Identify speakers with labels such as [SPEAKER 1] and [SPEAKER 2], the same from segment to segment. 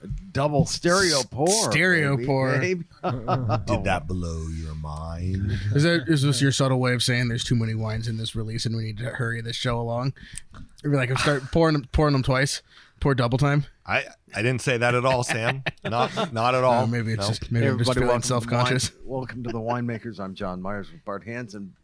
[SPEAKER 1] A double stereo pour.
[SPEAKER 2] Stereo
[SPEAKER 1] baby,
[SPEAKER 2] pour.
[SPEAKER 1] babe.
[SPEAKER 3] Did that blow your mind?
[SPEAKER 2] Is that is this your subtle way of saying there's too many wines in this release and we need to hurry this show along? Or be like, start pouring them, pouring them twice, pour double time.
[SPEAKER 3] I I didn't say that at all, Sam. Not not at all.
[SPEAKER 2] Oh, maybe it's
[SPEAKER 3] No.
[SPEAKER 2] just maybe I'm just
[SPEAKER 1] Everybody,
[SPEAKER 2] feeling self conscious.
[SPEAKER 1] Welcome to the Winemakers. I'm John Myers with Bart Hanson,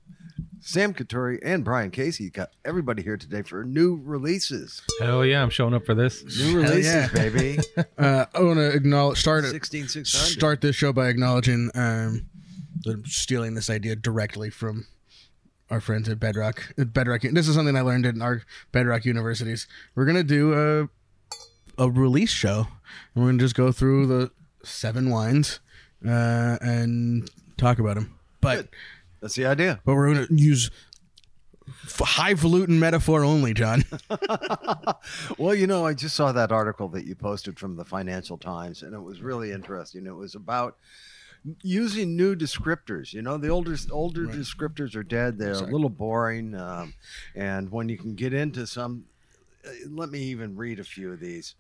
[SPEAKER 1] Sam Coturri, and Brian Casey. Got everybody here today for new releases.
[SPEAKER 4] Hell yeah, I'm showing up for this.
[SPEAKER 1] New releases,
[SPEAKER 2] yeah.
[SPEAKER 1] baby.
[SPEAKER 2] Uh, I want to acknowledge start it,
[SPEAKER 1] 16600.
[SPEAKER 2] start this show by acknowledging um, that I'm stealing this idea directly from our friends at Bedrock. At Bedrock. This is something I learned in our Bedrock universities. We're gonna do a a release show. And we're gonna just go through the seven wines uh, and talk about them. But
[SPEAKER 1] That's the idea.
[SPEAKER 2] but we're gonna use f- highfalutin metaphor only, John.
[SPEAKER 1] Well, you know, I just saw that article that you posted from the Financial Times, and it was really interesting. It was about using new descriptors. You know, the older older descriptors are dead; they're a little boring. Um, and when you can get into some, uh, let me even read a few of these.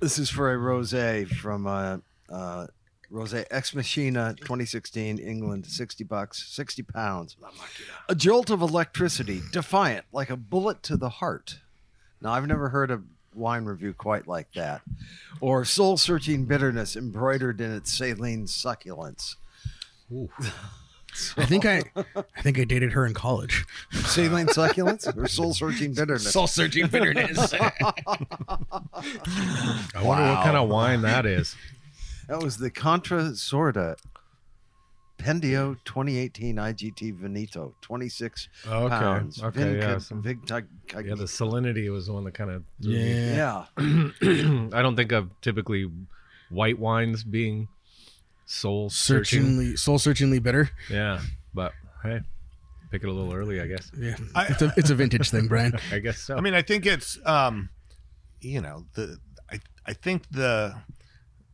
[SPEAKER 1] This is for a rosé from uh, uh, Rosé Ex Machina 2016, England, mm-hmm. 60 bucks, 60 pounds. A jolt of electricity, defiant, like a bullet to the heart. Now, I've never heard a wine review quite like that. Or soul searching bitterness embroidered in its saline succulence.
[SPEAKER 2] I think I I think I dated her in college.
[SPEAKER 1] Saline succulence or soul searching bitterness?
[SPEAKER 2] Soul searching bitterness.
[SPEAKER 4] I wonder what kind of wine that is.
[SPEAKER 1] That was the Contra Sorda Pendio 2018 IGT Veneto, 26
[SPEAKER 4] Okay,
[SPEAKER 1] pounds.
[SPEAKER 4] okay,
[SPEAKER 1] Vinca-
[SPEAKER 4] yeah, some-
[SPEAKER 1] Vinca-
[SPEAKER 4] Yeah, the salinity was the one that kind of.
[SPEAKER 2] yeah.
[SPEAKER 1] yeah.
[SPEAKER 4] I don't think of typically white wines being soul searching.
[SPEAKER 2] Searchingly soul searchingly bitter.
[SPEAKER 4] Yeah, but hey, pick it a little early, I guess.
[SPEAKER 2] Yeah. it's a it's a vintage thing, Brian.
[SPEAKER 4] I guess so.
[SPEAKER 3] I mean, I think it's um, you know, the I I think the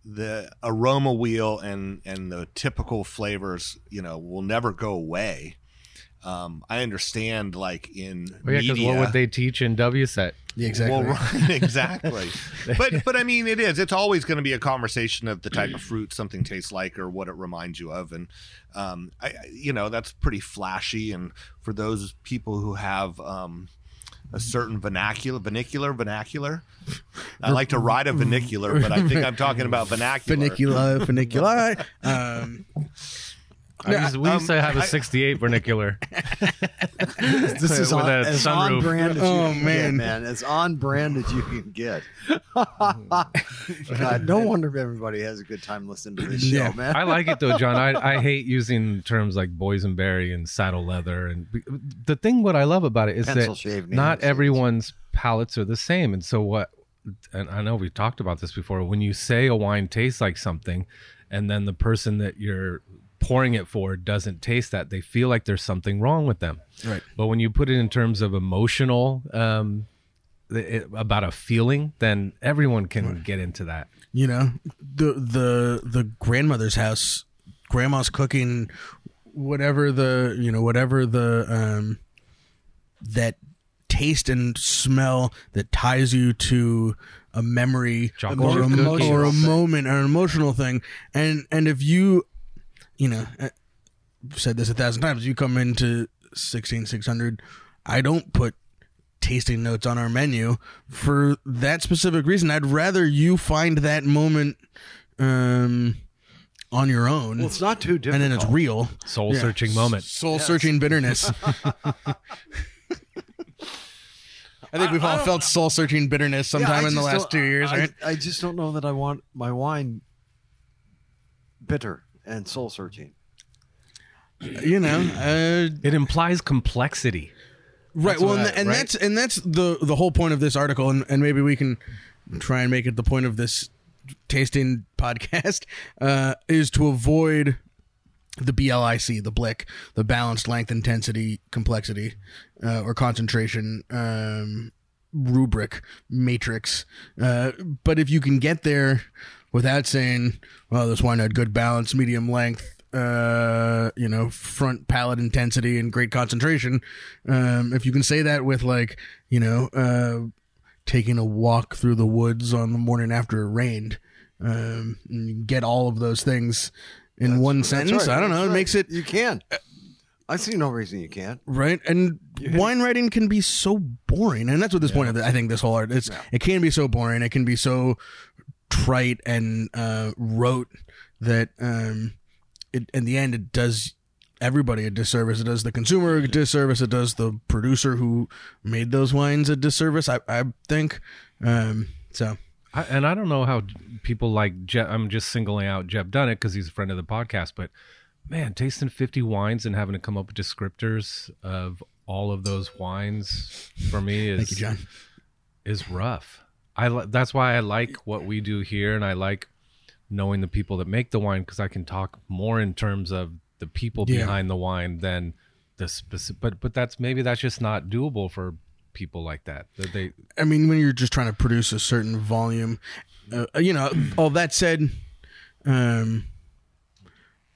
[SPEAKER 3] the aroma wheel and and the typical flavors, you know, will never go away. Um, I understand, like in
[SPEAKER 4] well, yeah, because
[SPEAKER 3] media,
[SPEAKER 4] what would they teach in WSET?
[SPEAKER 2] Yeah, exactly.
[SPEAKER 3] Well, right, exactly. but but I mean, it is. It's always going to be a conversation of the type of fruit something tastes like or what it reminds you of, and um, I, I- you know, that's pretty flashy. And for those people who have um, a certain vernacular, vernacular, vernacular, I like to ride a vernacular, but I think I'm talking about vernacular.
[SPEAKER 2] Vernacular, funicula. Um,
[SPEAKER 4] I used, we used um, to have a 68 vernacular.
[SPEAKER 1] This is on, as
[SPEAKER 4] sunroof.
[SPEAKER 1] on brand as
[SPEAKER 2] Oh,
[SPEAKER 1] can
[SPEAKER 2] man.
[SPEAKER 1] get, man. As on brand as you can get. God, no wonder if everybody has a good time listening to this show,
[SPEAKER 2] Yeah.
[SPEAKER 1] man.
[SPEAKER 4] I like it though, John. I, I hate using terms like boysenberry and saddle leather. And the thing, what I love about it is
[SPEAKER 1] Pencil
[SPEAKER 4] that not
[SPEAKER 1] nails.
[SPEAKER 4] everyone's palates are the same. And so what? And I know we've talked about this before. When you say a wine tastes like something, and then the person that you're pouring it for doesn't taste that, they feel like there's something wrong with them.
[SPEAKER 2] Right.
[SPEAKER 4] But when you put it in terms of emotional, um, it, about a feeling, then everyone can get into that.
[SPEAKER 2] you know, the the the grandmother's house, grandma's cooking whatever the you know whatever the um that taste and smell that ties you to a memory
[SPEAKER 4] Chocolate
[SPEAKER 2] or, a,
[SPEAKER 4] cookies.
[SPEAKER 2] or a moment or an emotional thing and and if you you know uh, said this a thousand times you come into 16600 i don't put tasting notes on our menu for that specific reason. I'd rather you find that moment um on your own.
[SPEAKER 1] Well, it's not too difficult.
[SPEAKER 2] and then it's real.
[SPEAKER 4] Soul searching moment.
[SPEAKER 2] soul searching bitterness. I think we've all felt soul searching bitterness sometime
[SPEAKER 1] I
[SPEAKER 2] in the last two years,
[SPEAKER 1] I,
[SPEAKER 2] right?
[SPEAKER 1] I just don't know that I want my wine bitter and soul searching.
[SPEAKER 2] You know, uh,
[SPEAKER 4] It implies complexity.
[SPEAKER 2] right. Well,
[SPEAKER 4] what
[SPEAKER 2] and,
[SPEAKER 4] I-
[SPEAKER 2] and
[SPEAKER 4] right?
[SPEAKER 2] that's and that's the the whole point of this article, and, and maybe we can try and make it the point of this tasting podcast uh, is to avoid the BLIC, the Blick, the balanced length, intensity, complexity, uh, or concentration um, rubric matrix. Uh, but if you can get there without saying, "Well, this wine had good balance, medium length." Uh, you know, front palate intensity and great concentration. Um, if you can say that with like, you know, uh, taking a walk through the woods on the morning after it rained, um, get all of those things in one
[SPEAKER 1] That's
[SPEAKER 2] sentence.
[SPEAKER 1] right,
[SPEAKER 2] I don't know.
[SPEAKER 1] that's
[SPEAKER 2] It
[SPEAKER 1] right.
[SPEAKER 2] makes it
[SPEAKER 1] You can. I see no reason you can't.
[SPEAKER 2] right, and wine writing can be so boring, and that's what this point of the, I think this whole art it's it can be so boring. It can be so trite and uh, rote that um, it, in the end it does everybody a disservice. It does the consumer a disservice. It does the producer who made those wines a disservice. I, I think. Um, so
[SPEAKER 4] I, and I don't know how people like Jeb. I'm just singling out Jeb Dunnuck because he's a friend of the podcast. But man, tasting 50 wines and having to come up with descriptors of all of those wines for me is
[SPEAKER 2] thank you, John.
[SPEAKER 4] is rough. I li- that's why I like what we do here, and I like knowing the people that make the wine because I can talk more in terms of the people
[SPEAKER 2] Yeah.
[SPEAKER 4] behind the wine than the specific. But but that's maybe that's just not doable for people like that. That they
[SPEAKER 2] I mean, when you're just trying to produce a certain volume, uh, you know. All that said, um,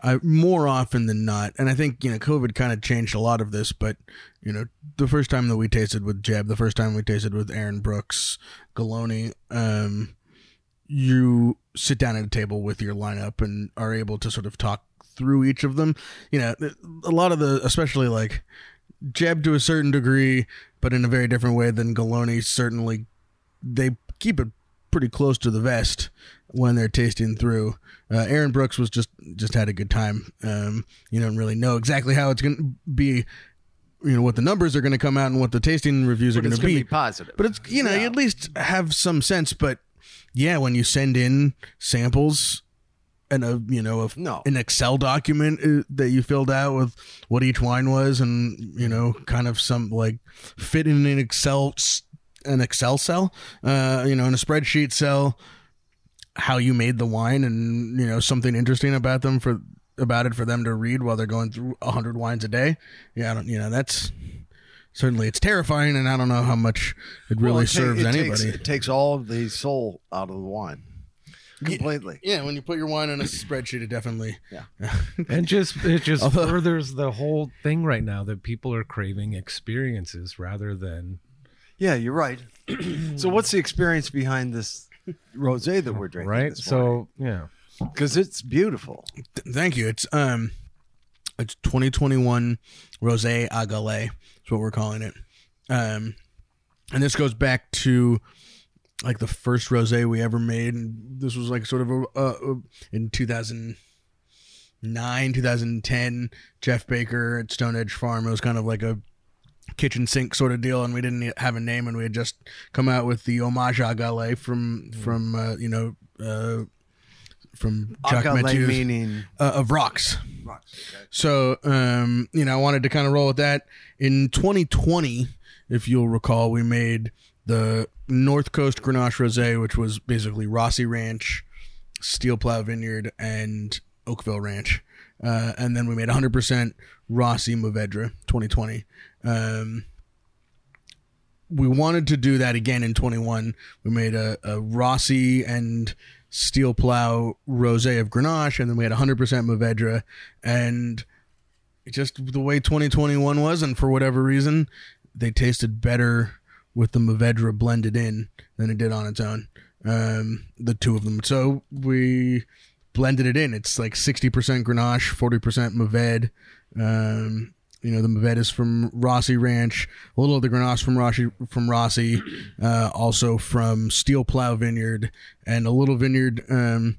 [SPEAKER 2] I more often than not, and I think you know, COVID kind of changed a lot of this. But you know, the first time that we tasted with Jeb, the first time we tasted with Erin Brooks, Galloni, um, you sit down at a table with your lineup and are able to sort of talk through each of them. You know, a lot of the, especially like Jeb to a certain degree, but in a very different way than Galloni. Certainly, they keep it pretty close to the vest when they're tasting through. Uh, Erin Brooks was just just had a good time. Um, you don't really know exactly how it's going to be. You know what the numbers are going to come out and what the tasting reviews are
[SPEAKER 1] But
[SPEAKER 2] going to be.
[SPEAKER 1] be positive.
[SPEAKER 2] But it's you know you at least have some sense. But yeah, when you send in samples and a you know a,
[SPEAKER 1] No.
[SPEAKER 2] an Excel document uh, that you filled out with what each wine was and you know kind of some like fit in an Excel an Excel cell, uh, you know, in a spreadsheet cell, how you made the wine and you know something interesting about them for about it for them to read while they're going through a hundred wines a day. Yeah, I don't you know that's. Certainly, it's terrifying, and I don't know how much it really
[SPEAKER 1] Well, it ta-
[SPEAKER 2] serves
[SPEAKER 1] it
[SPEAKER 2] anybody.
[SPEAKER 1] Takes, it takes all of the soul out of the wine completely.
[SPEAKER 2] Yeah, when you put your wine in a spreadsheet, it definitely.
[SPEAKER 1] Yeah.
[SPEAKER 4] and just it just
[SPEAKER 2] Although-
[SPEAKER 4] furthers the whole thing right now that people are craving experiences rather than
[SPEAKER 1] Yeah, you're right. so, what's the experience behind this rosé that we're drinking?
[SPEAKER 4] right. So yeah,
[SPEAKER 1] because it's beautiful.
[SPEAKER 2] Th- Thank you. It's um, it's 2021 Rosé Agale. Is what we're calling it. Um, and this goes back to like the first rosé we ever made. And this was like sort of a, uh, uh, in 2009, 2010. Jeff Baker at Stone Edge Farm. It was kind of like a kitchen sink sort of deal, and we didn't have a name, and we had just come out with the homage agale from from uh, you know. Uh, from Jacques
[SPEAKER 1] meaning
[SPEAKER 2] uh, of rocks.
[SPEAKER 1] rocks.
[SPEAKER 2] So, um, you know, I wanted to kind of roll with that. In 2020, if you'll recall, we made the North Coast Grenache Rosé, which was basically Rossi Ranch, Steel Plow Vineyard, and Oakville Ranch. Uh, and then we made 100% Rossi Mourvedre 2020. Um, we wanted to do that again in 21. We made a, a Rossi and Steel Plow Rosé of Grenache, and then we had 100% Mourvedre. And just the way 2021 was, and for whatever reason, they tasted better with the Mourvedre blended in than it did on its own. Um, the two of them. So we blended it in. It's like 60% Grenache, 40% Mourvedre. Um, you know, the Mourvedre is from Rossi Ranch, a little of the Grenache from Rossi, from Rossi, uh, also from Steel Plow Vineyard, and a little vineyard. Um,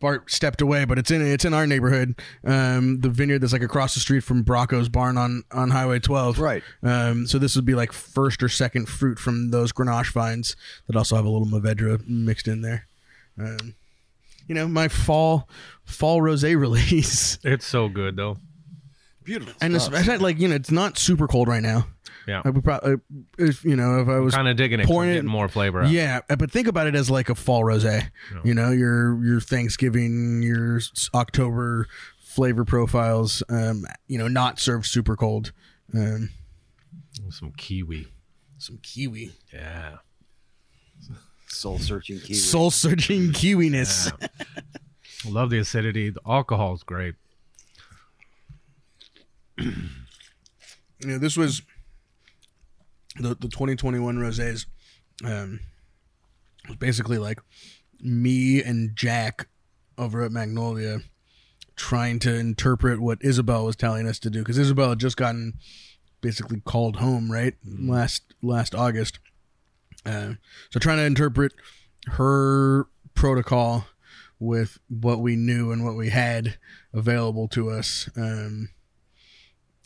[SPEAKER 2] Bart stepped away, but it's in it's in our neighborhood. Um, the vineyard that's like across the street from Bracco's barn on on Highway 12.
[SPEAKER 1] Right.
[SPEAKER 2] Um, so this would be like first or second fruit from those Grenache vines that also have a little Mourvedre mixed in there. Um, you know, my fall fall rosé release,
[SPEAKER 4] it's so good though.
[SPEAKER 1] Beautiful.
[SPEAKER 2] and
[SPEAKER 1] stuff.
[SPEAKER 2] especially like you know, it's not super cold right now.
[SPEAKER 4] Yeah,
[SPEAKER 2] I would probably, if you know, if I was
[SPEAKER 4] kind of digging it, 'cause I'm
[SPEAKER 2] pouring it-
[SPEAKER 4] getting more flavor. Out.
[SPEAKER 2] Yeah, uh, but think about it as like a fall rosé. You know, your your Thanksgiving, your October flavor profiles. Um, you know, not served super cold. Um,
[SPEAKER 4] Some kiwi.
[SPEAKER 2] some kiwi,
[SPEAKER 4] Yeah.
[SPEAKER 1] Soul searching kiwi.
[SPEAKER 2] soul searching kiwiness.
[SPEAKER 4] Love the acidity. The alcohol is great.
[SPEAKER 2] you know, this was the the 2021 rosés. Um, was basically like me and Jack over at Magnolia trying to interpret what Isabel was telling us to do because Isabel had just gotten basically called home right last last August. Uh, so trying to interpret her protocol with what we knew and what we had available to us. Um,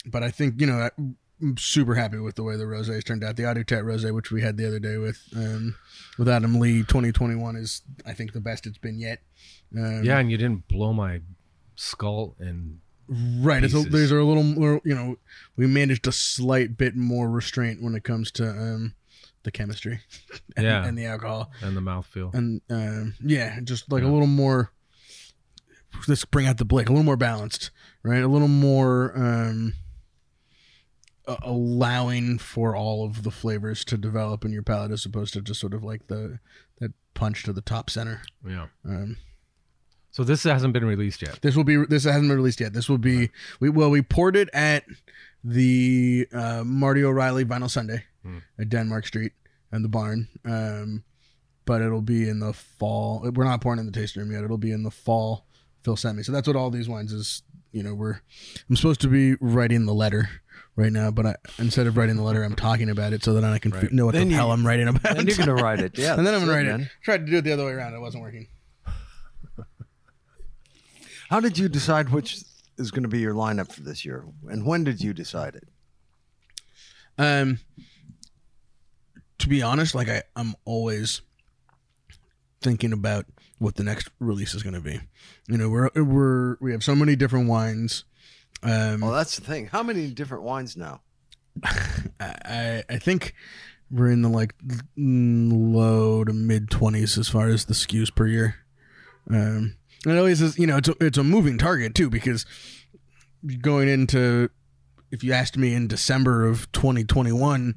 [SPEAKER 2] but I think you know I'm super happy with the way the rosés turned out. The Adutet rosé, which we had the other day with um, with Adam Lee, 2021 is I think the best it's been yet. Um,
[SPEAKER 4] Yeah, and you didn't blow my skull and
[SPEAKER 2] right. It's a,
[SPEAKER 4] pieces.
[SPEAKER 2] there's a little more, you know we managed a slight bit more restraint when it comes to um, the chemistry and,
[SPEAKER 4] Yeah.
[SPEAKER 2] and the alcohol
[SPEAKER 4] and the mouthfeel.
[SPEAKER 2] and um, yeah, just like a little more. Let's bring out the Blake, a little more balanced, right? A little more um, a- allowing for all of the flavors to develop in your palate, as opposed to just sort of like the that punch to the top center.
[SPEAKER 4] Yeah.
[SPEAKER 2] Um,
[SPEAKER 4] So this hasn't been released yet.
[SPEAKER 2] this will be this hasn't been released yet. This will be we well we poured it at the uh, Marty O'Reilly Vinyl Sunday at Denmark Street and the barn. Um, but it'll be in the fall. We're not pouring in the tasting room yet. It'll be in the fall. Phil sent me. So that's what all these wines is. You know, we're I'm supposed to be writing the letter right now, but I, instead of writing the letter, I'm talking about it so that I can f- know what
[SPEAKER 1] Then
[SPEAKER 2] the
[SPEAKER 1] you-
[SPEAKER 2] hell I'm writing about.
[SPEAKER 1] And you're gonna write it, yeah.
[SPEAKER 2] and then I'm gonna
[SPEAKER 1] it,
[SPEAKER 2] write it.
[SPEAKER 1] man.
[SPEAKER 2] Tried to do it the other way around. It wasn't working.
[SPEAKER 1] How did you decide which is going to be your lineup for this year, and when did you decide it?
[SPEAKER 2] Um, to be honest, like I, I'm always thinking about what the next release is going to be. You know, we're we're we have so many different wines. Um,
[SPEAKER 1] Well, that's the thing. How many different wines now?
[SPEAKER 2] I I think we're in the like low to mid twenties as far as the SKUs per year. Um, and it always is, you know, it's a, it's a moving target too because going into if you asked me in December of 2021,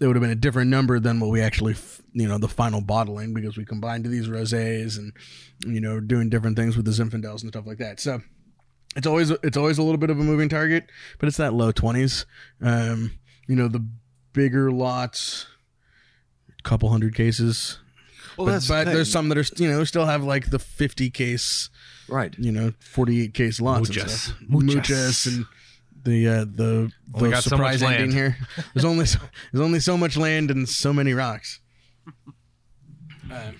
[SPEAKER 2] it would have been a different number than what we actually, you know, the final bottling because we combined these rosés and you know doing different things with the Zinfandels and stuff like that. So it's always it's always a little bit of a moving target, but it's that low 20s. Um, you know, the bigger lots, couple hundred cases.
[SPEAKER 1] Well,
[SPEAKER 2] but
[SPEAKER 1] that's the
[SPEAKER 2] but
[SPEAKER 1] thing.
[SPEAKER 2] there's some that are you know still have like the 50 case
[SPEAKER 1] right.
[SPEAKER 2] you know 48 case lots and
[SPEAKER 4] Muchas.
[SPEAKER 2] stuff.
[SPEAKER 4] Muchas.
[SPEAKER 2] Muchas and the uh, the
[SPEAKER 4] Only
[SPEAKER 2] the
[SPEAKER 4] got so much
[SPEAKER 2] surprise ending
[SPEAKER 4] land.
[SPEAKER 2] here. There's only so, there's only so much land and so many rocks. Um,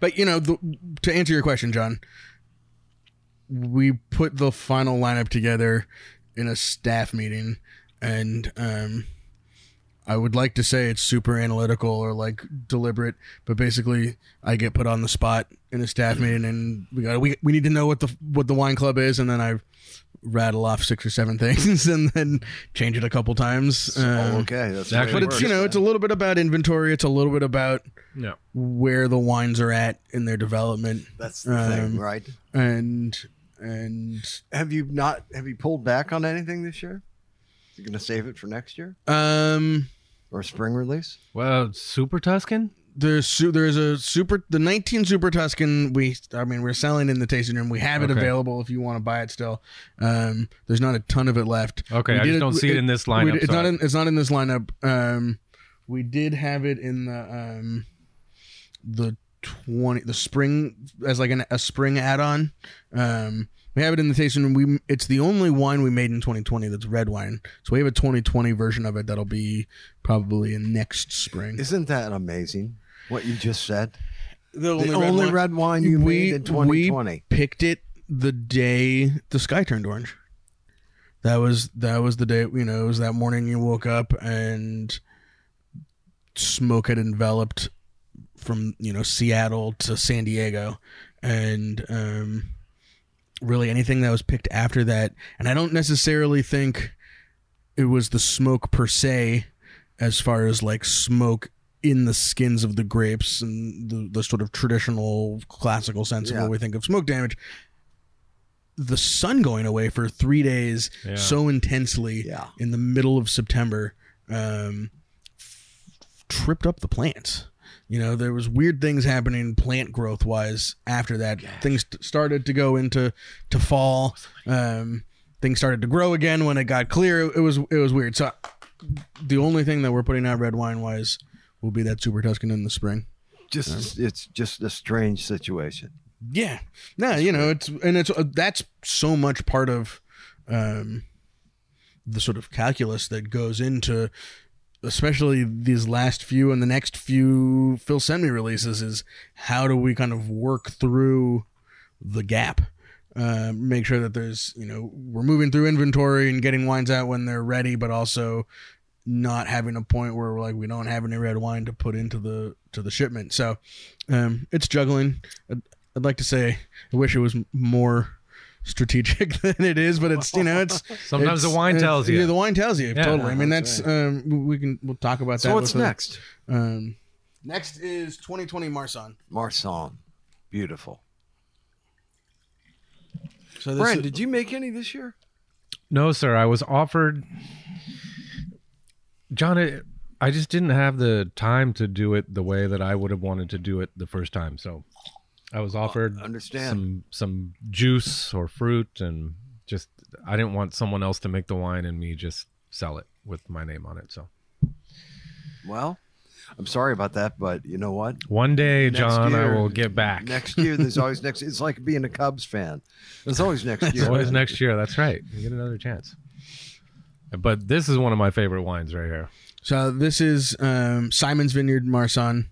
[SPEAKER 2] but you know, the, to answer your question, John, we put the final lineup together in a staff meeting, and um, I would like to say it's super analytical or like deliberate, but basically, I get put on the spot in a staff meeting, and we got we we need to know what the what the wine club is, and then I rattle off six or seven things, and then change it a couple times.
[SPEAKER 1] oh,
[SPEAKER 2] Um,
[SPEAKER 1] okay. That's the
[SPEAKER 4] Exactly.
[SPEAKER 2] But
[SPEAKER 1] it
[SPEAKER 2] it's you
[SPEAKER 1] works.
[SPEAKER 2] know it's a little bit about inventory. It's a little bit about
[SPEAKER 4] Yeah.
[SPEAKER 2] where the wines are at in their development,
[SPEAKER 1] that's the
[SPEAKER 2] um,
[SPEAKER 1] thing, right?
[SPEAKER 2] and and
[SPEAKER 1] Have you not? Have you pulled back on anything this year? You going to save it for next year
[SPEAKER 2] um.
[SPEAKER 1] or spring release?
[SPEAKER 4] Well, Super Tuscan.
[SPEAKER 2] There's su- there's a super the 19 Super Tuscan we I mean we're selling in the tasting room. We have it
[SPEAKER 4] Okay.
[SPEAKER 2] available if you want to buy it still. Um, there's not a ton of it left.
[SPEAKER 4] Okay,
[SPEAKER 2] We
[SPEAKER 4] I
[SPEAKER 2] did
[SPEAKER 4] just don't see it in this
[SPEAKER 2] we
[SPEAKER 4] lineup,
[SPEAKER 2] did- it's
[SPEAKER 4] so
[SPEAKER 2] not
[SPEAKER 4] I-
[SPEAKER 2] in it's not in this lineup. Um, we did have it in the um the 20 the spring as like an, a spring add-on. Um, we have it in the tasting room. We it's the only wine we made in 2020 that's red wine. So we have a 2020 version of it that'll be probably in next spring.
[SPEAKER 1] Isn't that amazing? What you just said.
[SPEAKER 2] the
[SPEAKER 1] The only red wine you made in 2020.
[SPEAKER 2] We picked it the day the sky turned orange. That was that was the day you know it was that morning you woke up and smoke had enveloped from you know Seattle to San Diego, and um, really anything that was picked after that. And I don't necessarily think it was the smoke per se, as far as like smoke in the skins of the grapes and the, the sort of traditional classical sense of what we think of smoke damage. the sun going away for three days
[SPEAKER 4] Yeah.
[SPEAKER 2] so intensely
[SPEAKER 1] Yeah.
[SPEAKER 2] in the middle of September um, tripped up the plants. You know, there was weird things happening plant growth wise after that. Things t- started to go into to fall. Um, things started to grow again when it got clear. It, was it was weird. So the only thing that we're putting out red wine wise will be that Super Tuscan in the spring.
[SPEAKER 1] Just it's just a strange situation.
[SPEAKER 2] Yeah, no, you know it's and it's uh, that's so much part of um, the sort of calculus that goes into, especially these last few and the next few Phil sent me releases is how do we kind of work through the gap. Uh, make sure that there's, you know, we're moving through inventory and getting wines out when they're ready, but also not having a point where we're like we don't have any red wine to put into the to the shipment. So um, it's juggling. I'd, I'd like to say I wish it was more strategic than it is, but it's you know it's
[SPEAKER 4] Sometimes
[SPEAKER 2] it's-
[SPEAKER 4] the wine tells you.
[SPEAKER 2] Yeah, the wine tells you
[SPEAKER 4] Yeah.
[SPEAKER 2] totally. I mean
[SPEAKER 1] That's
[SPEAKER 2] that's um, we can we'll talk about that.
[SPEAKER 1] So what's
[SPEAKER 2] with the-
[SPEAKER 1] next?
[SPEAKER 2] Um, next is 2020 Marsanne.
[SPEAKER 1] Marsanne. Beautiful.
[SPEAKER 2] So this
[SPEAKER 1] Brian,
[SPEAKER 2] is-
[SPEAKER 1] did you make any this year?
[SPEAKER 4] No, sir. I was offered. John, I just didn't have the time to do it the way that I would have wanted to do it the first time. So I was offered
[SPEAKER 1] understand.
[SPEAKER 4] some some juice or fruit, and just I didn't want someone else to make the wine and me just sell it with my name on it. So
[SPEAKER 1] Well, I'm sorry about that, but you know what?
[SPEAKER 4] one day,
[SPEAKER 1] Next
[SPEAKER 4] John, I will get back.
[SPEAKER 1] Next year, there's always next. It's like being a Cubs fan. There's always next year.
[SPEAKER 4] It's always next year. That's right. You get another chance. But this is one of my favorite wines right here.
[SPEAKER 2] So this is um, Simon's Vineyard Marsanne.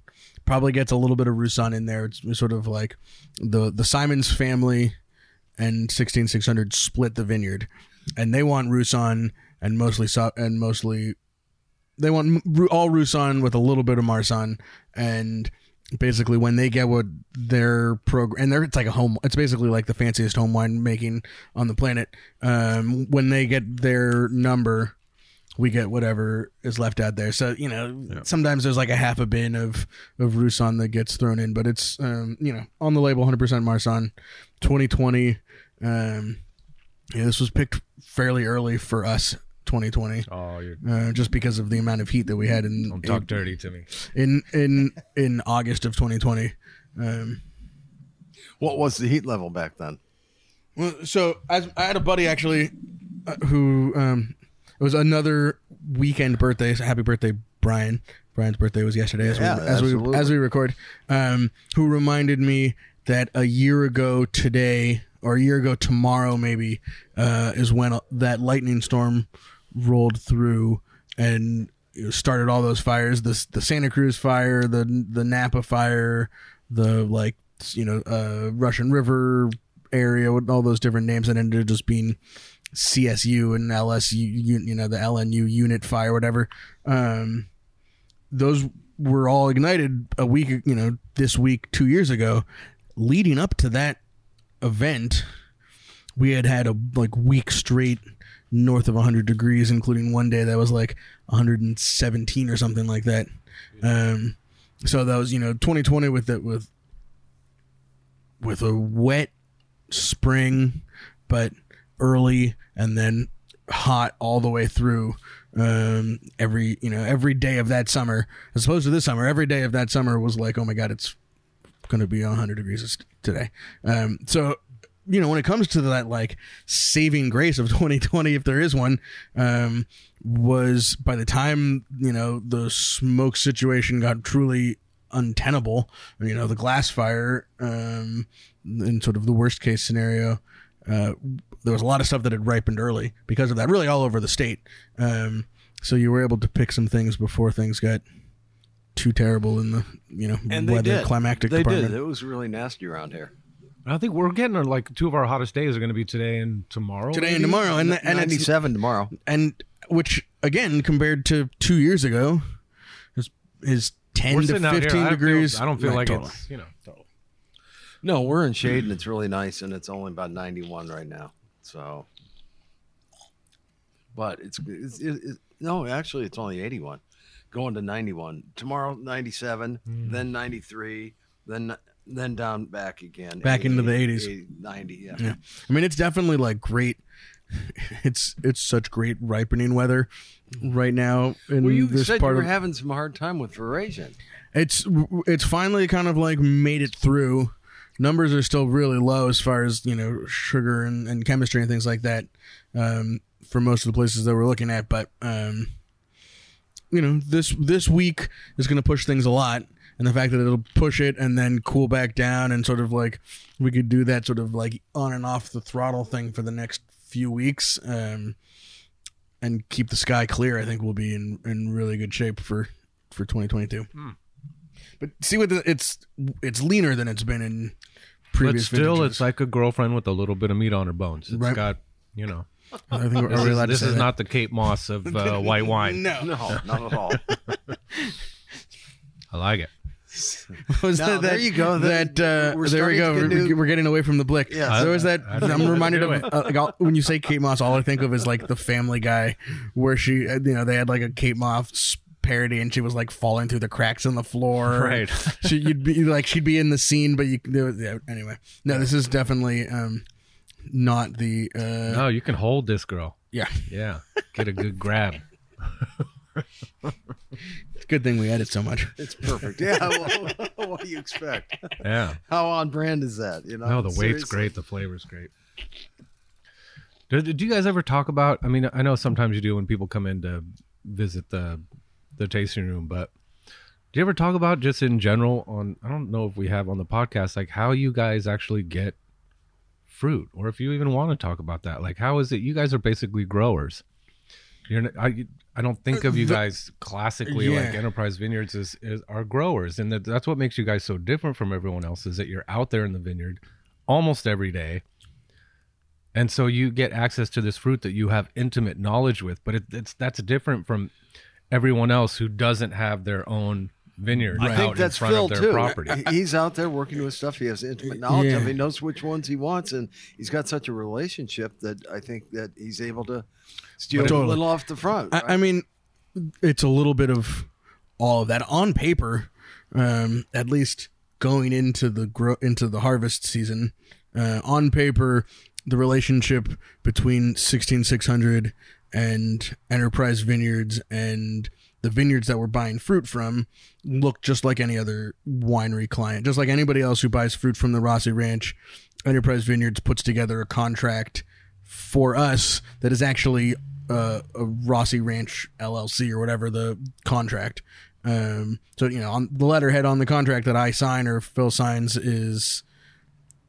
[SPEAKER 2] Probably gets a little bit of Roussanne in there. It's sort of like the the Simons family and 16600 split the vineyard, and they want Roussanne and mostly and mostly they want all Roussanne with a little bit of Marsanne, and basically when they get what their program and they're, it's like a home it's basically like the fanciest home wine making on the planet. Um, when they get their number we get whatever is left out there. So you know, sometimes there's like a half a bin of of Roussanne that gets thrown in, but it's um, you know on the label 100% Marsanne, 2020. Um, yeah, this was picked fairly early for us, 2020,
[SPEAKER 4] Oh, you're
[SPEAKER 2] uh, just because of the amount of heat that we had in
[SPEAKER 4] don't talk dirty to me.
[SPEAKER 2] in in in August of 2020. Um,
[SPEAKER 1] What was the heat level back then?
[SPEAKER 2] Well, so as I had a buddy actually uh, who um it was another weekend birthday. So happy birthday, Brian. Brian's birthday was yesterday as
[SPEAKER 1] Yeah,
[SPEAKER 2] we as we as we record. Um, who reminded me that a year ago today or a year ago tomorrow maybe uh, is when that lightning storm rolled through and started all those fires. The the Santa Cruz fire, the the Napa fire, the like you know uh, Russian River area with all those different names that ended up just being CZU and LSU, you, know, the LNU unit fire, whatever. Um, those were all ignited a week, you know, this week, two years ago. Leading up to that event, we had had a like week straight north of 100 degrees, including one day that was like 117 or something like that. Um, so that was you know 2020 with it with with a wet spring, but early and then hot all the way through. Um, every you know every day of that summer, as opposed to this summer, every day of that summer was like, oh my god, it's going to be 100 degrees today. Um, so you know when it comes to that like saving grace of 2020 if there is one um was by the time you know the smoke situation got truly untenable you know the glass fire um in sort of the worst case scenario uh there was a lot of stuff that had ripened early because of that really all over the state um so you were able to pick some things before things got too terrible in the you know
[SPEAKER 1] And they
[SPEAKER 2] weather
[SPEAKER 1] did.
[SPEAKER 2] climactic
[SPEAKER 1] They
[SPEAKER 2] department
[SPEAKER 1] did. It was really nasty around here.
[SPEAKER 4] I think we're getting our, like two of our hottest days are going to be today and tomorrow.
[SPEAKER 2] today and tomorrow and and it's,
[SPEAKER 1] 97 tomorrow.
[SPEAKER 2] and which again compared to two years ago is is ten
[SPEAKER 4] We're
[SPEAKER 2] to
[SPEAKER 4] sitting out here.
[SPEAKER 2] fifteen
[SPEAKER 4] I don't feel-
[SPEAKER 2] degrees.
[SPEAKER 4] I don't feel
[SPEAKER 2] Right,
[SPEAKER 4] like
[SPEAKER 2] totally.
[SPEAKER 4] it's you know.
[SPEAKER 1] No, we're in shade and it's really nice, and it's only about 91 right now. So, but it's, it's it, it, no, actually, it's only 81, going to 91 tomorrow. 97, hmm. then 93, then then down back again.
[SPEAKER 2] Back into the 80s.
[SPEAKER 1] 80, 90, yeah.
[SPEAKER 2] Yeah. I mean, it's definitely like great. It's it's such great ripening weather right now in
[SPEAKER 1] Well, you
[SPEAKER 2] this
[SPEAKER 1] said you
[SPEAKER 2] part
[SPEAKER 1] were
[SPEAKER 2] of.
[SPEAKER 1] having some hard time with veraison.
[SPEAKER 2] it's it's finally kind of like made it through. Numbers are still really low as far as you know sugar and, and chemistry and things like that um, for most of the places that we're looking at. But um, you know this this week is going to push things a lot, and the fact that it'll push it and then cool back down and sort of like we could do that sort of like on and off the throttle thing for the next few weeks. Um, and keep the sky clear. I think we'll be in, in really good shape for for 2022. But see what the, it's it's leaner than it's been in previous.
[SPEAKER 4] But still,
[SPEAKER 2] vintages.
[SPEAKER 4] it's like a girlfriend with a little bit of meat on her bones. It's
[SPEAKER 2] Right.
[SPEAKER 4] got, you know.
[SPEAKER 2] I think we're,
[SPEAKER 4] This,
[SPEAKER 2] are we
[SPEAKER 4] is,
[SPEAKER 2] allowed
[SPEAKER 4] this
[SPEAKER 2] to say
[SPEAKER 4] is
[SPEAKER 2] that?
[SPEAKER 4] not the Kate Moss of uh, white wine.
[SPEAKER 2] No,
[SPEAKER 1] No, not at all.
[SPEAKER 4] I like it.
[SPEAKER 2] was
[SPEAKER 1] No,
[SPEAKER 2] that,
[SPEAKER 1] there you go.
[SPEAKER 2] That
[SPEAKER 1] That-
[SPEAKER 2] uh,
[SPEAKER 1] we're
[SPEAKER 2] there we
[SPEAKER 1] starting
[SPEAKER 2] go.
[SPEAKER 1] to
[SPEAKER 2] We're,
[SPEAKER 1] new-
[SPEAKER 2] we're getting away from the blick.
[SPEAKER 1] Yes.
[SPEAKER 2] So is that
[SPEAKER 4] I didn't
[SPEAKER 2] I'm reminded
[SPEAKER 4] to
[SPEAKER 2] of
[SPEAKER 4] do
[SPEAKER 2] uh, like, all- when you say Kate Moss, all I think of is like the Family Guy, where she uh, you know they had like a Kate Moss parody and she was like falling through the cracks in the floor.
[SPEAKER 4] Right.
[SPEAKER 2] she, you'd be like she'd be in the scene, but you there was- yeah, anyway. No, this is definitely um not the uh
[SPEAKER 4] No, you can hold this girl.
[SPEAKER 2] yeah.
[SPEAKER 4] Yeah. Get a good grab.
[SPEAKER 2] It's a good thing we edit so much.
[SPEAKER 1] It's perfect. Yeah. Well, what do you expect?
[SPEAKER 4] Yeah.
[SPEAKER 1] How on brand is that? You know.
[SPEAKER 4] No, the weight's great. The flavor's great. Do, do you guys ever talk about? I mean, I know sometimes you do when people come in to visit the the tasting room, but do you ever talk about just in general on? I don't know if we have on the podcast, like how you guys actually get fruit, or if you even want to talk about that. Like, how is it? You guys are basically growers. You're. I. I don't think of you guys classically like Enterprise Vineyards as, as are growers, and that, that's what makes you guys so different from everyone else. Is that you're out there in the vineyard almost every day, and so you get access to this fruit that you have intimate knowledge with. But it, it's that's different from everyone else who doesn't have their own vineyard
[SPEAKER 1] I
[SPEAKER 4] out
[SPEAKER 1] think that's
[SPEAKER 4] in front
[SPEAKER 1] Phil
[SPEAKER 4] of their
[SPEAKER 1] too.
[SPEAKER 4] property.
[SPEAKER 1] He's out there working with stuff he has intimate knowledge of. He knows which ones he wants, and he's got such a relationship that I think that he's able to steal a
[SPEAKER 2] Totally.
[SPEAKER 1] little off the front.
[SPEAKER 2] I,
[SPEAKER 1] right?
[SPEAKER 2] I mean, it's a little bit of all of that on paper. Um, at least going into the grow into the harvest season, uh, on paper, the relationship between sixteen six hundred and Enterprise Vineyards and the vineyards that we're buying fruit from look just like any other winery client, just like anybody else who buys fruit from the Rossi Ranch. Enterprise Vineyards puts together a contract for us that is actually uh, a Rossi Ranch LLC or whatever the contract. Um, so you know, on the letterhead on the contract that I sign or Phil signs is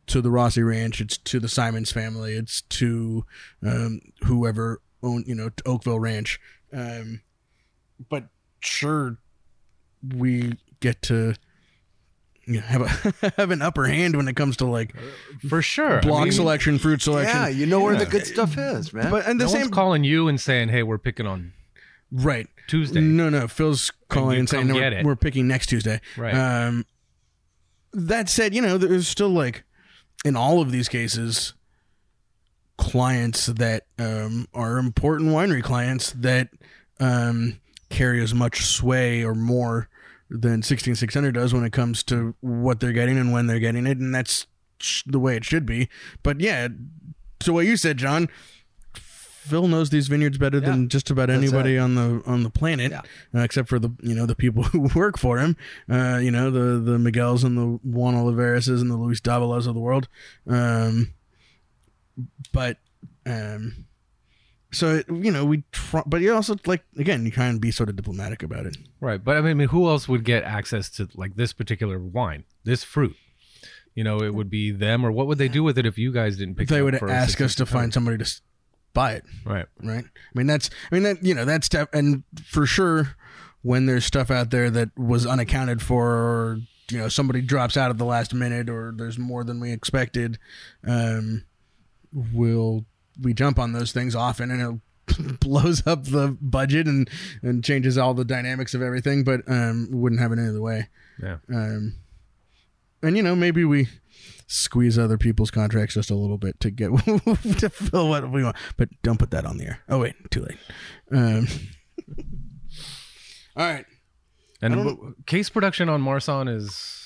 [SPEAKER 2] to the Rossi Ranch. It's to the Simons family. It's to um, whoever own you know Oakville Ranch. Um, but sure, we get to. You know, have a have an upper hand when it comes to like
[SPEAKER 4] For sure. I
[SPEAKER 2] block
[SPEAKER 4] mean,
[SPEAKER 2] selection, fruit selection.
[SPEAKER 1] yeah, you know where the good stuff is, man.
[SPEAKER 2] but and the
[SPEAKER 4] no
[SPEAKER 2] same
[SPEAKER 4] one's calling you and saying, "Hey, we're picking on
[SPEAKER 2] right
[SPEAKER 4] Tuesday."
[SPEAKER 2] No, no. Phil's calling
[SPEAKER 4] you
[SPEAKER 2] and, saying no, we're, we're picking next Tuesday.
[SPEAKER 4] Right.
[SPEAKER 2] Um, that said, you know, there's still like in all of these cases, clients that um, are important winery clients that um, carry as much sway or more than 16600 does when it comes to what they're getting and when they're getting it, and that's the way it should be. But yeah, to what you said, John. Phil knows these vineyards better than just about anybody on the on the planet,
[SPEAKER 1] Yeah.
[SPEAKER 2] uh, except for the you know the people who work for him. Uh, you know the the Miguel's and the Juan Oliverases and the Luis Davalos of the world. Um, but um, so you know we try, but you also like again you kind of be sort of diplomatic about it.
[SPEAKER 4] Right, but I mean, who else would get access to like this particular wine, this fruit? You know, it would be them, or what would they do with it if you guys didn't pick?
[SPEAKER 2] They
[SPEAKER 4] it up
[SPEAKER 2] They
[SPEAKER 4] would
[SPEAKER 2] ask us to
[SPEAKER 4] 6600?
[SPEAKER 2] find somebody to buy it.
[SPEAKER 4] Right.
[SPEAKER 2] right? I mean, that's, I mean, that, you know, that's, def- and for sure, when there's stuff out there that was unaccounted for, or, you know, somebody drops out at the last minute, or there's more than we expected, um, we'll, we jump on those things often and it blows up the budget and, and changes all the dynamics of everything, but, um, wouldn't have it any other way.
[SPEAKER 4] Yeah.
[SPEAKER 2] Um, and you know, maybe we squeeze other people's contracts just a little bit to get to fill what we want, but don't put that on the air. Oh wait, too late. Um, all right.
[SPEAKER 4] And
[SPEAKER 2] I don't-
[SPEAKER 4] w- case production on Marsanne is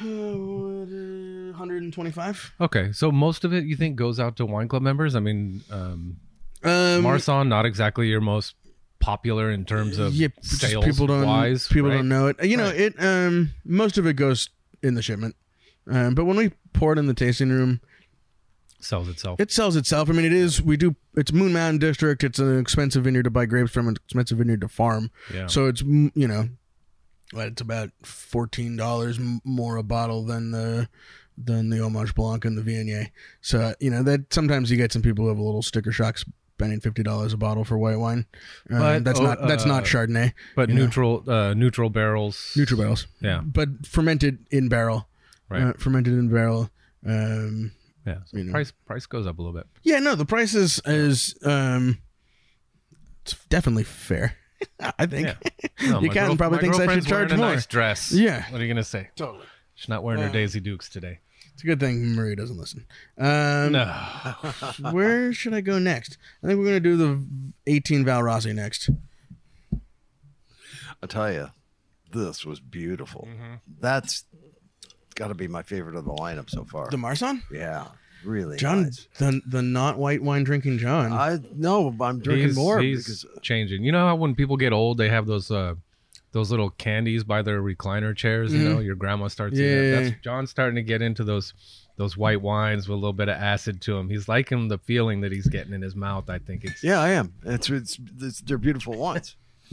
[SPEAKER 2] 125.
[SPEAKER 4] Okay, so most of it you think goes out to wine club members? I mean, um,
[SPEAKER 2] Um,
[SPEAKER 4] Marsanne not exactly your most popular in terms of
[SPEAKER 2] yeah,
[SPEAKER 4] sales
[SPEAKER 2] people don't
[SPEAKER 4] wise.
[SPEAKER 2] people
[SPEAKER 4] right?
[SPEAKER 2] don't know it. You know,
[SPEAKER 4] Right.
[SPEAKER 2] it um most of it goes in the shipment. Um, but when we pour it in the tasting room,
[SPEAKER 4] sells itself.
[SPEAKER 2] it sells itself. I mean, it is we do it's Moon Mountain District. It's an expensive vineyard to buy grapes from, an expensive vineyard to farm.
[SPEAKER 4] yeah.
[SPEAKER 2] So it's you know, it's about fourteen dollars more a bottle than the than the Homage Blanc and the Viognier. So you know that sometimes you get some people who have a little sticker shock spending fifty dollars a bottle for white wine. Um,
[SPEAKER 4] But,
[SPEAKER 2] that's
[SPEAKER 4] oh,
[SPEAKER 2] not that's not
[SPEAKER 4] uh,
[SPEAKER 2] Chardonnay.
[SPEAKER 4] but neutral uh, neutral barrels.
[SPEAKER 2] Neutral barrels,
[SPEAKER 4] Yeah.
[SPEAKER 2] but fermented in barrel.
[SPEAKER 4] Right.
[SPEAKER 2] Uh, fermented in barrel. Um,
[SPEAKER 4] Yeah. So
[SPEAKER 2] you know.
[SPEAKER 4] price price goes up a little bit.
[SPEAKER 2] yeah, no, the price is is um, it's definitely fair. I think.
[SPEAKER 4] Yeah. No,
[SPEAKER 2] You
[SPEAKER 4] my
[SPEAKER 2] can probably
[SPEAKER 4] my
[SPEAKER 2] thinks I should charge
[SPEAKER 4] wearing a
[SPEAKER 2] more.
[SPEAKER 4] nice dress.
[SPEAKER 2] Yeah.
[SPEAKER 4] What are you gonna say?
[SPEAKER 2] Totally.
[SPEAKER 4] She's not wearing her
[SPEAKER 2] Uh,
[SPEAKER 4] Daisy Dukes today.
[SPEAKER 2] It's a good thing Marie doesn't listen. Um,
[SPEAKER 4] No.
[SPEAKER 2] where should I go next? I think we're gonna do the 18 Val Rossi next.
[SPEAKER 1] I tell you, this was beautiful.
[SPEAKER 2] Mm-hmm.
[SPEAKER 1] That's got to be my favorite of the lineup so far.
[SPEAKER 2] The Marsanne,
[SPEAKER 1] yeah, really.
[SPEAKER 2] John,
[SPEAKER 1] nice.
[SPEAKER 2] the the not white wine drinking John.
[SPEAKER 1] I no, I'm drinking
[SPEAKER 4] he's,
[SPEAKER 1] more
[SPEAKER 4] he's
[SPEAKER 1] because
[SPEAKER 4] changing. You know how when people get old, they have those uh, those little candies by their recliner chairs. You know, your grandma starts. eating
[SPEAKER 2] Mm-hmm. Yeah.
[SPEAKER 4] that. That's John's starting to get into those those white wines with a little bit of acid to them. He's liking the feeling that he's getting in his mouth. I think it's
[SPEAKER 1] yeah, I am. It's it's, it's they're beautiful wines.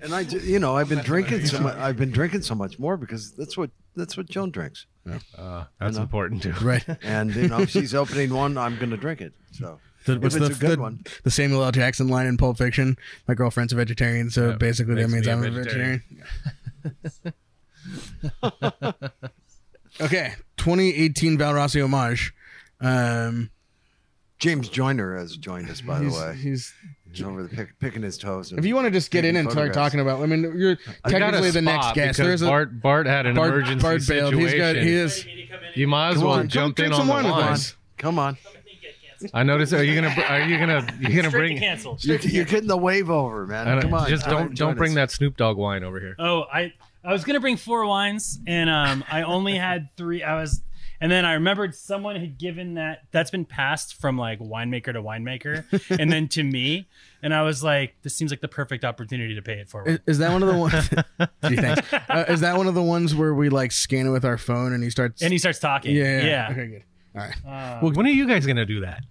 [SPEAKER 1] and I, you know, I've been drinking so much. I've been drinking so much more because that's what that's what Joan drinks.
[SPEAKER 4] uh, that's
[SPEAKER 1] know.
[SPEAKER 4] important too.
[SPEAKER 2] right.
[SPEAKER 1] And you know, if she's opening one, I'm going to drink it. So
[SPEAKER 2] The,
[SPEAKER 1] if
[SPEAKER 2] what's
[SPEAKER 1] it's
[SPEAKER 2] the,
[SPEAKER 1] a good
[SPEAKER 2] the,
[SPEAKER 1] one,
[SPEAKER 2] the Samuel L. Jackson line in Pulp Fiction? My girlfriend's a vegetarian, so
[SPEAKER 4] Yeah,
[SPEAKER 2] basically that means
[SPEAKER 4] me a
[SPEAKER 2] I'm a vegetarian. okay, 2018 Val Rossi homage. Um,
[SPEAKER 1] James Joiner has joined us. By the way,
[SPEAKER 2] he's
[SPEAKER 1] he's over the pick, picking his toes.
[SPEAKER 2] If you want to just get in and start talking about, I mean, you're
[SPEAKER 4] I got a
[SPEAKER 2] technically the next guest. There's a
[SPEAKER 4] Bart Bart had an
[SPEAKER 2] Bart,
[SPEAKER 4] emergency
[SPEAKER 2] Bart bailed.
[SPEAKER 4] situation.
[SPEAKER 2] He's got he is.
[SPEAKER 4] you might as
[SPEAKER 1] Come
[SPEAKER 4] well
[SPEAKER 1] on,
[SPEAKER 4] jump in on the
[SPEAKER 2] wine with
[SPEAKER 4] wine.
[SPEAKER 2] us.
[SPEAKER 1] come on,
[SPEAKER 4] I noticed. Are you gonna? Are you gonna? You gonna
[SPEAKER 5] Straight to
[SPEAKER 4] bring?
[SPEAKER 5] cancel.
[SPEAKER 1] you're, you're getting the wave over, man. Come on,
[SPEAKER 4] just don't don't bring
[SPEAKER 1] us.
[SPEAKER 4] that Snoop Dogg wine over here.
[SPEAKER 5] Oh, I I was gonna bring four wines, and um, I only had three. I was, and then I remembered someone had given that. That's been passed from like winemaker to winemaker, and then to me, and I was like, this seems like the perfect opportunity to pay it forward.
[SPEAKER 2] is that one of the ones? Gee, thanks. Uh, is that one of the ones where we like scan it with our phone and he starts?
[SPEAKER 5] And he starts talking.
[SPEAKER 2] yeah,
[SPEAKER 5] yeah.
[SPEAKER 2] Okay, good. All right.
[SPEAKER 5] Uh,
[SPEAKER 4] Well, when are you guys gonna do that?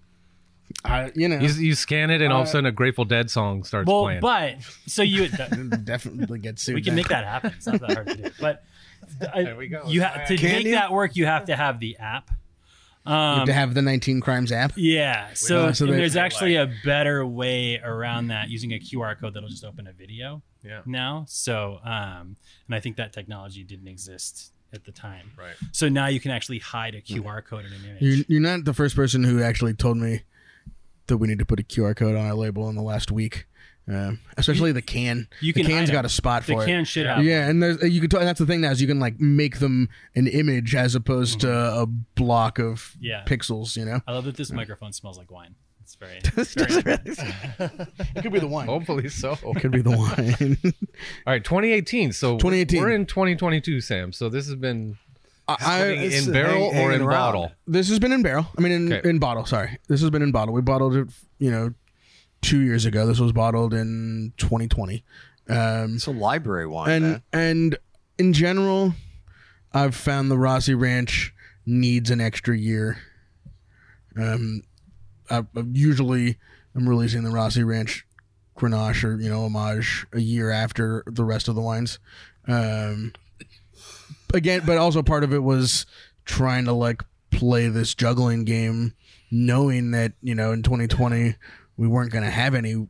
[SPEAKER 2] I, you know,
[SPEAKER 4] You, you scan it, and all of a
[SPEAKER 2] Uh,
[SPEAKER 4] sudden a Grateful Dead song starts
[SPEAKER 5] well,
[SPEAKER 4] playing.
[SPEAKER 5] but so you
[SPEAKER 2] definitely get sued.
[SPEAKER 5] we can
[SPEAKER 2] then.
[SPEAKER 5] make that happen. It's not that hard to do. But I,
[SPEAKER 4] There we go.
[SPEAKER 5] You have to
[SPEAKER 1] Can
[SPEAKER 5] make
[SPEAKER 1] you?
[SPEAKER 5] that work. You have to have the app.
[SPEAKER 2] You
[SPEAKER 5] Um,
[SPEAKER 2] have to have the 19 crimes app.
[SPEAKER 5] Yeah. So,
[SPEAKER 2] Uh, so
[SPEAKER 5] and
[SPEAKER 2] they-
[SPEAKER 5] there's actually a better way around that using a QR code that'll just open a video
[SPEAKER 4] Yeah.
[SPEAKER 5] now. So, um, and I think that technology didn't exist at the time.
[SPEAKER 4] Right.
[SPEAKER 5] So now you can actually hide a QR code in an image.
[SPEAKER 2] You're, you're not the first person who actually told me that we need to put a QR code on our label in the last week. Um, especially the can.
[SPEAKER 5] you
[SPEAKER 2] the
[SPEAKER 5] can
[SPEAKER 2] can's
[SPEAKER 5] hide
[SPEAKER 2] got a spot
[SPEAKER 5] the
[SPEAKER 2] for it.
[SPEAKER 5] can should have.
[SPEAKER 2] Yeah, and there's you can. T- that's the thing now is you can like make them an image as opposed to a block of
[SPEAKER 5] Mm-hmm. Yeah.
[SPEAKER 2] pixels. You know,
[SPEAKER 5] I love that this microphone smells like wine. It's very, it's very
[SPEAKER 2] it could be the wine.
[SPEAKER 4] Hopefully so.
[SPEAKER 2] It could be the wine.
[SPEAKER 4] All right, 2018. So
[SPEAKER 2] 2018.
[SPEAKER 4] We're in 2022, Sam. So this has been
[SPEAKER 2] I,
[SPEAKER 4] sitting
[SPEAKER 1] it's
[SPEAKER 4] in barrel
[SPEAKER 1] hang-
[SPEAKER 4] or in
[SPEAKER 1] around.
[SPEAKER 4] bottle.
[SPEAKER 2] this has been in barrel. I mean, in,
[SPEAKER 4] Okay.
[SPEAKER 2] in bottle. Sorry, this has been in bottle. We bottled it, you know, two years ago. This was bottled in 2020. Um,
[SPEAKER 1] It's a library wine,
[SPEAKER 2] and
[SPEAKER 1] man.
[SPEAKER 2] and in general, I've found the Rossi Ranch needs an extra year. Um, I, I usually I'm releasing the Rossi Ranch Grenache or you know homage a year after the rest of the wines. Um, again, but also part of it was trying to like play this juggling game, knowing that you know in 2020 we weren't going to have any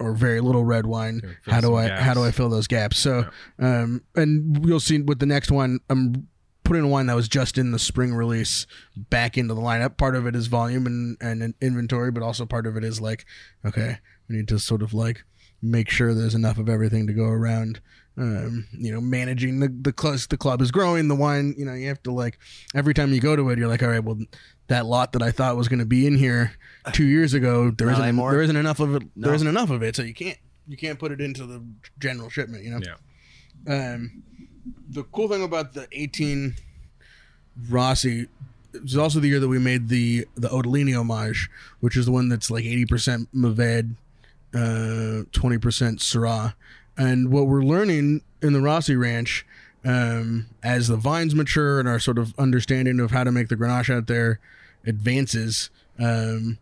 [SPEAKER 2] or very little red wine. How do I how do I fill those gaps? So, um, and you'll see with the next one, I'm putting a wine that was just in the spring release back into the lineup. Part of it is volume and and inventory, but also part of it is like, okay, we need to sort of like make sure there's enough of everything to go around. Um, you know, managing the the club, the club is growing. The wine, you know, you have to like every time you go to it, you're like, all right, well, that lot that I thought was going to be in here two years ago, there
[SPEAKER 1] Not
[SPEAKER 2] isn't
[SPEAKER 1] anymore?
[SPEAKER 2] there isn't enough of it.
[SPEAKER 1] No.
[SPEAKER 2] There isn't enough of it, so you can't you can't put it into the general shipment. You know.
[SPEAKER 4] Yeah.
[SPEAKER 2] Um, the cool thing about the 18 Rossi it was also the year that we made the the Odolini homage, which is the one that's like 80% Maved, uh, 20% Syrah. And what we're learning in the Rossi Ranch, um, as the vines mature and our sort of understanding of how to make the Grenache out there advances, um,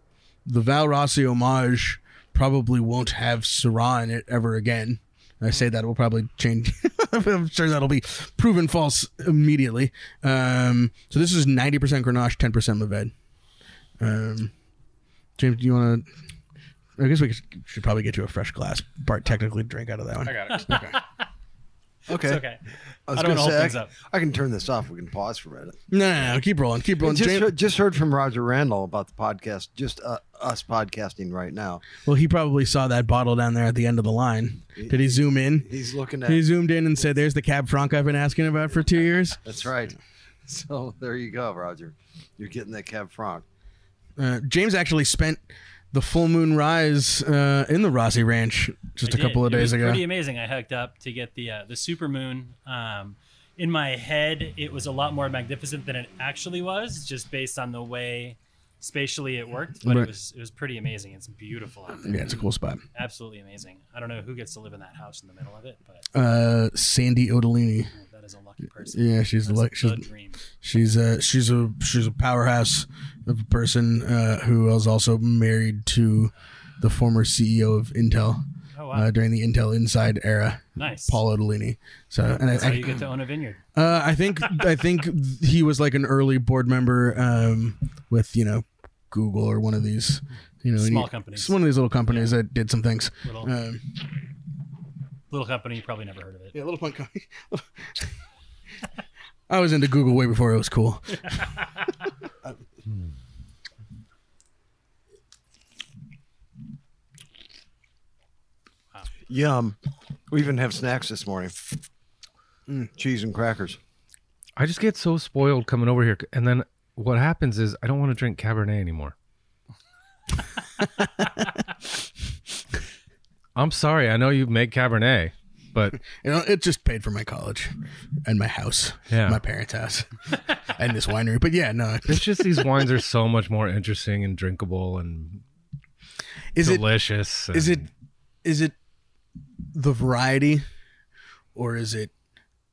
[SPEAKER 2] the Val Rossi homage probably won't have Syrah in it ever again. I say that will probably change. I'm sure that'll be proven false immediately. Um, so this is 90% Grenache, 10% Mourvèdre. Um, James, do you want to? I guess we should probably get you a fresh glass. Bart technically drink out of that one.
[SPEAKER 4] I got it.
[SPEAKER 2] Okay.
[SPEAKER 1] Okay.
[SPEAKER 5] It's okay.
[SPEAKER 1] I
[SPEAKER 5] I don't
[SPEAKER 1] going to
[SPEAKER 5] hold things
[SPEAKER 1] I,
[SPEAKER 5] up.
[SPEAKER 1] I can turn this off. We can pause for a minute.
[SPEAKER 2] No, no, no. Keep rolling. Keep rolling.
[SPEAKER 1] Just,
[SPEAKER 2] James-
[SPEAKER 1] heard, just heard from Roger Randall about the podcast, just uh, us podcasting right now.
[SPEAKER 2] well, he probably saw that bottle down there at the end of the line. Did he zoom in?
[SPEAKER 1] He's looking at.
[SPEAKER 2] He zoomed in and said, "There's the Cab Franc I've been asking about for two years."
[SPEAKER 1] That's right. So there you go, Roger. You're getting that Cab Franc.
[SPEAKER 2] Uh, James actually spent the full moon rise uh, in the Rossi Ranch just
[SPEAKER 5] I
[SPEAKER 2] a couple of
[SPEAKER 5] It
[SPEAKER 2] days ago.
[SPEAKER 5] Pretty amazing. I hooked up to get the uh, the super moon. Um, in my head, it was a lot more magnificent than it actually was, just based on the way spatially it worked. But
[SPEAKER 2] Right.
[SPEAKER 5] it was it was pretty amazing. It's beautiful out there.
[SPEAKER 2] Yeah, it's a cool spot.
[SPEAKER 5] Absolutely amazing. I don't know who gets to live in that house in the middle of it, but
[SPEAKER 2] Uh, Sandy Otellini.
[SPEAKER 5] that is a lucky person.
[SPEAKER 2] Yeah, she's
[SPEAKER 5] That's
[SPEAKER 2] like she's
[SPEAKER 5] dream.
[SPEAKER 2] she's a she's a she's a powerhouse of a person uh, who was also married to the former CEO of Intel
[SPEAKER 5] Oh wow,
[SPEAKER 2] uh, during the Intel Inside era,
[SPEAKER 5] nice.
[SPEAKER 2] Paul Otellini. So, and I, I,
[SPEAKER 5] you get to own a vineyard.
[SPEAKER 2] Uh, I think I think he was like an early board member um, with you know Google or one of these you know
[SPEAKER 5] Small
[SPEAKER 2] he-
[SPEAKER 5] companies.
[SPEAKER 2] One of these little companies that did some things.
[SPEAKER 5] Little
[SPEAKER 2] Um,
[SPEAKER 5] little company, you probably never heard of it.
[SPEAKER 2] yeah, little punk company. I was into Google way before it was cool.
[SPEAKER 1] Yum. We even have snacks this morning. Mm, cheese and crackers.
[SPEAKER 4] I just get so spoiled coming over here, and then what happens is I don't want to drink Cabernet anymore. I'm sorry. I know you make Cabernet, but
[SPEAKER 2] You know, it just paid for my college and my house,
[SPEAKER 4] Yeah.
[SPEAKER 2] my parents' house, and this winery. But yeah, no,
[SPEAKER 4] it's just these wines are so much more interesting and drinkable and
[SPEAKER 2] is
[SPEAKER 4] delicious.
[SPEAKER 2] is it
[SPEAKER 4] and-
[SPEAKER 2] is it the variety or is it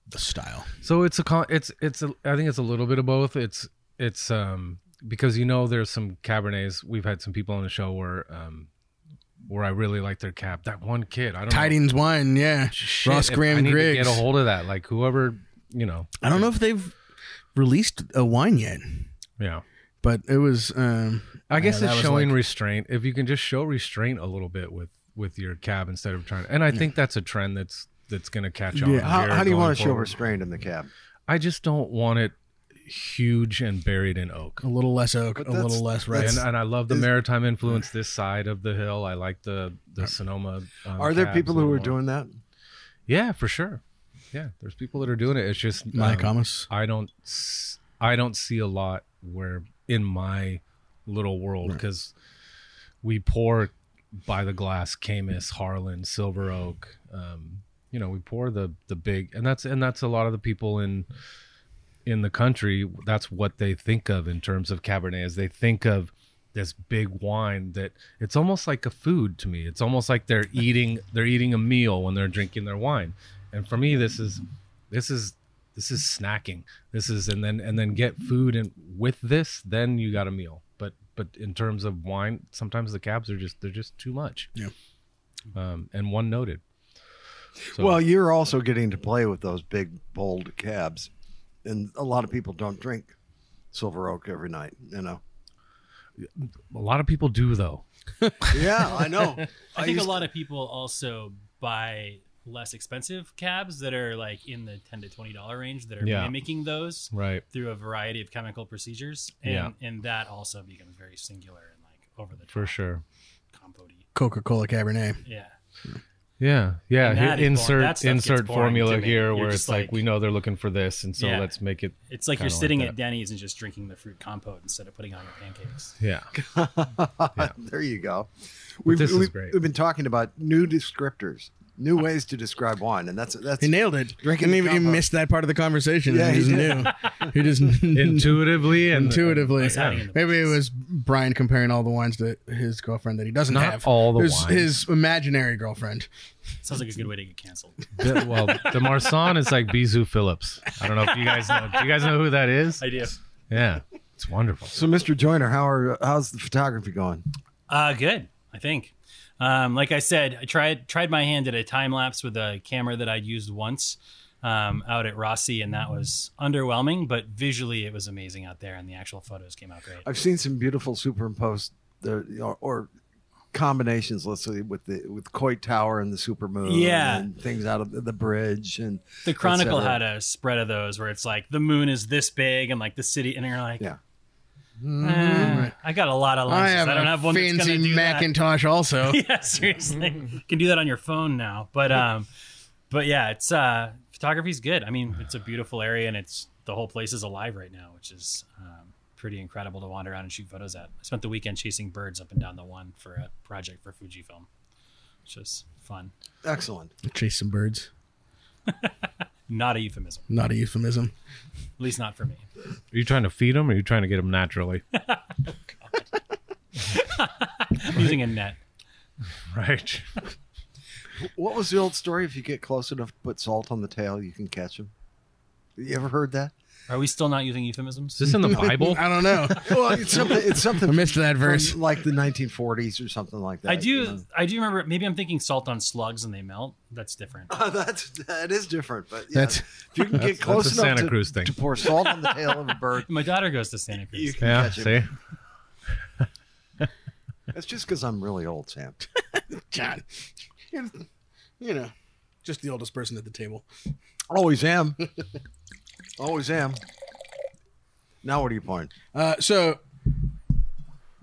[SPEAKER 2] the style?
[SPEAKER 4] So it's a con- it's it's a, I think it's a little bit of both. It's it's um because you know there's some cabernets. We've had some people on the show where um where I really like their cab. That one kid, I don't know.
[SPEAKER 2] Tidings wine, yeah.
[SPEAKER 4] Shit,
[SPEAKER 2] Ross
[SPEAKER 4] if
[SPEAKER 2] Graham
[SPEAKER 4] I need
[SPEAKER 2] Griggs.
[SPEAKER 4] to get a hold of that. Like whoever, you know.
[SPEAKER 2] I don't know if they've released a wine yet,
[SPEAKER 4] Yeah.
[SPEAKER 2] but it was. Um,
[SPEAKER 4] I guess
[SPEAKER 2] yeah,
[SPEAKER 4] it's showing
[SPEAKER 2] like-
[SPEAKER 4] restraint. If you can just show restraint a little bit with with your cab instead of trying, and I think that's a trend that's that's going to catch on.
[SPEAKER 2] Yeah.
[SPEAKER 1] How, how do you want to show
[SPEAKER 4] forward.
[SPEAKER 1] restraint in the cab?
[SPEAKER 4] I just don't want it huge and buried in oak.
[SPEAKER 2] a little less oak,
[SPEAKER 1] But
[SPEAKER 2] a little less red.
[SPEAKER 4] and, and I love the
[SPEAKER 1] is-
[SPEAKER 4] maritime influence this side of the hill. I like the the Sonoma. Um,
[SPEAKER 1] Are there
[SPEAKER 4] cabs
[SPEAKER 1] people
[SPEAKER 4] a
[SPEAKER 1] who
[SPEAKER 4] little
[SPEAKER 1] are
[SPEAKER 4] more.
[SPEAKER 1] doing that?
[SPEAKER 4] Yeah, for sure. Yeah, there's people that are doing it. It's just
[SPEAKER 2] My
[SPEAKER 4] um,
[SPEAKER 2] Caymus.
[SPEAKER 4] I don't s- I don't see a lot where in my little world because we pour by the glass Caymus, Harlan, Silver Oak. Um, you know, we pour the the big, and that's and that's a lot of the people in in the country. That's what they think of in terms of Cabernet. Is they think of this big wine that it's almost like a food to me. It's almost like they're eating they're eating a meal when they're drinking their wine. And for me, this is this is this is snacking. This is and then and then get food and with this, then you got a meal. But but in terms of wine, sometimes the cabs are just they're just too much.
[SPEAKER 2] Yeah.
[SPEAKER 4] Um, and one noted. So,
[SPEAKER 1] Well, you're also getting to play with those big, bold cabs, and a lot of people don't drink Silver Oak every night. You know.
[SPEAKER 4] a lot of people do though.
[SPEAKER 1] Yeah, I know.
[SPEAKER 5] I think a lot of people also buy less expensive cabs that are like in the ten to twenty dollar range that are
[SPEAKER 4] Yeah.
[SPEAKER 5] mimicking those
[SPEAKER 4] Right.
[SPEAKER 5] through a variety of chemical procedures, and
[SPEAKER 4] Yeah.
[SPEAKER 5] and that also becomes very singular and like over the top
[SPEAKER 4] For sure.
[SPEAKER 5] compoty.
[SPEAKER 2] Coca Cola Cabernet.
[SPEAKER 5] Yeah,
[SPEAKER 4] Yeah, yeah. Here,
[SPEAKER 5] that is boring.
[SPEAKER 4] insert
[SPEAKER 5] That stuff gets
[SPEAKER 4] insert formula here,
[SPEAKER 5] You're
[SPEAKER 4] where it's like,
[SPEAKER 5] like-
[SPEAKER 4] we know they're looking for this, and so
[SPEAKER 5] Yeah.
[SPEAKER 4] let's make it.
[SPEAKER 5] it's like you're sitting
[SPEAKER 4] that.
[SPEAKER 5] at Denny's and just drinking the fruit compote instead of putting on your pancakes.
[SPEAKER 4] Yeah,
[SPEAKER 1] there you go.
[SPEAKER 4] this is
[SPEAKER 1] we've,
[SPEAKER 4] great.
[SPEAKER 1] We've been talking about new descriptors new ways to describe wine, and that's that's
[SPEAKER 2] He nailed it.
[SPEAKER 1] Drinking
[SPEAKER 2] and
[SPEAKER 1] the
[SPEAKER 2] he, he missed that part of the conversation.
[SPEAKER 1] Yeah,
[SPEAKER 2] Yeah, he
[SPEAKER 1] he
[SPEAKER 2] just knew. He just
[SPEAKER 4] Intuitively and
[SPEAKER 2] intuitively.
[SPEAKER 5] What's happening
[SPEAKER 2] Maybe it was Brian comparing all the wines to his girlfriend that he doesn't
[SPEAKER 4] Not
[SPEAKER 2] have.
[SPEAKER 4] all the
[SPEAKER 2] his,
[SPEAKER 4] wines.
[SPEAKER 2] his imaginary girlfriend.
[SPEAKER 5] Sounds like a good way to get canceled.
[SPEAKER 4] The- well, the Marsanne is like Busy Philipps. I don't know if you guys know. Do you guys know who that is?
[SPEAKER 5] I do.
[SPEAKER 4] Yeah, it's wonderful.
[SPEAKER 1] so. Mr. Joiner, how are how's the photography going?
[SPEAKER 5] Uh, good. I think. Um, like I said, I tried tried my hand at a time lapse with a camera that I'd used once um, out at Rossi, and that was underwhelming. But visually, it was amazing out there, and the actual photos came out great.
[SPEAKER 1] I've seen some beautiful superimposed there or, or combinations. Let's say with the with Coit Tower and the supermoon,
[SPEAKER 5] Yeah.
[SPEAKER 1] and things out of the, the bridge, and
[SPEAKER 5] The Chronicle had a spread of those where it's like the moon is this big, and like the city, and you're like,
[SPEAKER 1] yeah.
[SPEAKER 5] Eh, I got a lot of
[SPEAKER 2] Mm-hmm. I
[SPEAKER 5] lenses.
[SPEAKER 2] have,
[SPEAKER 5] I, don't
[SPEAKER 2] a
[SPEAKER 5] have one
[SPEAKER 2] fancy
[SPEAKER 5] gonna do that.
[SPEAKER 2] Macintosh also.
[SPEAKER 5] yeah, seriously. you can do that on your phone now. But um but yeah, it's uh photography's good. I mean, it's a beautiful area and it's the whole place is alive right now, which is um pretty incredible to wander around and shoot photos at. I spent the weekend chasing birds up and down the one for a project for Fujifilm. Which is fun.
[SPEAKER 1] Excellent.
[SPEAKER 2] Chase some birds.
[SPEAKER 5] Not a euphemism.
[SPEAKER 2] Not a euphemism.
[SPEAKER 5] At least not for me.
[SPEAKER 4] Are you trying to feed them, or are you trying to get them naturally?
[SPEAKER 5] Oh, I'm using a net.
[SPEAKER 4] right.
[SPEAKER 1] What was the old story? If you get close enough to put salt on the tail, you can catch them. You ever heard that?
[SPEAKER 5] Are we still not using euphemisms?
[SPEAKER 4] Is this in the Bible?
[SPEAKER 2] I don't know.
[SPEAKER 1] Well, it's something. It's something.
[SPEAKER 2] I missed that
[SPEAKER 1] from,
[SPEAKER 2] verse.
[SPEAKER 1] like the 1940s or something like that.
[SPEAKER 5] I do
[SPEAKER 1] you know?
[SPEAKER 5] I do remember maybe I'm thinking salt on slugs and they melt. That's different.
[SPEAKER 1] Oh, that's that is different, but yeah,
[SPEAKER 2] That's-
[SPEAKER 1] if you can get close
[SPEAKER 4] that's
[SPEAKER 1] enough
[SPEAKER 4] Santa
[SPEAKER 1] to,
[SPEAKER 4] Cruz thing.
[SPEAKER 1] to pour salt on the tail of a bird,
[SPEAKER 5] My daughter goes to Santa Cruz.
[SPEAKER 1] you can
[SPEAKER 4] Yeah.
[SPEAKER 1] catch it.
[SPEAKER 4] See,
[SPEAKER 1] That's just because I'm really old, Sam.
[SPEAKER 2] John. You know, just the oldest person at the table.
[SPEAKER 1] Always am. Always am. Now, what are you pouring?
[SPEAKER 2] Uh, so,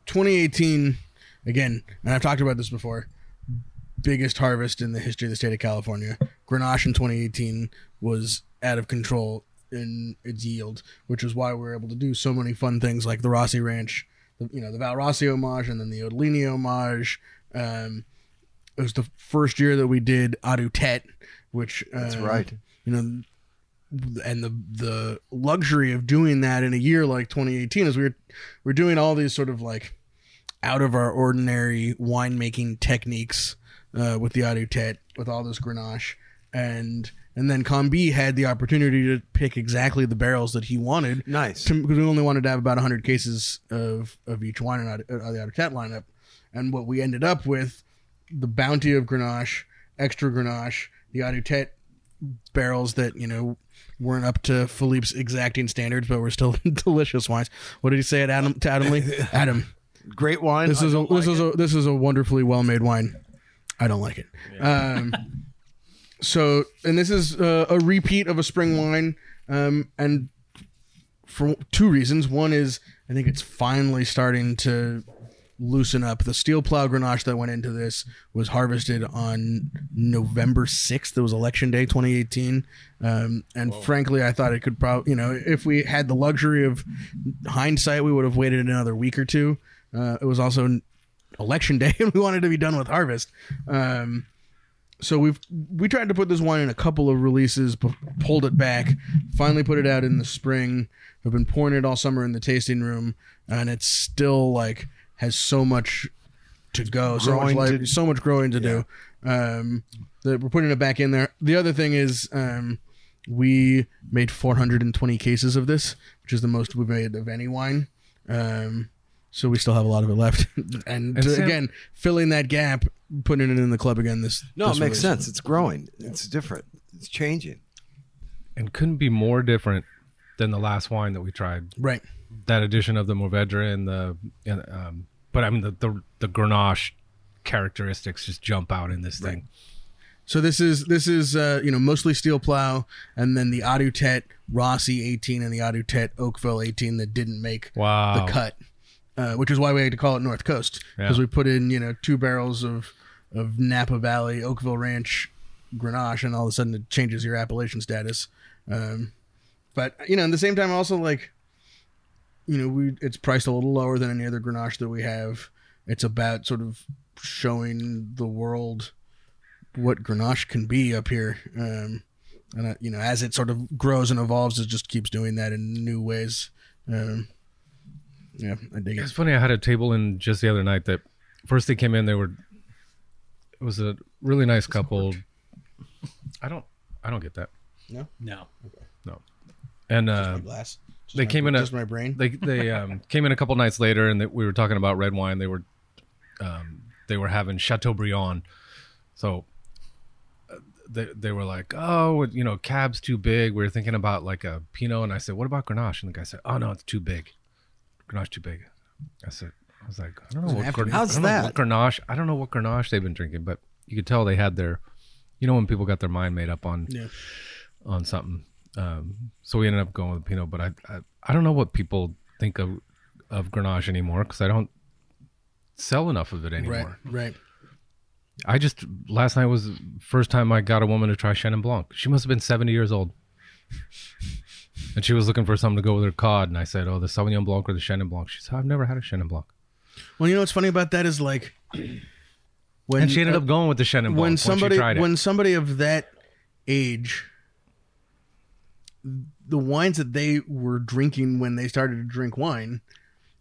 [SPEAKER 2] 2018, again, and I've talked about this before, biggest harvest in the history of the state of California. Grenache in 2018 was out of control in its yield, which is why we were able to do so many fun things like the Rossi Ranch, the, you know, the Val Rossi homage, and then the Otellini homage. Um, it was the first year that we did Adutet, which
[SPEAKER 1] That's
[SPEAKER 2] um,
[SPEAKER 1] right.
[SPEAKER 2] You know, and the the luxury of doing that in a year like 2018 is we we're we're doing all these sort of like out of our ordinary winemaking techniques uh, with the Adutet, with all this Grenache, and and then Combi had the opportunity to pick exactly the barrels that he wanted
[SPEAKER 1] Nice.
[SPEAKER 2] because we only wanted to have about 100 cases of, of each wine in uh, the Adutet lineup. And what we ended up with, the bounty of Grenache, extra Grenache, the Adutet barrels that, you know, weren't up to Philippe's exacting standards, but were still delicious wines. What did he say at Adam, to Adam Lee? Adam,
[SPEAKER 1] Great wine.
[SPEAKER 2] this
[SPEAKER 1] I
[SPEAKER 2] is a, this
[SPEAKER 1] like
[SPEAKER 2] is
[SPEAKER 1] it.
[SPEAKER 2] a, this is a wonderfully well made wine. I don't like it. Um, so, and this is uh, a repeat of a spring wine, um, and for two reasons. One is I think it's finally starting to loosen up. The steel plow Grenache that went into this was harvested on November 6th. It was election day 2018. Um, and frankly, I thought it could probably, you know, if we had the luxury of hindsight, we would have waited another week or two. Uh, it was also election day and we wanted to be done with harvest. Um, so we've we tried to put this wine in a couple of releases, but pulled it back. Finally, put it out in the spring. I've been pouring it all summer in the tasting room, and it's still like has so much to go, so much
[SPEAKER 1] Growing
[SPEAKER 2] life,
[SPEAKER 1] to-
[SPEAKER 2] so much growing to do. Um, that we're putting it back in there. The other thing is, um, we made 420 cases of this, which is the most we've made of any wine. Um, so we still have a lot of it left, and,
[SPEAKER 4] And
[SPEAKER 2] to-
[SPEAKER 4] Sam-
[SPEAKER 2] again, filling that gap, putting it in the club again. This
[SPEAKER 1] No,
[SPEAKER 2] this
[SPEAKER 1] it makes
[SPEAKER 2] release.
[SPEAKER 1] sense. It's growing. It's different. It's changing.
[SPEAKER 4] and couldn't be more different than the last wine that we tried.
[SPEAKER 2] Right.
[SPEAKER 4] That addition of the Mourvedre and the, and, um, but I mean the the, the Grenache characteristics just jump out in this thing.
[SPEAKER 2] So this is this is uh, you know mostly steel plow, and then the Adutet Rossi 18 and the Adutet Oakville 18 that didn't make
[SPEAKER 4] Wow.
[SPEAKER 2] the cut, uh, which is why we had to call it North Coast because
[SPEAKER 4] Yeah.
[SPEAKER 2] we put in you know two barrels of of Napa Valley Oakville Ranch Grenache, and all of a sudden it changes your appellation status. Um, but you know, at the same time, also like you know, we it's priced a little lower than any other Grenache that we have. It's about sort of showing the world what Grenache can be up here. Um, and uh, you know, as it sort of grows and evolves, it just keeps doing that in new ways. Um, yeah, I dig
[SPEAKER 4] It's
[SPEAKER 2] it.
[SPEAKER 4] funny. I had a table in just the other night that first they came in. They were it was a really nice couple. I don't I don't get that.
[SPEAKER 5] No? No. Okay. No.
[SPEAKER 4] And uh,
[SPEAKER 2] Glass. Just
[SPEAKER 4] they
[SPEAKER 2] my-
[SPEAKER 4] came in a-
[SPEAKER 2] just my brain.
[SPEAKER 4] they they um, came in a couple nights later, and they, we were talking about red wine. They were um, they were having Chateaubriand, so uh, they they were like, oh, you know, cab's too big. We were thinking about like a Pinot, and I said, what about Grenache? And the guy said, oh no, it's too big. Grenache too big. I said, I was like, I don't know what. Gren-
[SPEAKER 1] How's
[SPEAKER 4] I don't know
[SPEAKER 1] that?
[SPEAKER 4] what Grenache. I don't know what Grenache they've been drinking, but you could tell they had their, you know, when people got their mind made up on
[SPEAKER 2] Yeah.
[SPEAKER 4] on something. Um, so we ended up going with Pinot, but I, I I don't know what people think of of Grenache anymore because I don't sell enough of it anymore.
[SPEAKER 2] right. right.
[SPEAKER 4] I just last night was the first time I got a woman to try Chenin Blanc. She must have been seventy years old, and she was looking for something to go with her cod. And I said, "Oh, the Sauvignon Blanc or the Chenin Blanc." She said, "I've never had a Chenin Blanc,"
[SPEAKER 2] Well, you know what's funny about that is like when
[SPEAKER 4] and she ended
[SPEAKER 2] uh,
[SPEAKER 4] up going with the Chenin Blanc
[SPEAKER 2] when somebody
[SPEAKER 4] she tried it.
[SPEAKER 2] when somebody of that age the wines that they were drinking when they started to drink wine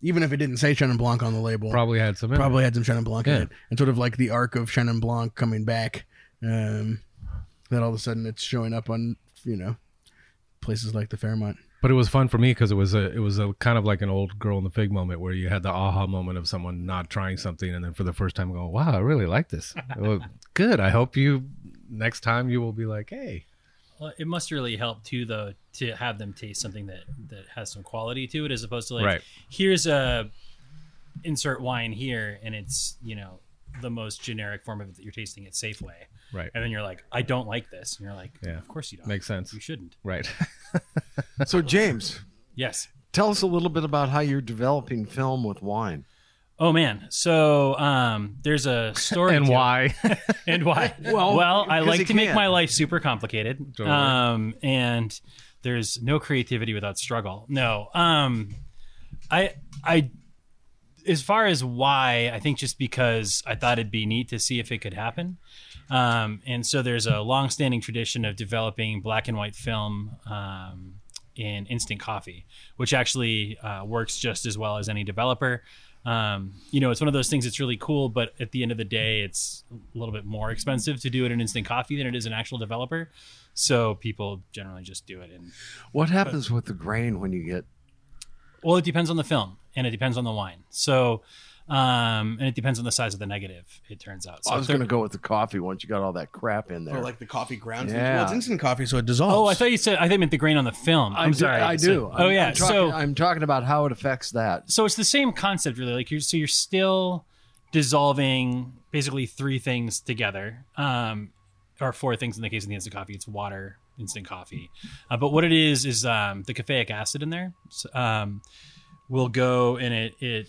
[SPEAKER 2] even if it didn't say Chenin Blanc on the label
[SPEAKER 4] probably had some. in it.
[SPEAKER 2] probably had some Chenin Blanc in it and sort of like the arc of Chenin Blanc coming back um that all of a sudden it's showing up on you know places like the Fairmont
[SPEAKER 4] But it was fun for me because it was a it was a kind of like an old girl in the fig moment where you had the aha moment of someone not trying something and then for the first time going, "Wow, I really like this." well, good. I hope you next time you will be like, "Hey,
[SPEAKER 5] Well, it must really help too, though, to have them taste something that that has some quality to it, as opposed to like,
[SPEAKER 4] Right.
[SPEAKER 5] here's a insert wine here, and it's you know the most generic form of it that you're tasting at Safeway,
[SPEAKER 4] right,
[SPEAKER 5] and then you're like, I don't like this, and you're like,
[SPEAKER 4] Yeah.
[SPEAKER 5] of course you don't.
[SPEAKER 4] makes sense,
[SPEAKER 5] You shouldn't.
[SPEAKER 4] right."
[SPEAKER 1] So, James,
[SPEAKER 5] Yes.
[SPEAKER 1] tell us a little bit about how you're developing film with wine.
[SPEAKER 5] Oh man. So um, there's a story.
[SPEAKER 4] and why?
[SPEAKER 5] and why?
[SPEAKER 1] Well,
[SPEAKER 5] well, I like to make my life super complicated. Um, and there's no creativity without struggle. No. Um, I I as far as why, I think just because I thought it'd be neat to see if it could happen. Um, and so there's a long-standing tradition of developing black and white film um, in instant coffee, which actually uh, works just as well as any developer. Um, you know, it's one of those things that's really cool, but at the end of the day, it's a little bit more expensive to do it in instant coffee than it is an actual developer. So people generally just do it in.
[SPEAKER 1] What happens with the grain when you get?
[SPEAKER 5] Well, it depends on the film and it depends on the wine. So, um, and it depends on the size of the negative. It turns out. So
[SPEAKER 1] I was
[SPEAKER 5] if
[SPEAKER 1] going to go with the coffee once you got all that crap in there.
[SPEAKER 2] or like the coffee grounds
[SPEAKER 1] Yeah.
[SPEAKER 2] well it's instant coffee so it dissolves
[SPEAKER 5] Oh, I thought you said I think meant the grain on the film. I'm
[SPEAKER 1] do-
[SPEAKER 5] sorry.
[SPEAKER 1] I
[SPEAKER 5] So-
[SPEAKER 1] do.
[SPEAKER 5] oh
[SPEAKER 1] I'm-
[SPEAKER 5] yeah.
[SPEAKER 1] I'm talking,
[SPEAKER 5] so
[SPEAKER 1] I'm talking about how it affects that.
[SPEAKER 5] so it's the same concept really. Like you're so you're still dissolving basically three things together, um, or four things in the case of the instant coffee. It's water, instant coffee, uh, but what it is is um, the caffeic acid in there. So, um, will go and it it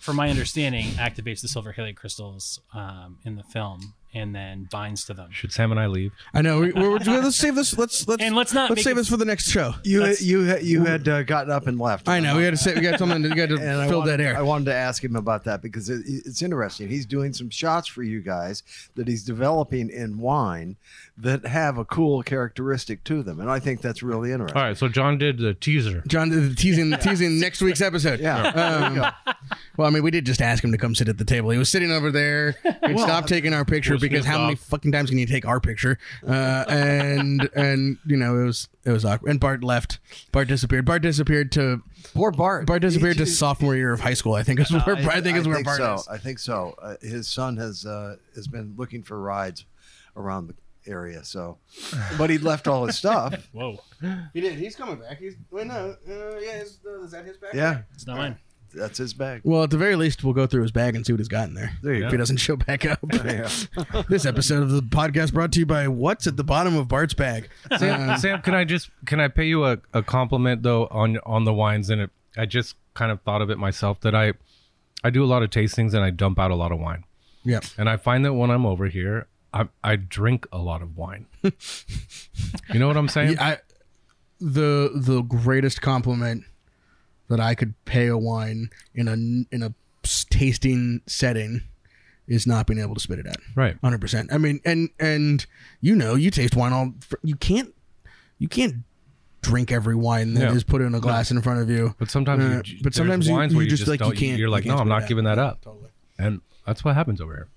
[SPEAKER 5] from my understanding activates the silver halide crystals um, in the film and then binds to them
[SPEAKER 4] Should Sam and I leave?
[SPEAKER 2] I know. We, we're, we're- let's save this. Let's let's
[SPEAKER 5] And let's not
[SPEAKER 2] let's save this for the next show.
[SPEAKER 1] You
[SPEAKER 5] That's-
[SPEAKER 1] you had- you had uh, gotten up and left.
[SPEAKER 2] I know. We got to say we got something. We got to
[SPEAKER 1] and
[SPEAKER 2] fill
[SPEAKER 1] wanted,
[SPEAKER 2] that air.
[SPEAKER 1] I wanted to ask him about that because it, it's interesting. He's doing some shots for you guys that he's developing in wine that have a cool characteristic to them, and I think that's really interesting.
[SPEAKER 4] All right, so John did the teaser.
[SPEAKER 2] John uh, teasing teasing next week's episode.
[SPEAKER 1] Yeah. There you go.
[SPEAKER 2] Well, I mean, we did just ask him to come sit at the table. He was sitting over there. He stopped taking our picture because how
[SPEAKER 4] sniffed
[SPEAKER 2] many fucking times can you take our picture? Uh, and and you know it was it was awkward. And Bart left. Bart disappeared. Bart disappeared to
[SPEAKER 1] Poor Bart.
[SPEAKER 2] Bart disappeared
[SPEAKER 1] He-
[SPEAKER 2] to
[SPEAKER 1] he-
[SPEAKER 2] sophomore year of high school. I think is where I, think is where Bart
[SPEAKER 1] so.
[SPEAKER 2] is.
[SPEAKER 1] I think so. Uh, his son has uh, has been looking for rides around the area. So, but he left all his stuff.
[SPEAKER 5] whoa
[SPEAKER 2] He did. He's coming back. He's wait no. Uh, yeah, is, uh, is that his bag?
[SPEAKER 1] Yeah,
[SPEAKER 5] it's not mine
[SPEAKER 1] that's his bag.
[SPEAKER 2] Well, at the very least, we'll go through his bag and see what he's got in there.
[SPEAKER 1] There you
[SPEAKER 2] If
[SPEAKER 1] go.
[SPEAKER 2] he doesn't show back up.
[SPEAKER 1] Yeah.
[SPEAKER 2] this episode of the podcast brought to you by what's at the bottom of Bart's bag.
[SPEAKER 4] Sam, Sam, can I just can I pay you a, a compliment though on on the wines and it? I just kind of thought of it myself that I I do a lot of tastings and I dump out a lot of wine.
[SPEAKER 2] Yeah.
[SPEAKER 4] And I find that when I'm over here, I I drink a lot of wine. you know what I'm saying?
[SPEAKER 2] I the the greatest compliment that I could pay a wine in a in a tasting setting is not being able to spit it out.
[SPEAKER 4] Right.
[SPEAKER 2] Hundred percent. I mean, and and you know, you taste wine all. You can't you can't drink every wine that is
[SPEAKER 4] Yeah.
[SPEAKER 2] put in a glass in front of you.
[SPEAKER 4] But sometimes,
[SPEAKER 2] Uh,
[SPEAKER 4] you,
[SPEAKER 2] but sometimes you-
[SPEAKER 4] wines
[SPEAKER 2] you
[SPEAKER 4] where you
[SPEAKER 2] just, like, you can't-
[SPEAKER 4] You're
[SPEAKER 2] you
[SPEAKER 4] like,
[SPEAKER 2] can't
[SPEAKER 4] no, I'm not giving that up,
[SPEAKER 2] Totally.
[SPEAKER 4] and that's what happens over here.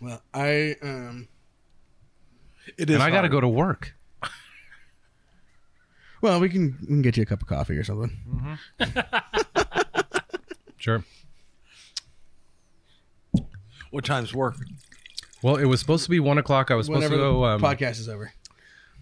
[SPEAKER 2] Well, I um.
[SPEAKER 3] It is.
[SPEAKER 4] And I got to
[SPEAKER 3] hard.
[SPEAKER 4] go to work.
[SPEAKER 2] Well, we can we can get you a cup of coffee or something.
[SPEAKER 4] Sure.
[SPEAKER 1] What time's work?
[SPEAKER 4] Well, it was supposed to be one o'clock. I was supposed
[SPEAKER 2] Whenever
[SPEAKER 4] to
[SPEAKER 2] the
[SPEAKER 4] go. Um,
[SPEAKER 2] podcast is over.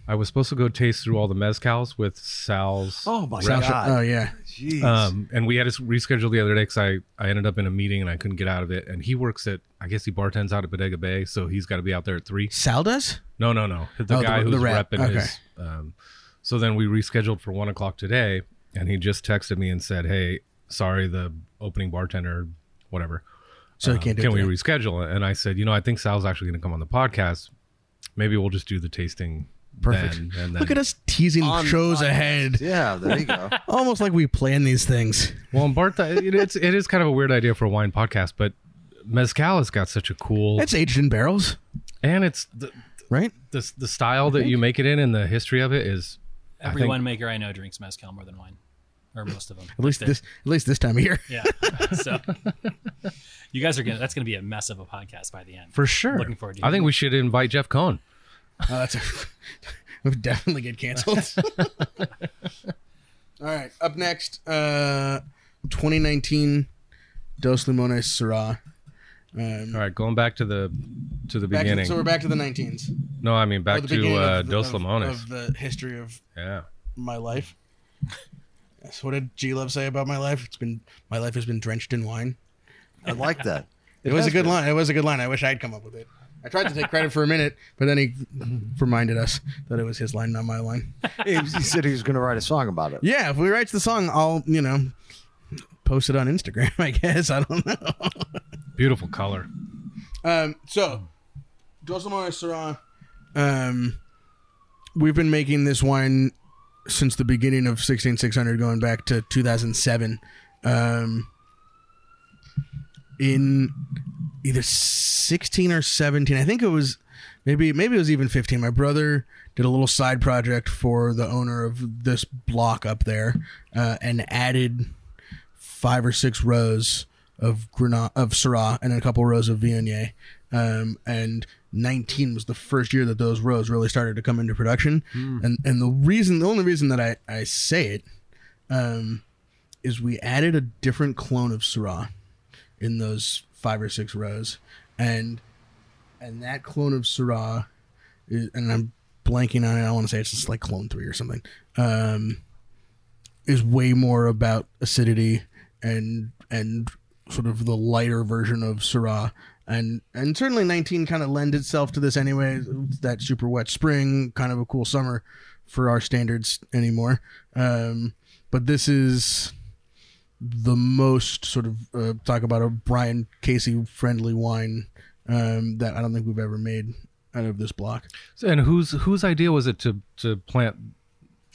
[SPEAKER 4] I was supposed to go taste through all the mezcals with Sal's.
[SPEAKER 1] Oh my
[SPEAKER 2] Sal-
[SPEAKER 1] god!
[SPEAKER 2] Oh yeah.
[SPEAKER 1] Jeez.
[SPEAKER 4] Um, and we had to reschedule the other day because I, I ended up in a meeting and I couldn't get out of it. And he works at, I guess he bartends out at Bodega Bay, so he's got to be out there at three.
[SPEAKER 2] Sal does.
[SPEAKER 4] No, no, no. The
[SPEAKER 2] Oh, the-
[SPEAKER 4] guy
[SPEAKER 2] the
[SPEAKER 4] who's
[SPEAKER 2] rep.
[SPEAKER 4] repping
[SPEAKER 2] Okay.
[SPEAKER 4] his. Um, so then we rescheduled for one o'clock today, and he just texted me and said, "Hey, sorry, the opening bartender, whatever.
[SPEAKER 2] So he
[SPEAKER 4] um,
[SPEAKER 2] can't do
[SPEAKER 4] can we
[SPEAKER 2] today.
[SPEAKER 4] reschedule?" And I said, "You know, I think Sal's actually going to come on the podcast. Maybe we'll just do the tasting
[SPEAKER 2] Perfect.
[SPEAKER 4] then." And then
[SPEAKER 2] Look at us teasing
[SPEAKER 1] On-
[SPEAKER 2] shows
[SPEAKER 1] on-
[SPEAKER 2] ahead,
[SPEAKER 1] yeah, there you go.
[SPEAKER 2] almost like we plan these things.
[SPEAKER 4] Well, and Bart, it, it's it is kind of a weird idea for a wine podcast, but mezcal has got such a cool,
[SPEAKER 2] It's aged in barrels,
[SPEAKER 4] and it's the,
[SPEAKER 2] right?
[SPEAKER 4] the the style that you make it in and the history of it is.
[SPEAKER 5] Every
[SPEAKER 4] think-
[SPEAKER 5] winemaker I know drinks mezcal more than wine, or most of them.
[SPEAKER 2] At least this, at least this time of year.
[SPEAKER 5] Yeah. so you guys are gonna. That's gonna be a mess of a podcast by the end.
[SPEAKER 4] For sure.
[SPEAKER 5] Looking forward to it.
[SPEAKER 4] I think we should invite Jeff Cohn.
[SPEAKER 2] Oh, that's a, would definitely get canceled. All right, up next, uh, 2019 Dos Limones Syrah. Um,
[SPEAKER 4] All right, going back to the to the
[SPEAKER 2] back to-
[SPEAKER 4] beginning.
[SPEAKER 2] so we're back to the 19s.
[SPEAKER 4] no, I mean back
[SPEAKER 2] the
[SPEAKER 4] to
[SPEAKER 2] beginning
[SPEAKER 4] uh,
[SPEAKER 2] of the-
[SPEAKER 4] Dos
[SPEAKER 2] of-
[SPEAKER 4] Limones.
[SPEAKER 2] Of the history of
[SPEAKER 4] yeah.
[SPEAKER 2] my life. Yes. What did G Love say about my life? It's been my life has been drenched in wine.
[SPEAKER 1] I like that.
[SPEAKER 2] It, was a
[SPEAKER 1] has
[SPEAKER 2] good
[SPEAKER 1] been.
[SPEAKER 2] line. It was a good line. I wish I'd come up with it. I tried to take credit for a minute, but then he reminded us that it was his line, not my line.
[SPEAKER 1] He, he said he was going to write a song about it.
[SPEAKER 2] Yeah, if we writes the song, I'll you know post it on Instagram. I guess I don't know.
[SPEAKER 4] Beautiful color.
[SPEAKER 2] Um, so Dos Limones Syrah. Um, we've been making this wine since the beginning of 16600, going back to 2007. Um, in either 16 or 17, I think it was maybe maybe it was even 15. My brother did a little side project for the owner of this block up there, uh, and added five or six rows of Grenache of Syrah and a couple rows of Viognier. Um, and 19 was the first year that those rows really started to come into production. And and the reason, the only reason that I I say it, um, is we added a different clone of Syrah in those five or six rows, and and that clone of Syrah, is, and I'm blanking on it. I want to say it's just like clone three or something. Um, is way more about acidity and and sort of the lighter version of Syrah. And and certainly 19 kind of lends itself to this anyway. That super wet spring, kind of a cool summer for our standards anymore. Um, but this is the most sort of uh, talk about a Brian Casey friendly wine um, that I don't think we've ever made out of this block.
[SPEAKER 4] So, and whose whose idea was it to to plant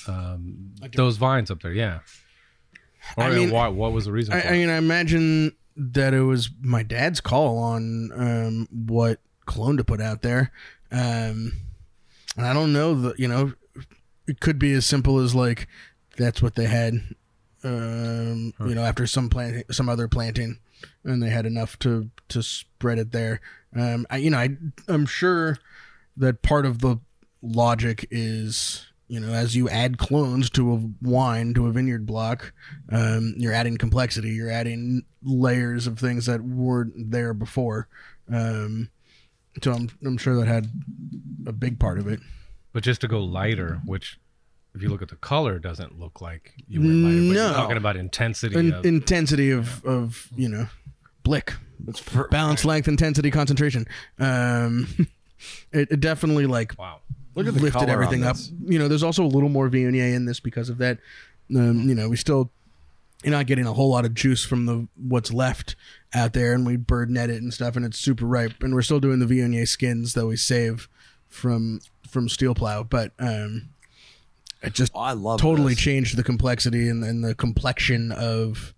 [SPEAKER 4] um, those vines up there? Yeah. Or
[SPEAKER 2] I mean,
[SPEAKER 4] why, what was the reason?
[SPEAKER 2] I,
[SPEAKER 4] for
[SPEAKER 2] I mean, I imagine that it was my dad's call on um, what clone to put out there, um, and I don't know that you know it could be as simple as like that's what they had, um, you know, after some plant, some other planting, and they had enough to to spread it there. Um, I, you know, I I'm sure that part of the logic is you know as you add clones to a wine to a vineyard block um, you're adding complexity. You're adding layers of things that weren't there before. Um, so I'm, I'm sure that had a big part of it.
[SPEAKER 4] But just to go lighter, which if you look at the color, it doesn't look like you went lighter. But
[SPEAKER 2] No.
[SPEAKER 4] you're talking about intensity
[SPEAKER 2] In,
[SPEAKER 4] of
[SPEAKER 2] intensity of of you know blick It's balance length intensity concentration um, it, it definitely like
[SPEAKER 4] wow.
[SPEAKER 1] Look at the
[SPEAKER 2] lifted
[SPEAKER 1] color on
[SPEAKER 2] everything up.
[SPEAKER 1] this.
[SPEAKER 2] You know, there's also a little more Viognier in this because of that. Um, you know, we still you're not getting a whole lot of juice from the what's left out there, and we bird net it and stuff, and it's super ripe. And we're still doing the Viognier skins that we save from from steel plow, but um, it just
[SPEAKER 1] Oh, I love
[SPEAKER 2] totally
[SPEAKER 1] this.
[SPEAKER 2] changed the complexity and, and the complexion of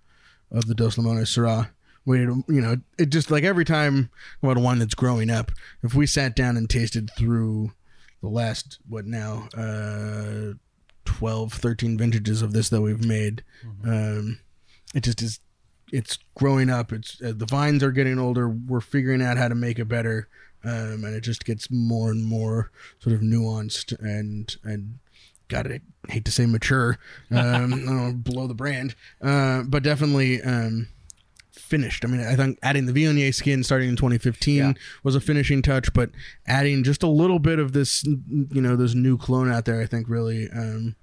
[SPEAKER 2] of the Dos Limones Syrah. we you know it just like every time about a wine that's growing up. If we sat down and tasted through the last what now uh 12 13 vintages of this that we've made um it just is it's growing up it's uh, the vines are getting older we're figuring out how to make it better um and it just gets more and more sort of nuanced and and God, I hate to say mature, um, I below the brand, uh, but definitely um, finished. I mean, I think adding the Viognier skin starting in 2015
[SPEAKER 1] Yeah.
[SPEAKER 2] was a finishing touch, but adding just a little bit of this, you know, this new clone out there, I think really um,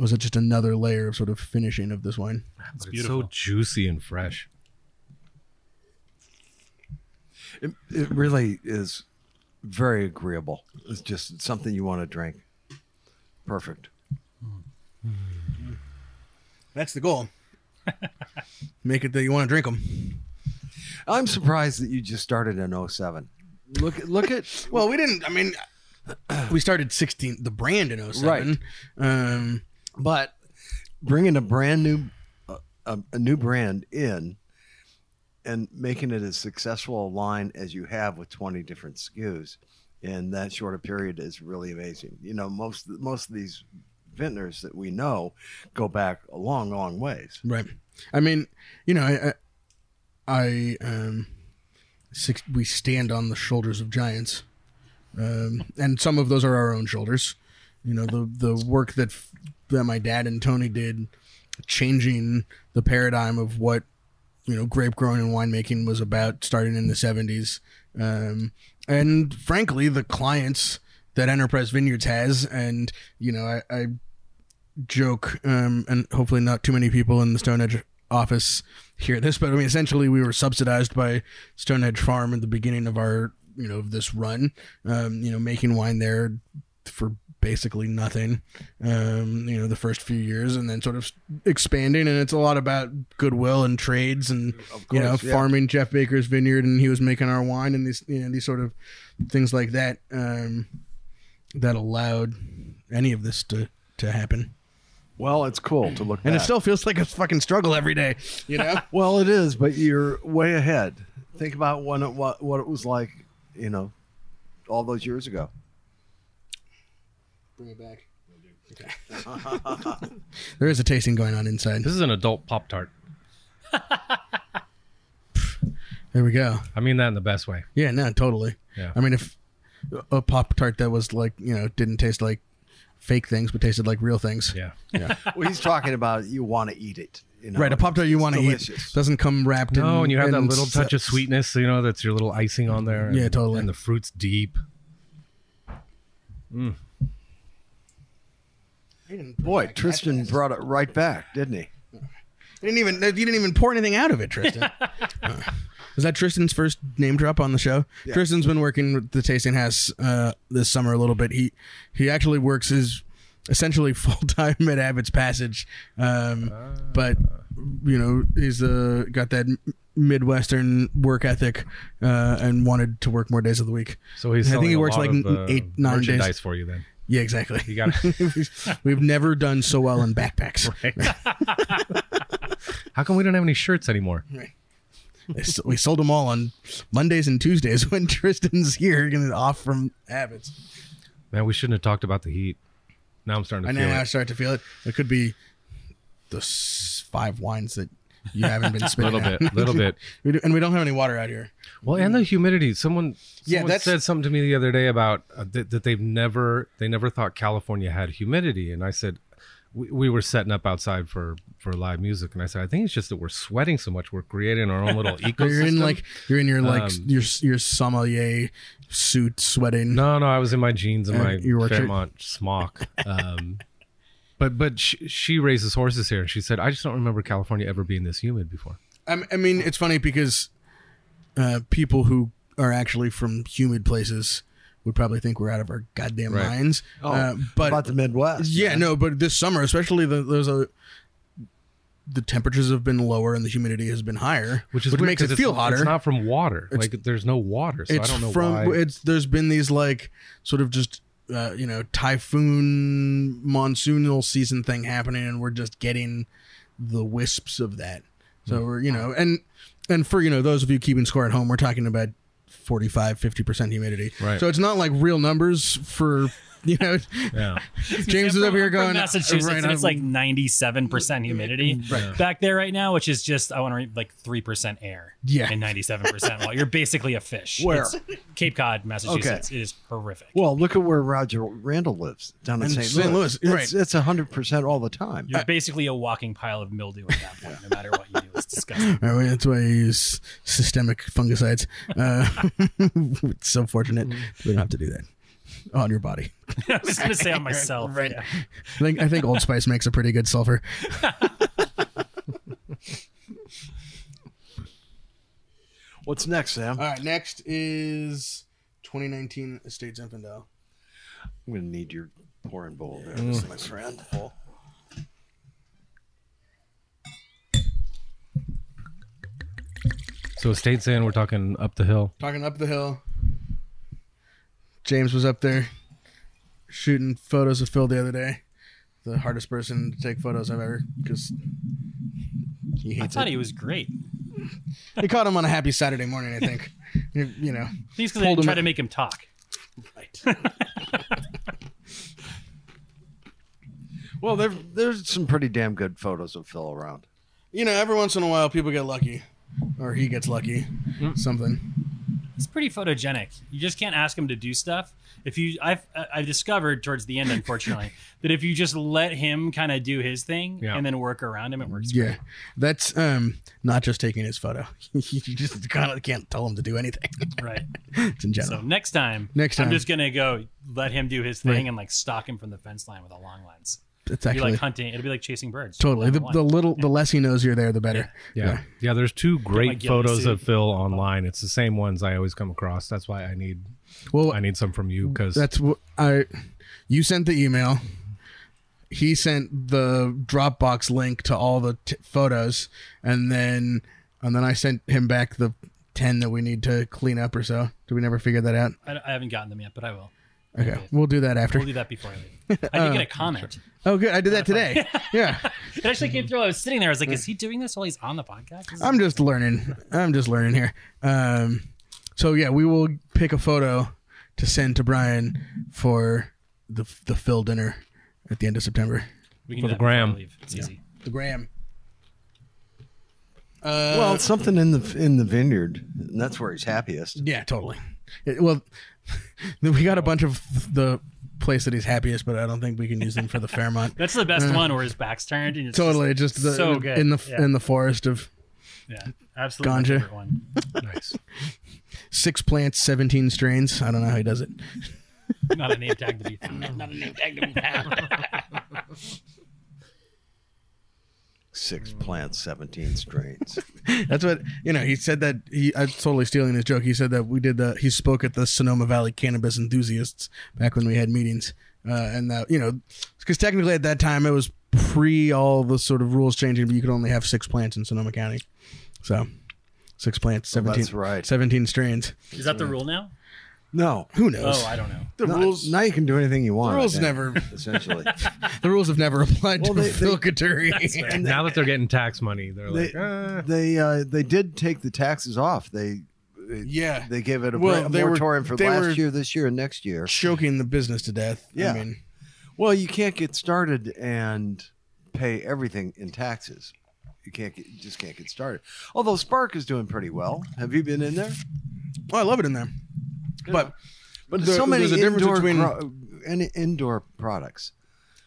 [SPEAKER 2] was just another layer of sort of finishing of this wine.
[SPEAKER 4] But it's
[SPEAKER 5] beautiful.
[SPEAKER 4] so juicy and fresh.
[SPEAKER 1] It, it really is very agreeable. It's just something you want to drink. Perfect.
[SPEAKER 2] That's the goal. Make it that you want to drink them.
[SPEAKER 1] I'm surprised that you just started in 07. Look at look at
[SPEAKER 2] Well, we didn't. I mean, we started 16, the brand in 07. Um,
[SPEAKER 1] but bringing a brand new uh, a, a new brand in and making it as successful a line as you have with 20 different SKUs in that short a period is really amazing. You know, most most of these vintners that we know go back a long, long ways.
[SPEAKER 2] Right. I mean, you know, I, I, I um, six, we stand on the shoulders of giants, um, and some of those are our own shoulders. You know, the the work that that my dad and Tony did, changing the paradigm of what you know grape growing and winemaking was about, starting in the seventies, um, and frankly, the clients that Enterprise Vineyards has, and you know, I. I joke, um, and hopefully not too many people in the Stone Edge office hear this, but I mean, essentially, we were subsidized by Stone Edge Farm at the beginning of our, you know, this run. Um, you know, making wine there for basically nothing. Um, you know, the first few years, and then sort of expanding, and it's a lot about goodwill and trades, and you know,
[SPEAKER 1] yeah.
[SPEAKER 2] farming Jeff Baker's vineyard, and he was making our wine, and these, you know, these sort of things like that. Um, that allowed any of this to to happen.
[SPEAKER 1] Well, it's cool to look
[SPEAKER 2] And it still feels like a fucking struggle every day, you know?
[SPEAKER 1] Well, it is, but you're way ahead. Think about when it what, what it was like, you know, all those years ago.
[SPEAKER 2] Bring it back. there is a tasting going on inside.
[SPEAKER 4] This is an adult Pop Tart.
[SPEAKER 2] There we go.
[SPEAKER 4] I mean that in the best way.
[SPEAKER 2] Yeah, no, totally.
[SPEAKER 4] Yeah.
[SPEAKER 2] I mean, if a Pop Tart that was like, you know, didn't taste like fake things, but tasted like real things.
[SPEAKER 4] Yeah. Yeah.
[SPEAKER 1] Well, he's talking about you want to eat it. You know?
[SPEAKER 2] Right, a Pop Tart you want to eat
[SPEAKER 1] delicious.
[SPEAKER 2] doesn't come wrapped in.
[SPEAKER 4] No, and you have that
[SPEAKER 2] in
[SPEAKER 4] little touch of
[SPEAKER 2] s-
[SPEAKER 4] sweetness, you know, that's your little icing on there.
[SPEAKER 2] Yeah, totally.
[SPEAKER 4] And the fruit's deep. Mm.
[SPEAKER 1] Boy, Tristan brought it right back, didn't he?
[SPEAKER 2] You didn't even you didn't even pour anything out of it, Tristan. Uh, was that Tristan's first name drop on the show? Tristan's been working with the Tasting House uh, this summer a little bit. He he actually works his essentially full time at Abbott's Passage, um, but you know he's uh, got that Midwestern work ethic uh, and wanted to work more days of the week.
[SPEAKER 4] So he's
[SPEAKER 2] I think he
[SPEAKER 4] a
[SPEAKER 2] works
[SPEAKER 4] lot
[SPEAKER 2] like
[SPEAKER 4] of, uh,
[SPEAKER 2] eight nine days.
[SPEAKER 4] merchandise for you then.
[SPEAKER 2] Yeah, exactly.
[SPEAKER 4] You got
[SPEAKER 2] We've never done so well in backpacks.
[SPEAKER 4] How come we don't have any shirts anymore?
[SPEAKER 2] They we sold them all on Mondays and Tuesdays when Tristan's here, getting off from habits.
[SPEAKER 4] Man, we shouldn't have talked about the heat. Now I'm starting to
[SPEAKER 2] I
[SPEAKER 4] feel
[SPEAKER 2] know I
[SPEAKER 4] it.
[SPEAKER 2] start to feel it. It could be the s- five wines that you haven't been
[SPEAKER 4] A
[SPEAKER 2] spitting.
[SPEAKER 4] little
[SPEAKER 2] out.
[SPEAKER 4] bit, little bit.
[SPEAKER 2] We do- and we don't have any water out here.
[SPEAKER 4] Well, and the humidity. Someone,
[SPEAKER 2] Yeah,
[SPEAKER 4] someone said something to me the other day about uh, that, that they've never they never thought California had humidity, and I said we, we were setting up outside for for live music, and I said I think it's just that we're sweating so much, we're creating our own little ecosystem.
[SPEAKER 2] You're in like you're in your like
[SPEAKER 4] Um,
[SPEAKER 2] your your sommelier suit, sweating.
[SPEAKER 4] No, no, I was in my jeans and
[SPEAKER 2] Uh,
[SPEAKER 4] my
[SPEAKER 2] your?
[SPEAKER 4] Fairmont smock. Um, but but she, she raises horses here, and she said I just don't remember California ever being this humid before.
[SPEAKER 2] I mean, it's funny because uh, people who are actually from humid places would probably think we're out of our goddamn
[SPEAKER 4] Right.
[SPEAKER 2] minds.
[SPEAKER 1] Oh,
[SPEAKER 2] uh, but
[SPEAKER 1] about the Midwest.
[SPEAKER 2] Yeah, no, but this summer, especially the, there's a the temperatures have been lower and the humidity has been higher,
[SPEAKER 4] Which is weird
[SPEAKER 2] makes
[SPEAKER 4] 'cause
[SPEAKER 2] it feel
[SPEAKER 4] it's,
[SPEAKER 2] hotter.
[SPEAKER 4] It's not from water. like there's no water, so I
[SPEAKER 2] it's
[SPEAKER 4] don't know
[SPEAKER 2] from
[SPEAKER 4] why.
[SPEAKER 2] it's there's been these like sort of just uh, you know typhoon monsoonal season thing happening, and we're just getting the wisps of that. So we're you know, and and for you know those of you keeping score at home, we're talking about 45, 50 percent humidity.
[SPEAKER 4] Right.
[SPEAKER 2] So it's not like real numbers for you know.
[SPEAKER 4] Yeah.
[SPEAKER 2] James is
[SPEAKER 5] From-
[SPEAKER 2] over here going
[SPEAKER 5] Massachusetts,
[SPEAKER 2] right,
[SPEAKER 5] and it's like ninety-seven percent humidity back there right now, which is just I want to read like three percent air.
[SPEAKER 2] Yeah.
[SPEAKER 5] and ninety-seven percent. Well, you're basically a fish.
[SPEAKER 1] Where?
[SPEAKER 5] It's Cape Cod, Massachusetts. It is horrific.
[SPEAKER 1] Well, look at where Roger Randall lives down in
[SPEAKER 2] In
[SPEAKER 1] St.
[SPEAKER 2] St.
[SPEAKER 1] Louis.
[SPEAKER 2] Louis,
[SPEAKER 1] It's, it's 100% all the time.
[SPEAKER 5] You're basically a walking pile of mildew at that point, no matter what you do. It's disgusting.
[SPEAKER 2] All right, that's why I use systemic fungicides. Uh, it's so fortunate we don't have to do that on your body.
[SPEAKER 5] I was going to say on myself.
[SPEAKER 2] Right.
[SPEAKER 5] Yeah.
[SPEAKER 2] I think I think Old Spice makes a pretty good sulfur.
[SPEAKER 1] What's next, Sam?
[SPEAKER 2] All right, next is 2019 Estate Zinfandel.
[SPEAKER 1] I'm going to need your pouring bowl there, my friend.
[SPEAKER 4] So State saying we're talking up the hill.
[SPEAKER 2] Talking up the hill. James was up there shooting photos of Phil the other day. The hardest person to take photos I've ever because he
[SPEAKER 5] I
[SPEAKER 2] hates
[SPEAKER 5] thought
[SPEAKER 2] it.
[SPEAKER 5] he was great.
[SPEAKER 2] He caught him on a happy Saturday morning, I think. you, you know,
[SPEAKER 5] He's because
[SPEAKER 2] Pulled
[SPEAKER 5] they
[SPEAKER 2] him
[SPEAKER 5] try to make him talk. Right.
[SPEAKER 1] well, there, there's some pretty damn good photos of Phil around.
[SPEAKER 2] you know, every once in a while people get lucky, or he gets lucky, something.
[SPEAKER 5] He's pretty photogenic. You just can't ask him to do stuff. If you, I've, I've discovered towards the end, unfortunately, that if you just let him kind of do his thing
[SPEAKER 4] Yeah.
[SPEAKER 5] and then work around him, it works.
[SPEAKER 2] Yeah,
[SPEAKER 5] great.
[SPEAKER 2] that's um not just taking his photo. you just kind of can't tell him to do anything.
[SPEAKER 5] right.
[SPEAKER 2] it's in general.
[SPEAKER 5] So next time,
[SPEAKER 2] Next time, I'm
[SPEAKER 5] just gonna go let him do his thing
[SPEAKER 2] Right.
[SPEAKER 5] and like stalk him from the fence line with a long lens.
[SPEAKER 2] It's
[SPEAKER 5] It'll be
[SPEAKER 2] actually
[SPEAKER 5] like hunting. It'll be like chasing birds.
[SPEAKER 2] totally the, the
[SPEAKER 5] one.
[SPEAKER 2] little the less he knows you're there, the better.
[SPEAKER 4] Yeah. Yeah, there's two great photos
[SPEAKER 5] suit.
[SPEAKER 4] of Phil online. It's the same ones I always come across. That's why I need
[SPEAKER 2] Well,
[SPEAKER 4] I need some from you cuz
[SPEAKER 2] that's what I. You sent the email. He sent the Dropbox link to all the t- photos, and then and then I sent him back the ten that we need to clean up or so. Did we never figure that out?
[SPEAKER 5] I, I haven't gotten them yet, but I will.
[SPEAKER 2] Okay, we'll do that after.
[SPEAKER 5] We'll do that before I leave. I did get a comment.
[SPEAKER 2] Oh, good. I did that today. Yeah.
[SPEAKER 5] It actually came through. I was sitting there. I was like, "Is he doing this while he's on the podcast?" Is-
[SPEAKER 2] I'm just learning. I'm just learning here. Um, so yeah, we will pick a photo to send to Brian for the the Phil dinner at the end of September.
[SPEAKER 5] we can
[SPEAKER 4] for
[SPEAKER 5] do
[SPEAKER 4] the
[SPEAKER 5] that before I
[SPEAKER 4] gram.
[SPEAKER 5] leave. It's easy.
[SPEAKER 2] The Graham. Uh,
[SPEAKER 1] well, something in the in the vineyard, and that's where he's happiest.
[SPEAKER 2] yeah, totally. It- well, we got a bunch of the place that he's happiest, but I don't think we can use him for the Fairmont.
[SPEAKER 5] That's the best uh, one where his back's turned. And it's
[SPEAKER 2] totally, just the,
[SPEAKER 5] so good.
[SPEAKER 2] in the
[SPEAKER 5] Yeah.
[SPEAKER 2] in the forest of
[SPEAKER 5] Yeah, absolutely. my
[SPEAKER 2] Ganja.
[SPEAKER 5] favorite one.
[SPEAKER 4] nice.
[SPEAKER 2] six plants, seventeen strains. I don't know how he does it.
[SPEAKER 5] Not a name tag to be found. Not a name tag to be found.
[SPEAKER 1] Six plants, 17 strains.
[SPEAKER 2] That's what you know. He said that he. I'm totally stealing his joke. He said that we did the. He spoke at the Sonoma Valley Cannabis Enthusiasts back when we had meetings, uh, and that you know, because technically at that time it was pre all the sort of rules changing, but you could only have six plants in Sonoma County. So, six plants,
[SPEAKER 1] Well,
[SPEAKER 2] seventeen.
[SPEAKER 1] that's right.
[SPEAKER 2] Seventeen strains.
[SPEAKER 5] Is that the rule now?
[SPEAKER 1] No.
[SPEAKER 2] Who knows?
[SPEAKER 5] Oh, I don't know.
[SPEAKER 2] the
[SPEAKER 1] No,
[SPEAKER 2] rules.
[SPEAKER 1] now you can do anything you want.
[SPEAKER 2] the
[SPEAKER 1] I
[SPEAKER 2] rules
[SPEAKER 1] think,
[SPEAKER 2] never.
[SPEAKER 1] Essentially.
[SPEAKER 2] The rules have never applied
[SPEAKER 1] Well,
[SPEAKER 2] to
[SPEAKER 1] they-
[SPEAKER 2] Phil
[SPEAKER 1] they-
[SPEAKER 2] Coturri.
[SPEAKER 4] now that they're getting tax money, they're
[SPEAKER 1] they
[SPEAKER 4] like, uh,
[SPEAKER 1] they uh, they did take the taxes off. They
[SPEAKER 2] Yeah,
[SPEAKER 1] they gave it a,
[SPEAKER 2] Well,
[SPEAKER 1] bra- a
[SPEAKER 2] they were-
[SPEAKER 1] moratorium for
[SPEAKER 2] they
[SPEAKER 1] last
[SPEAKER 2] were-
[SPEAKER 1] year, this year, and next year.
[SPEAKER 2] choking the business to death.
[SPEAKER 1] Yeah.
[SPEAKER 2] I mean,
[SPEAKER 1] Well, you can't get started and pay everything in taxes. You can't get, you just can't get started. Although Spark is doing pretty well. Have you been in there?
[SPEAKER 2] well, I love it in there, but
[SPEAKER 1] But
[SPEAKER 2] There-
[SPEAKER 1] so many
[SPEAKER 2] there's a difference
[SPEAKER 1] indoor
[SPEAKER 2] between-
[SPEAKER 1] pro- any indoor products.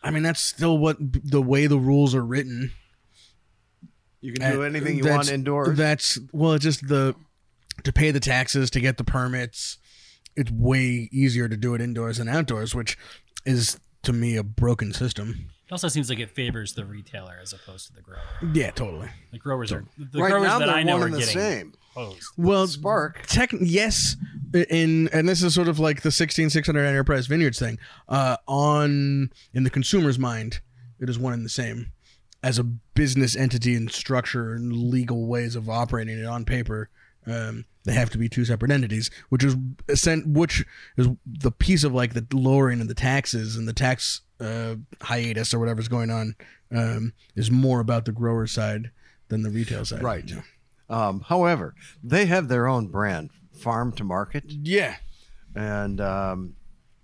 [SPEAKER 2] I mean, that's still what the way the rules are written.
[SPEAKER 1] You can do anything you want indoors.
[SPEAKER 2] That's well, it's just the to pay the taxes to get the permits. It's way easier to do it indoors than outdoors, which is to me a broken system.
[SPEAKER 5] It also seems like it favors the retailer as opposed to the grower.
[SPEAKER 2] Yeah, totally.
[SPEAKER 5] The growers are the
[SPEAKER 1] right
[SPEAKER 5] growers
[SPEAKER 1] now,
[SPEAKER 5] that
[SPEAKER 1] they're
[SPEAKER 5] I know
[SPEAKER 1] one
[SPEAKER 5] are
[SPEAKER 1] the
[SPEAKER 5] getting
[SPEAKER 1] same.
[SPEAKER 5] Hosed.
[SPEAKER 2] Well,
[SPEAKER 1] Spark.
[SPEAKER 2] Tech, yes, in and this is sort of like the sixteen six hundred enterprise vineyards thing. Uh, on in the consumer's mind, it is one and the same. As a business entity and structure and legal ways of operating it on paper, um, they have to be two separate entities. Which is essen- which is the piece of like the lowering of the taxes and the tax uh, hiatus or whatever's going on um, is more about the grower side than the retail side.
[SPEAKER 1] Right. Um, however, they have their own brand, Farm to Market,
[SPEAKER 2] Yeah.
[SPEAKER 1] and um,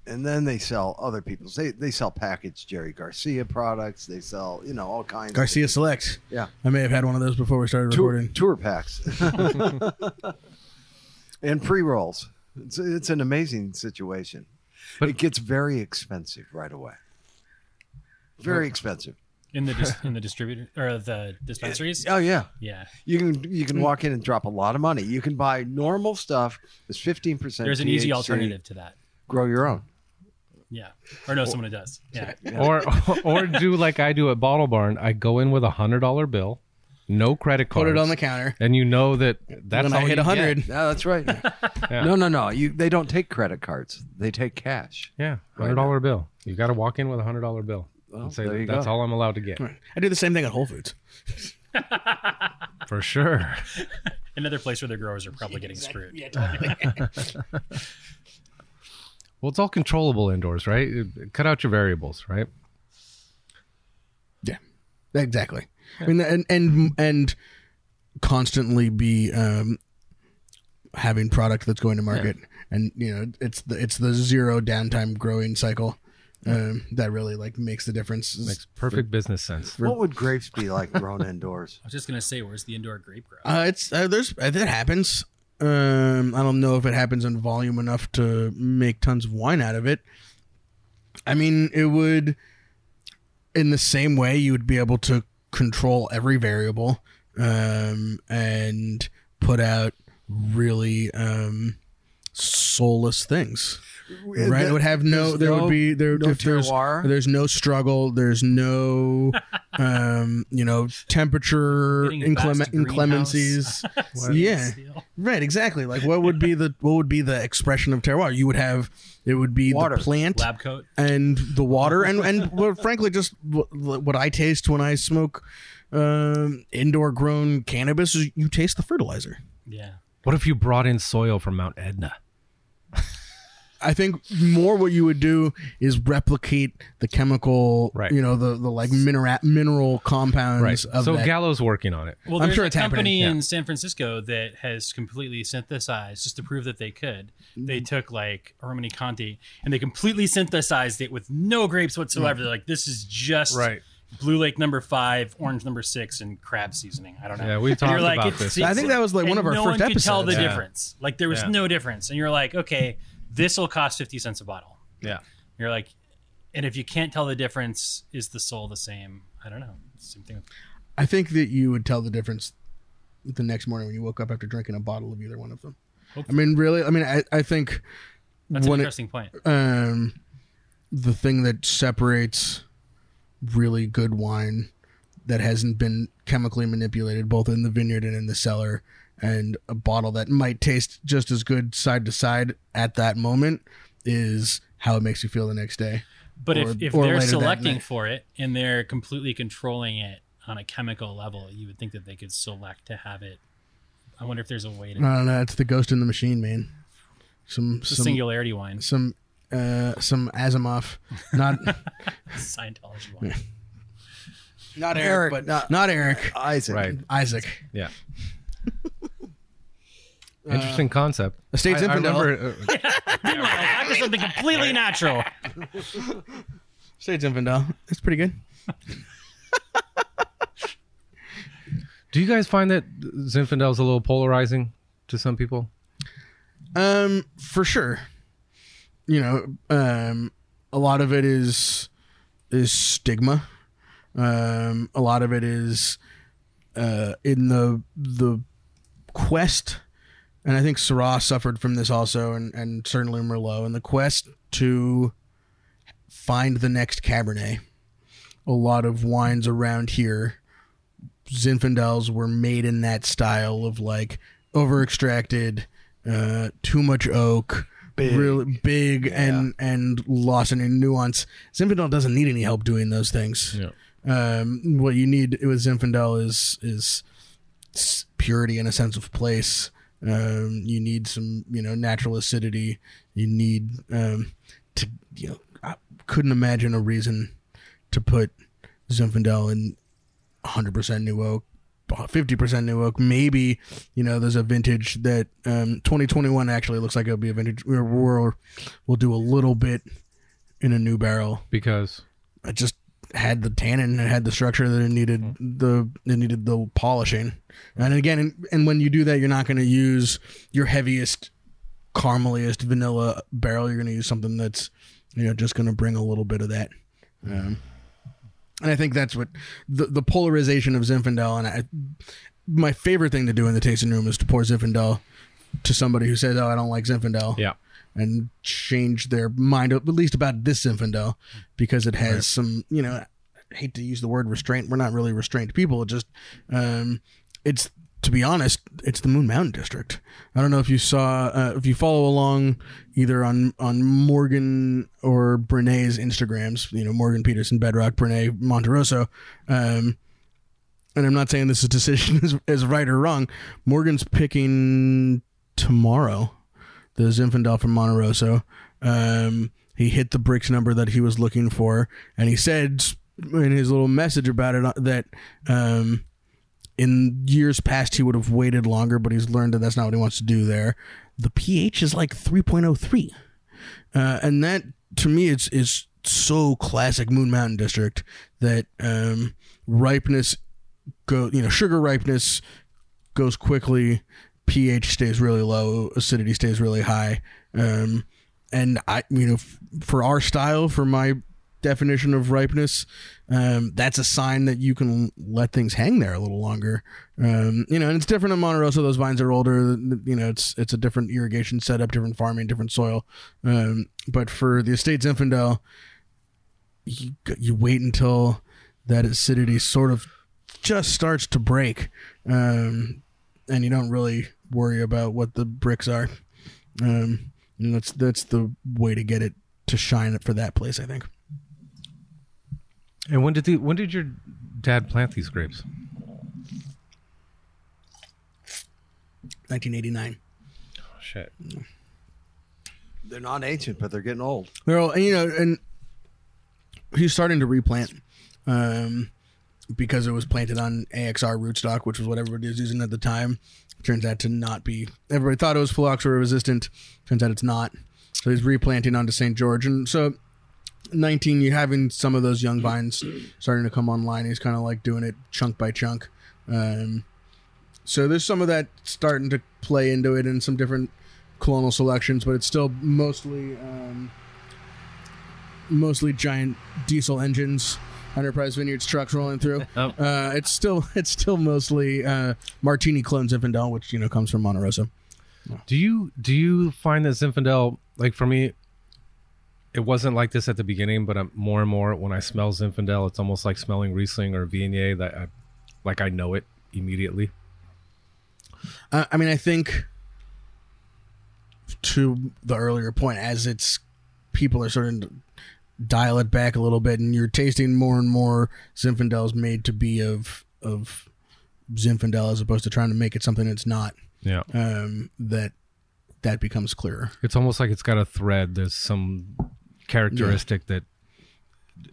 [SPEAKER 1] and then they sell other people's. They they sell packaged Jerry Garcia products. They sell you know all kinds.
[SPEAKER 2] Garcia Selects.
[SPEAKER 1] Yeah.
[SPEAKER 2] I may have had one of those before we started
[SPEAKER 1] tour,
[SPEAKER 2] recording.
[SPEAKER 1] tour packs and pre rolls. It's it's an amazing situation.
[SPEAKER 4] But-
[SPEAKER 1] it gets very expensive right away. Very expensive.
[SPEAKER 5] In the dis- in the distributor or the dispensaries.
[SPEAKER 1] Oh yeah.
[SPEAKER 5] Yeah,
[SPEAKER 1] You can you can walk in and drop a lot of money. You can buy normal stuff that's fifteen percent.
[SPEAKER 5] there's an easy alternative to that.
[SPEAKER 1] Grow your own.
[SPEAKER 5] Yeah, or no, someone who does. Yeah,
[SPEAKER 4] Or or do like I do at Bottle Barn. I go in with a hundred dollar bill, no credit card.
[SPEAKER 2] Put it on the counter.
[SPEAKER 4] and you know that that's
[SPEAKER 2] when
[SPEAKER 4] all
[SPEAKER 2] I hit a hundred,
[SPEAKER 4] get.
[SPEAKER 1] Yeah, that's right.
[SPEAKER 4] Yeah.
[SPEAKER 1] No, no, no. You they don't take credit cards. They take cash.
[SPEAKER 4] Yeah, hundred dollar bill. You got to walk in with a hundred dollar bill
[SPEAKER 1] Well,
[SPEAKER 4] say
[SPEAKER 1] there you
[SPEAKER 4] that's
[SPEAKER 1] go.
[SPEAKER 4] all I'm allowed to get
[SPEAKER 2] I do the same thing at Whole Foods.
[SPEAKER 4] for sure.
[SPEAKER 5] another place where the growers are probably getting screwed.
[SPEAKER 2] Yeah, totally.
[SPEAKER 4] Well, it's all controllable indoors, right? Cut out your variables, right?
[SPEAKER 2] yeah, exactly. I mean, and and and constantly be um, having product that's going to market, and you know, it's the it's the zero downtime growing cycle um, that really like makes the difference.
[SPEAKER 4] Makes perfect business sense.
[SPEAKER 1] What would grapes be like grown indoors?
[SPEAKER 5] I was just gonna say, where's the indoor grape grow?
[SPEAKER 2] Uh, it's uh, there's uh, that happens. Um, I don't know if it happens in volume enough to make tons of wine out of it. I mean, it would, in the same way, you would be able to control every variable, um, and put out really um, soulless things. Right, it would have no. There
[SPEAKER 1] no-
[SPEAKER 2] would be there.
[SPEAKER 1] no
[SPEAKER 2] if there's
[SPEAKER 1] terroir?
[SPEAKER 2] there's no struggle. There's no, um, you know, temperature
[SPEAKER 5] Getting
[SPEAKER 2] inclement, inclemencies. yeah, right. Exactly. Like, what would be the what would be the expression of terroir? You would have it would be
[SPEAKER 1] Water.
[SPEAKER 2] the plant
[SPEAKER 5] Lab coat.
[SPEAKER 2] and the water and and well, frankly, just what, what I taste when I smoke um, indoor grown cannabis is you taste the fertilizer.
[SPEAKER 5] Yeah.
[SPEAKER 4] What if you brought in soil from Mount Etna?
[SPEAKER 2] I think more what you would do is replicate the chemical,
[SPEAKER 4] Right.
[SPEAKER 2] you know, the the like mineral mineral compounds of
[SPEAKER 4] So
[SPEAKER 2] that.
[SPEAKER 4] Gallo's working on it.
[SPEAKER 5] Well,
[SPEAKER 2] I'm
[SPEAKER 5] there's
[SPEAKER 2] sure
[SPEAKER 5] a
[SPEAKER 2] it's happening,
[SPEAKER 5] company
[SPEAKER 4] yeah.
[SPEAKER 5] in San Francisco that has completely synthesized, just to prove that they could. They
[SPEAKER 2] Mm.
[SPEAKER 5] took like Romanée-Conti and they completely synthesized it with no grapes whatsoever. They're like, this is just
[SPEAKER 4] Right.
[SPEAKER 5] Blue Lake number five, Orange number six, and crab seasoning. I don't know.
[SPEAKER 4] Yeah, we talked
[SPEAKER 5] like,
[SPEAKER 4] about this.
[SPEAKER 2] I think that was like one of our
[SPEAKER 5] no
[SPEAKER 2] first
[SPEAKER 5] one could tell the.
[SPEAKER 4] Yeah.
[SPEAKER 5] difference. Like there was
[SPEAKER 4] Yeah.
[SPEAKER 5] no difference, and you're like, okay, this will cost fifty cents a bottle.
[SPEAKER 4] Yeah.
[SPEAKER 5] You're like, and if you can't tell the difference, is the soul the same? I don't know. Same thing.
[SPEAKER 2] I think that you would tell the difference the next morning when you woke up after drinking a bottle of either one of them. I mean, really, I mean, I, I think
[SPEAKER 5] that's an
[SPEAKER 2] when it,
[SPEAKER 5] interesting point.
[SPEAKER 2] um, the thing that separates really good wine that hasn't been chemically manipulated, both in the vineyard and in the cellar, and a bottle that might taste just as good side to side at that moment, is how it makes you feel the next day.
[SPEAKER 5] But
[SPEAKER 2] or-
[SPEAKER 5] if, if
[SPEAKER 2] or
[SPEAKER 5] they're selecting for it and they're completely controlling it on a chemical level, you would think that they could select to have it. I wonder if there's a way to
[SPEAKER 2] I don't know. It's the ghost in the machine, man. Some some
[SPEAKER 5] singularity wine,
[SPEAKER 2] some uh some Asimov, not
[SPEAKER 5] Scientology wine.
[SPEAKER 2] not
[SPEAKER 1] Eric,
[SPEAKER 2] Eric, but
[SPEAKER 1] not-
[SPEAKER 2] not Eric,
[SPEAKER 1] Isaac.
[SPEAKER 4] Right.
[SPEAKER 2] Isaac.
[SPEAKER 4] Yeah. Interesting concept.
[SPEAKER 2] Estates
[SPEAKER 4] I, I
[SPEAKER 2] Infidel.
[SPEAKER 4] remember, uh,
[SPEAKER 5] Meanwhile, back to something completely natural.
[SPEAKER 2] States Infidel. It's pretty good.
[SPEAKER 4] do you guys find that Zinfandel's a little polarizing to some people?
[SPEAKER 2] Um, for sure. You know, um, a lot of it is is stigma. Um, a lot of it is uh, in the the quest, and I think Syrah suffered from this also, and and certainly Merlot, in the quest to find the next Cabernet. A lot of wines around here, Zinfandels were made in that style of like over extracted, uh, too much oak,
[SPEAKER 1] Big.
[SPEAKER 2] really big, and and lost any nuance. Zinfandel doesn't need any help doing those things.
[SPEAKER 4] Yeah.
[SPEAKER 2] Um, what you need with Zinfandel is is purity and a sense of place. Um, you need some, you know, natural acidity. You need um, to, you know, I couldn't imagine a reason to put Zinfandel in 100% new oak 50% new oak. Maybe, you know, there's a vintage that um, 2021 actually looks like it'll be a vintage. We're, we'll do a little bit in a new barrel.
[SPEAKER 4] because
[SPEAKER 2] I just had the tannin and had the structure that it needed the it needed the polishing. And again, and, and when you do that, you're not going to use your heaviest, carameliest vanilla barrel. You're going to use something that's you know just going to bring a little bit of that. Um, and I think that's what the the polarization of Zinfandel and I, my favorite thing to do in the tasting room is to pour Zinfandel to somebody who says, "Oh, I don't like Zinfandel."
[SPEAKER 4] yeah,
[SPEAKER 2] and change their mind at least about this Zinfandel because it has some, you know, I hate to use the word restraint. We're not really restrained people. It just, um, it's to be honest, it's the Moon Mountain District. I don't know if you saw, uh, if you follow along either on on Morgan or Brenae's Instagrams. You know, Morgan Peterson, Bedrock, Brene Monte Rosso. Um, and I'm not saying this decision is, is right or wrong. Morgan's picking tomorrow the Zinfandel from Monte Rosso. Um, he hit the Brix number that he was looking for, and he said in his little message about it uh, that um, in years past he would have waited longer, but he's learned that that's not what he wants to do there. The pH is like 3.03, uh, and that to me is is so classic Moon Mountain District that um, ripeness go you know sugar ripeness goes quickly ph stays really low acidity stays really high. Um, and i you know f- for our style for my definition of ripeness um, that's a sign that you can let things hang there a little longer. Um, you know and it's different in Monte Rosso those vines are older. You know it's it's a different irrigation setup different farming different soil. Um, but for the estate zinfandel you, you wait until that acidity sort of just starts to break. Um, and you don't really worry about what the Brix are um, and that's that's the way to get it to shine it for that place i think
[SPEAKER 4] and when did the when did your dad plant these grapes?
[SPEAKER 2] 1989
[SPEAKER 4] Oh, shit.
[SPEAKER 1] They're not ancient, but they're getting old.
[SPEAKER 2] They're all, you know, and he's starting to replant um, because it was planted on AXR rootstock, which was what everybody was using at the time. Turns out to not be. Everybody thought it was phylloxera resistant. Turns out it's not. So he's replanting onto St. George, and so 19, you're having some of those young vines starting to come online. He's kind of like doing it chunk by chunk. Um, so there's some of that starting to play into it in some different clonal selections, but it's still mostly um, mostly giant diesel engines, Enterprise Vineyards trucks rolling through.
[SPEAKER 4] Oh.
[SPEAKER 2] Uh, it's still it's still mostly uh, Martini clone Zinfandel, which you know comes from Monte Rosso.
[SPEAKER 4] Do you do you find that Zinfandel like for me? It wasn't like this at the beginning, but I'm, more and more when I smell Zinfandel, it's almost like smelling Riesling or Viognier. That I, like I know it immediately.
[SPEAKER 2] Uh, I mean, I think to the earlier point, as it's people are starting to dial it back a little bit, and you're tasting more and more Zinfandels made to be of of Zinfandel as opposed to trying to make it something it's not.
[SPEAKER 4] Yeah,
[SPEAKER 2] Um, that that becomes clearer.
[SPEAKER 4] it's almost like it's got a thread. There's some characteristic that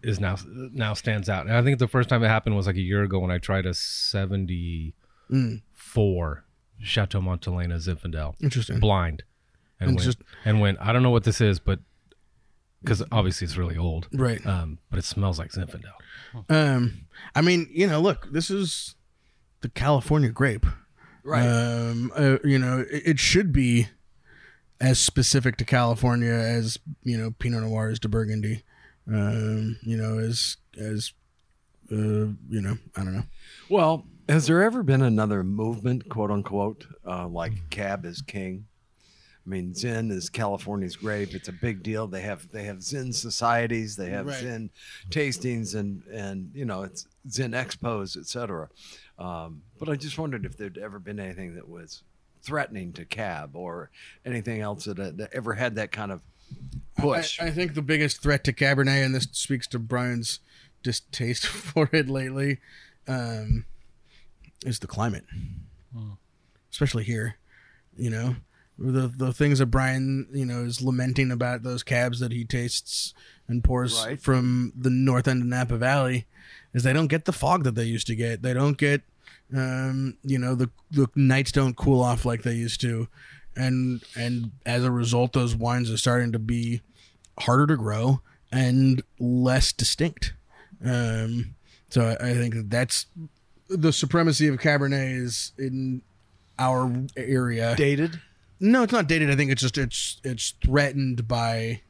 [SPEAKER 4] is now now stands out. And I think the first time it happened was like a year ago when I tried a 74 Chateau Montelena Zinfandel
[SPEAKER 2] Interesting.
[SPEAKER 4] blind, and
[SPEAKER 2] And
[SPEAKER 4] went,
[SPEAKER 2] just-
[SPEAKER 4] and went. I don't know what this is, but because obviously it's really old,
[SPEAKER 2] Right.
[SPEAKER 4] Um, but it smells like Zinfandel.
[SPEAKER 2] Um, I mean, you know, look, this is the California grape.
[SPEAKER 1] Right.
[SPEAKER 2] Um, uh, you know, it, it should be as specific to California as you know Pinot Noir is to Burgundy. Um, you know, as as uh, you know, I don't know.
[SPEAKER 1] Well, has there ever been another movement, quote unquote, uh, like Cab is King? I mean, Zin is California's grape. It's a big deal. They have they have Zin societies, they have
[SPEAKER 2] Right.
[SPEAKER 1] Zin tastings, and and you know it's Zin expos, etc. Um, but I just wondered if there'd ever been anything that was threatening to Cab or anything else that, that ever had that kind of push.
[SPEAKER 2] I, I think the biggest threat to Cabernet, and this speaks to Brian's distaste for it lately, um, is the climate, especially here. You know, the the things that Brian you know is lamenting about those cabs that he tastes and pours
[SPEAKER 1] Right.
[SPEAKER 2] from the north end of Napa Valley is they don't get the fog that they used to get. They don't get Um, you know, the the nights don't cool off like they used to, and and as a result, those wines are starting to be harder to grow and less distinct. Um, so I, I think that that's the supremacy of Cabernet is in our area.
[SPEAKER 1] Dated.
[SPEAKER 2] No, it's not dated. I think it's just it's it's threatened by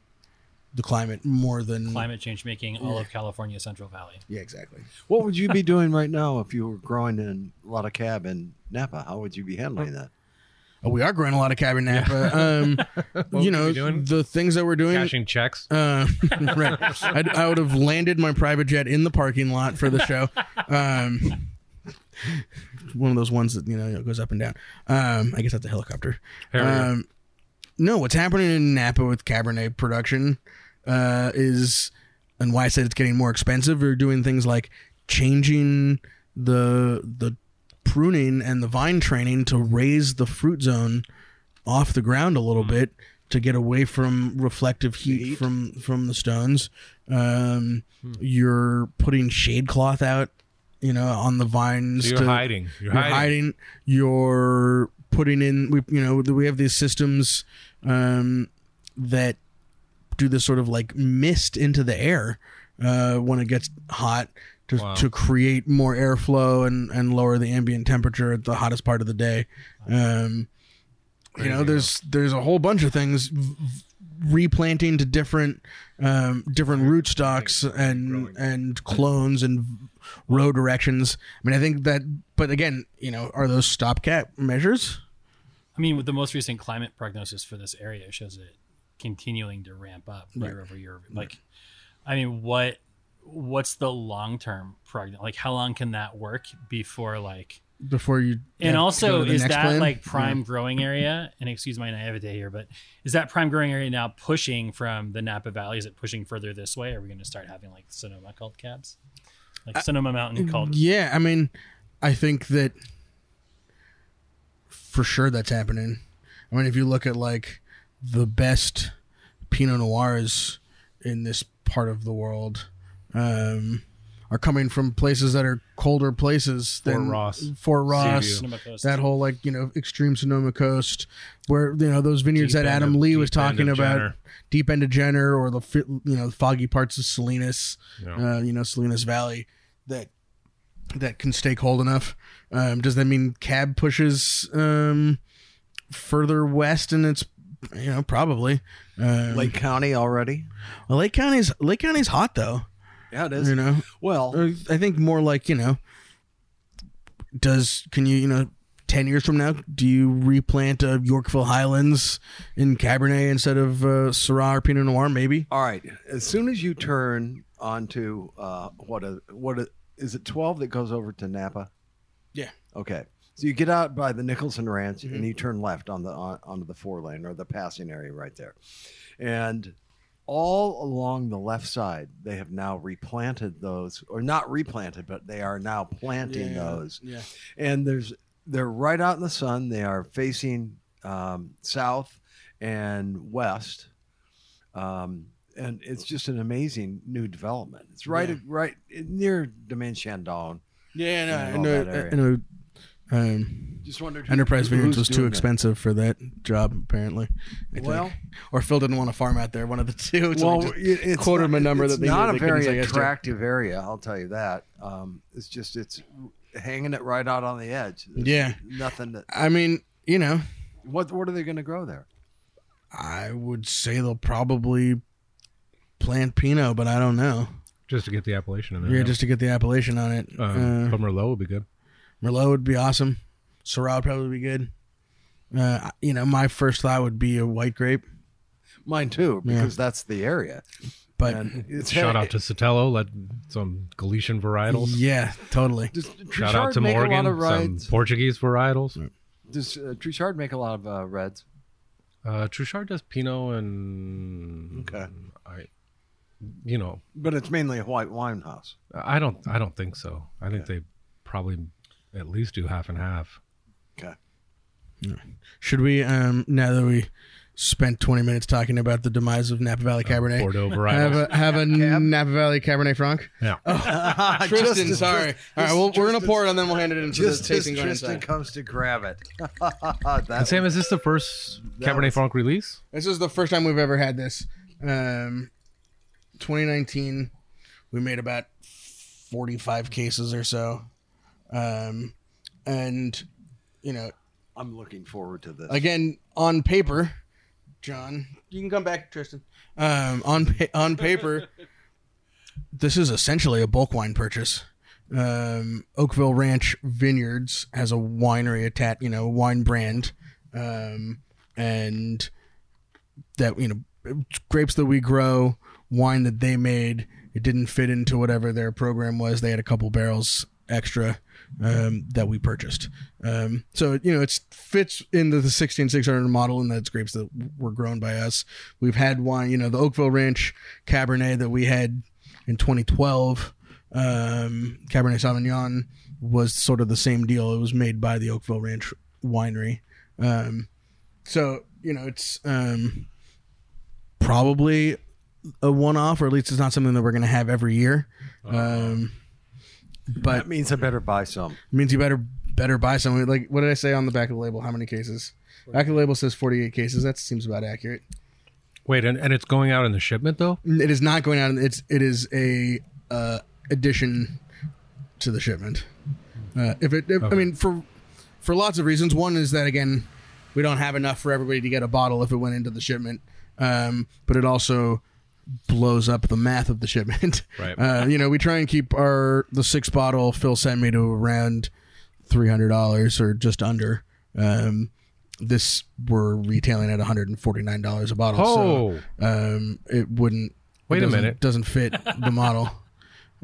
[SPEAKER 2] the climate more than
[SPEAKER 5] Climate change making all of California Central Valley.
[SPEAKER 2] Yeah, exactly.
[SPEAKER 1] What would you be doing right now if you were growing in a lot of cab in Napa? How would you be handling that?
[SPEAKER 2] Oh, we are growing a lot of cab in Napa. Um,
[SPEAKER 4] would
[SPEAKER 2] you
[SPEAKER 4] you
[SPEAKER 2] know
[SPEAKER 4] be doing?
[SPEAKER 2] the things that we're doing.
[SPEAKER 4] Cashing checks.
[SPEAKER 2] Uh, right. I'd, I would have landed my private jet in the parking lot for the show. Um, one of those ones that you know goes up and down. Um, I guess that's a helicopter. Um, no, what's happening in Napa with Cabernet production uh, is, and why I said it's getting more expensive. We're doing things like changing the the pruning and the vine training to raise the fruit zone off the ground a little bit to get away from reflective heat,
[SPEAKER 1] Heat.
[SPEAKER 2] from from the stones. Um, You're putting shade cloth out, you know, on the vines.
[SPEAKER 4] So you're
[SPEAKER 2] to-
[SPEAKER 4] hiding. You're,
[SPEAKER 2] you're
[SPEAKER 4] hiding.
[SPEAKER 2] hiding. You're putting in. We you know we have these systems um, that do this sort of like mist into the air uh, when it gets hot to
[SPEAKER 4] Wow.
[SPEAKER 2] to create more airflow and and lower the ambient temperature at the hottest part of the day. Um, you know, there's there's a whole bunch of things. v- replanting to different um, different rootstocks and and clones and row directions. I mean, I think that, but again, you know, are those stopgap measures?
[SPEAKER 5] I mean, with the most recent climate prognosis for this area shows it continuing to ramp up year over year. Like, I mean, what what's the long term prognosis? Like, how long can that work before like?
[SPEAKER 2] Before you
[SPEAKER 5] And also,
[SPEAKER 2] go to the
[SPEAKER 5] is that
[SPEAKER 2] plan?
[SPEAKER 5] like prime growing area? And excuse my naivete here, but is that prime growing area now pushing from the Napa Valley? Is it pushing further this way? Are we going to start having like Sonoma called cabs, like Sonoma Mountain called?
[SPEAKER 2] Yeah, I mean, I think that for sure that's happening. I mean, if you look at like the best Pinot Noirs in this part of the world, um, are coming from places that are colder places
[SPEAKER 4] Fort
[SPEAKER 2] than
[SPEAKER 4] Ross.
[SPEAKER 2] Fort Ross,
[SPEAKER 4] Seaview.
[SPEAKER 5] Sonoma Coast.
[SPEAKER 2] that whole like you know extreme Sonoma coast, where you know those vineyards
[SPEAKER 4] Deep
[SPEAKER 2] that Adam
[SPEAKER 4] of-
[SPEAKER 2] Lee was talking about,
[SPEAKER 4] Jenner.
[SPEAKER 2] deep end of Jenner, or the you know foggy parts of Salinas,
[SPEAKER 4] Yeah.
[SPEAKER 2] uh, you know Salinas Valley, that that can stay cold enough. Um, does that mean cab pushes um, further west? And it's you know probably um,
[SPEAKER 1] Lake County already?
[SPEAKER 2] well, Lake County's Lake County's hot though.
[SPEAKER 1] Yeah, it is.
[SPEAKER 2] You know,
[SPEAKER 1] Well,
[SPEAKER 2] I think more like you know, does can you you know. 10 years from now, do you replant uh, Yorkville Highlands in Cabernet instead of uh, Syrah or Pinot Noir? Maybe.
[SPEAKER 1] all right. As soon as you turn onto uh, what a what a, is it? Twelve that goes over to Napa.
[SPEAKER 2] Yeah.
[SPEAKER 1] Okay. So you get out by the Nicholson Ranch and you turn left on the on, onto the four lane or the passing area right there, and all along the left side they have now replanted those or not replanted, but they are now planting those.
[SPEAKER 2] Yeah.
[SPEAKER 1] and there's they're right out in the sun. They are facing um, south and west, um, and it's just an amazing new development. It's right
[SPEAKER 2] Yeah.
[SPEAKER 1] right near Domaine Chandon.
[SPEAKER 2] Yeah, no,
[SPEAKER 1] Yeah,
[SPEAKER 2] I know. I know um,
[SPEAKER 1] Just wondered. who-
[SPEAKER 2] Enterprise
[SPEAKER 1] who-
[SPEAKER 2] Vineyards
[SPEAKER 1] who's
[SPEAKER 2] was too
[SPEAKER 1] doing that.
[SPEAKER 2] expensive for that job, apparently. I think.
[SPEAKER 1] Well-
[SPEAKER 2] or Phil didn't want to farm out there. One of the two. So
[SPEAKER 1] well, it- it's
[SPEAKER 2] quoted
[SPEAKER 1] not,
[SPEAKER 2] him a number
[SPEAKER 1] it's
[SPEAKER 2] that they
[SPEAKER 1] not a
[SPEAKER 2] they couldn't
[SPEAKER 1] very
[SPEAKER 2] say yes to.
[SPEAKER 1] attractive area. I'll tell you that. Um, it's just it's hanging it right out on the edge. There's
[SPEAKER 2] Yeah.
[SPEAKER 1] nothing. That,
[SPEAKER 2] I mean, you know,
[SPEAKER 1] what what are they going to grow there?
[SPEAKER 2] I would say they'll probably plant Pinot, but I don't know.
[SPEAKER 4] just to get the appellation in there.
[SPEAKER 2] Yeah, just to get the appellation on it.
[SPEAKER 4] um,
[SPEAKER 2] uh,
[SPEAKER 4] but Merlot would be good.
[SPEAKER 2] Merlot would be awesome. Syrah would probably be good. Uh, you know, my first thought would be a white grape,
[SPEAKER 1] Mine too,
[SPEAKER 2] Yeah.
[SPEAKER 1] because that's the area.
[SPEAKER 2] but
[SPEAKER 1] And it's
[SPEAKER 4] Shout out to Sotelo, let some Galician varietals.
[SPEAKER 2] yeah, totally.
[SPEAKER 1] Does
[SPEAKER 4] Shout out to
[SPEAKER 1] make
[SPEAKER 4] Morgan,
[SPEAKER 1] a lot of
[SPEAKER 4] some? Portuguese varietals.
[SPEAKER 1] Does uh, Truchard make a lot of uh, reds?
[SPEAKER 4] Uh, Truchard does Pinot and
[SPEAKER 1] Okay.
[SPEAKER 4] I, you know,
[SPEAKER 1] But it's mainly a white wine house.
[SPEAKER 4] I don't, I don't think so. I think they probably at least do half and half.
[SPEAKER 1] Okay.
[SPEAKER 2] Should we, um, now that we spent 20 minutes talking about the demise of Napa Valley Cabernet.
[SPEAKER 4] Bordeaux
[SPEAKER 2] have
[SPEAKER 4] varietals.
[SPEAKER 2] a, have a Napa Valley Cabernet Franc.
[SPEAKER 4] yeah.
[SPEAKER 2] Tristan,
[SPEAKER 1] Just-
[SPEAKER 2] sorry.
[SPEAKER 1] just-
[SPEAKER 2] All right, well, we're gonna pour it and then we'll hand it into
[SPEAKER 1] Just
[SPEAKER 2] the
[SPEAKER 1] as
[SPEAKER 2] tasting going
[SPEAKER 1] Tristan
[SPEAKER 2] inside.
[SPEAKER 1] comes to grab it.
[SPEAKER 4] And
[SPEAKER 1] that
[SPEAKER 4] Sam, is this the first Cabernet
[SPEAKER 1] was-
[SPEAKER 4] Franc release?
[SPEAKER 2] This is the first time we've ever had this. Um, 2019, we made about 45 cases or so, um, and you know,
[SPEAKER 1] I'm looking forward to this.
[SPEAKER 2] again on paper, John, you can come back, Tristan. Um, on pa- on paper, this is essentially a bulk wine purchase. Um, Oakville Ranch Vineyards has a winery, a tat, you know, wine brand, um, and that you know, grapes that we grow, wine that they made. It didn't fit into whatever their program was. They had a couple barrels extra um, that we purchased. Um, so you know, it fits into the 16600 model, and that's grapes that were grown by us. We've had wine, you know, the Oakville Ranch Cabernet that we had in 2012. Um, Cabernet Sauvignon was sort of the same deal. It was made by the Oakville Ranch Winery. Um, so you know, it's um, probably a one-off, or at least it's not something that we're going to have every year. Um, but
[SPEAKER 1] that means I better buy some.
[SPEAKER 2] means you better better buy some. Like, what did I say on the back of the label? How many cases? Back of the label says 48 cases. That seems about accurate.
[SPEAKER 4] Wait, and, and it's going out in the shipment though?
[SPEAKER 2] It is not going out. In- It's it is a uh, addition to the shipment. Uh, if it, if, I mean, for for lots of reasons. One is that again, we don't have enough for everybody to get a bottle if it went into the shipment. Um, but it also blows up the math of the shipment.
[SPEAKER 4] Right.
[SPEAKER 2] Uh, you know, we try and keep our the six bottle Phil sent me to around three hundred dollars or just under. Um, this we're retailing at one hundred and forty nine dollars a bottle.
[SPEAKER 4] Oh,
[SPEAKER 2] So um, it wouldn't.
[SPEAKER 4] Wait
[SPEAKER 2] it
[SPEAKER 4] a minute.
[SPEAKER 2] Doesn't fit the model.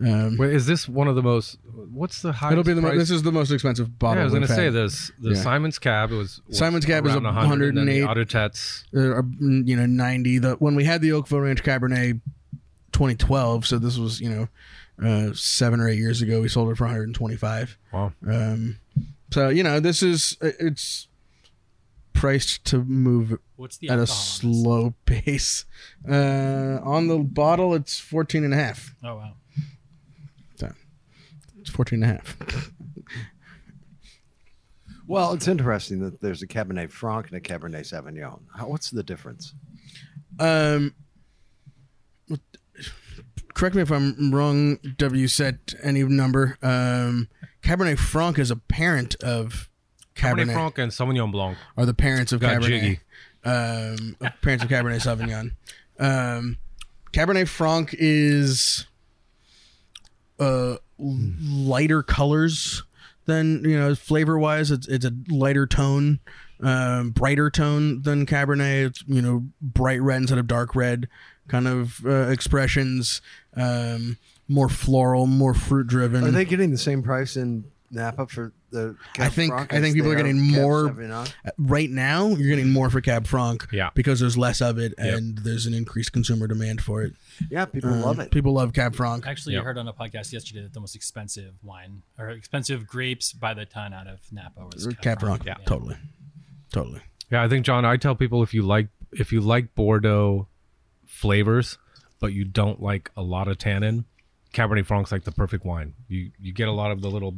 [SPEAKER 2] Um,
[SPEAKER 4] wait, is this one of the most? What's the highest?
[SPEAKER 2] it'll be the mo- this is the most expensive bottle.
[SPEAKER 4] Yeah, I was going to say this. The
[SPEAKER 2] Yeah.
[SPEAKER 4] Simon's Cab was, was
[SPEAKER 2] Simon's Cab is
[SPEAKER 4] around
[SPEAKER 2] a
[SPEAKER 4] 100, and then the
[SPEAKER 2] 108.
[SPEAKER 4] Autotets.
[SPEAKER 2] uh, you know, 90. The when we had the Oakville Ranch Cabernet 2012, so this was, you know, uh, 7 or 8 years ago, we sold it for 125.
[SPEAKER 4] Wow.
[SPEAKER 2] Um so, you know, this is it's priced to move
[SPEAKER 5] What's the
[SPEAKER 2] at a
[SPEAKER 5] alcohol on this?
[SPEAKER 2] slow pace. Uh on the bottle it's 14 and a half.
[SPEAKER 5] Oh wow.
[SPEAKER 2] So it's 14 and a half.
[SPEAKER 1] Well, it's interesting that there's a Cabernet Franc and a Cabernet Sauvignon. How, what's the difference?
[SPEAKER 2] Um, correct me if I'm wrong. W set any number. Um, Cabernet Franc is a parent of
[SPEAKER 4] Cabernet
[SPEAKER 2] Cabernet,
[SPEAKER 4] Franc and Sauvignon Blanc.
[SPEAKER 2] are the parents of
[SPEAKER 4] Got
[SPEAKER 2] Cabernet.
[SPEAKER 4] jiggy.
[SPEAKER 2] Um, parents of Cabernet Sauvignon. Um, Cabernet Franc is uh lighter colors than you know flavor wise. It's it's a lighter tone, um, brighter tone than Cabernet. It's you know bright red instead of dark red kind of uh, expressions. Um, more floral, more fruit driven.
[SPEAKER 1] Are they getting the same price in Napa for the? Cab
[SPEAKER 2] I think-
[SPEAKER 1] Franc
[SPEAKER 2] I think people are getting more- right now you're getting more for Cab Franc
[SPEAKER 4] Yeah.
[SPEAKER 2] because there's less of it
[SPEAKER 4] Yep.
[SPEAKER 2] and there's an increased consumer demand for it.
[SPEAKER 1] Yeah, people
[SPEAKER 2] Um,
[SPEAKER 1] love it.
[SPEAKER 2] People love Cab Franc.
[SPEAKER 5] Actually,
[SPEAKER 4] Yep.
[SPEAKER 5] I heard on a podcast yesterday that the most expensive wine or expensive grapes by the ton out of Napa was
[SPEAKER 2] Cab Franc,
[SPEAKER 5] Yeah.
[SPEAKER 2] totally, totally.
[SPEAKER 4] Yeah, I think John. I tell people if you like if you like Bordeaux flavors, but you don't like a lot of tannin, Cabernet Franc's like the perfect wine. You you get a lot of the little.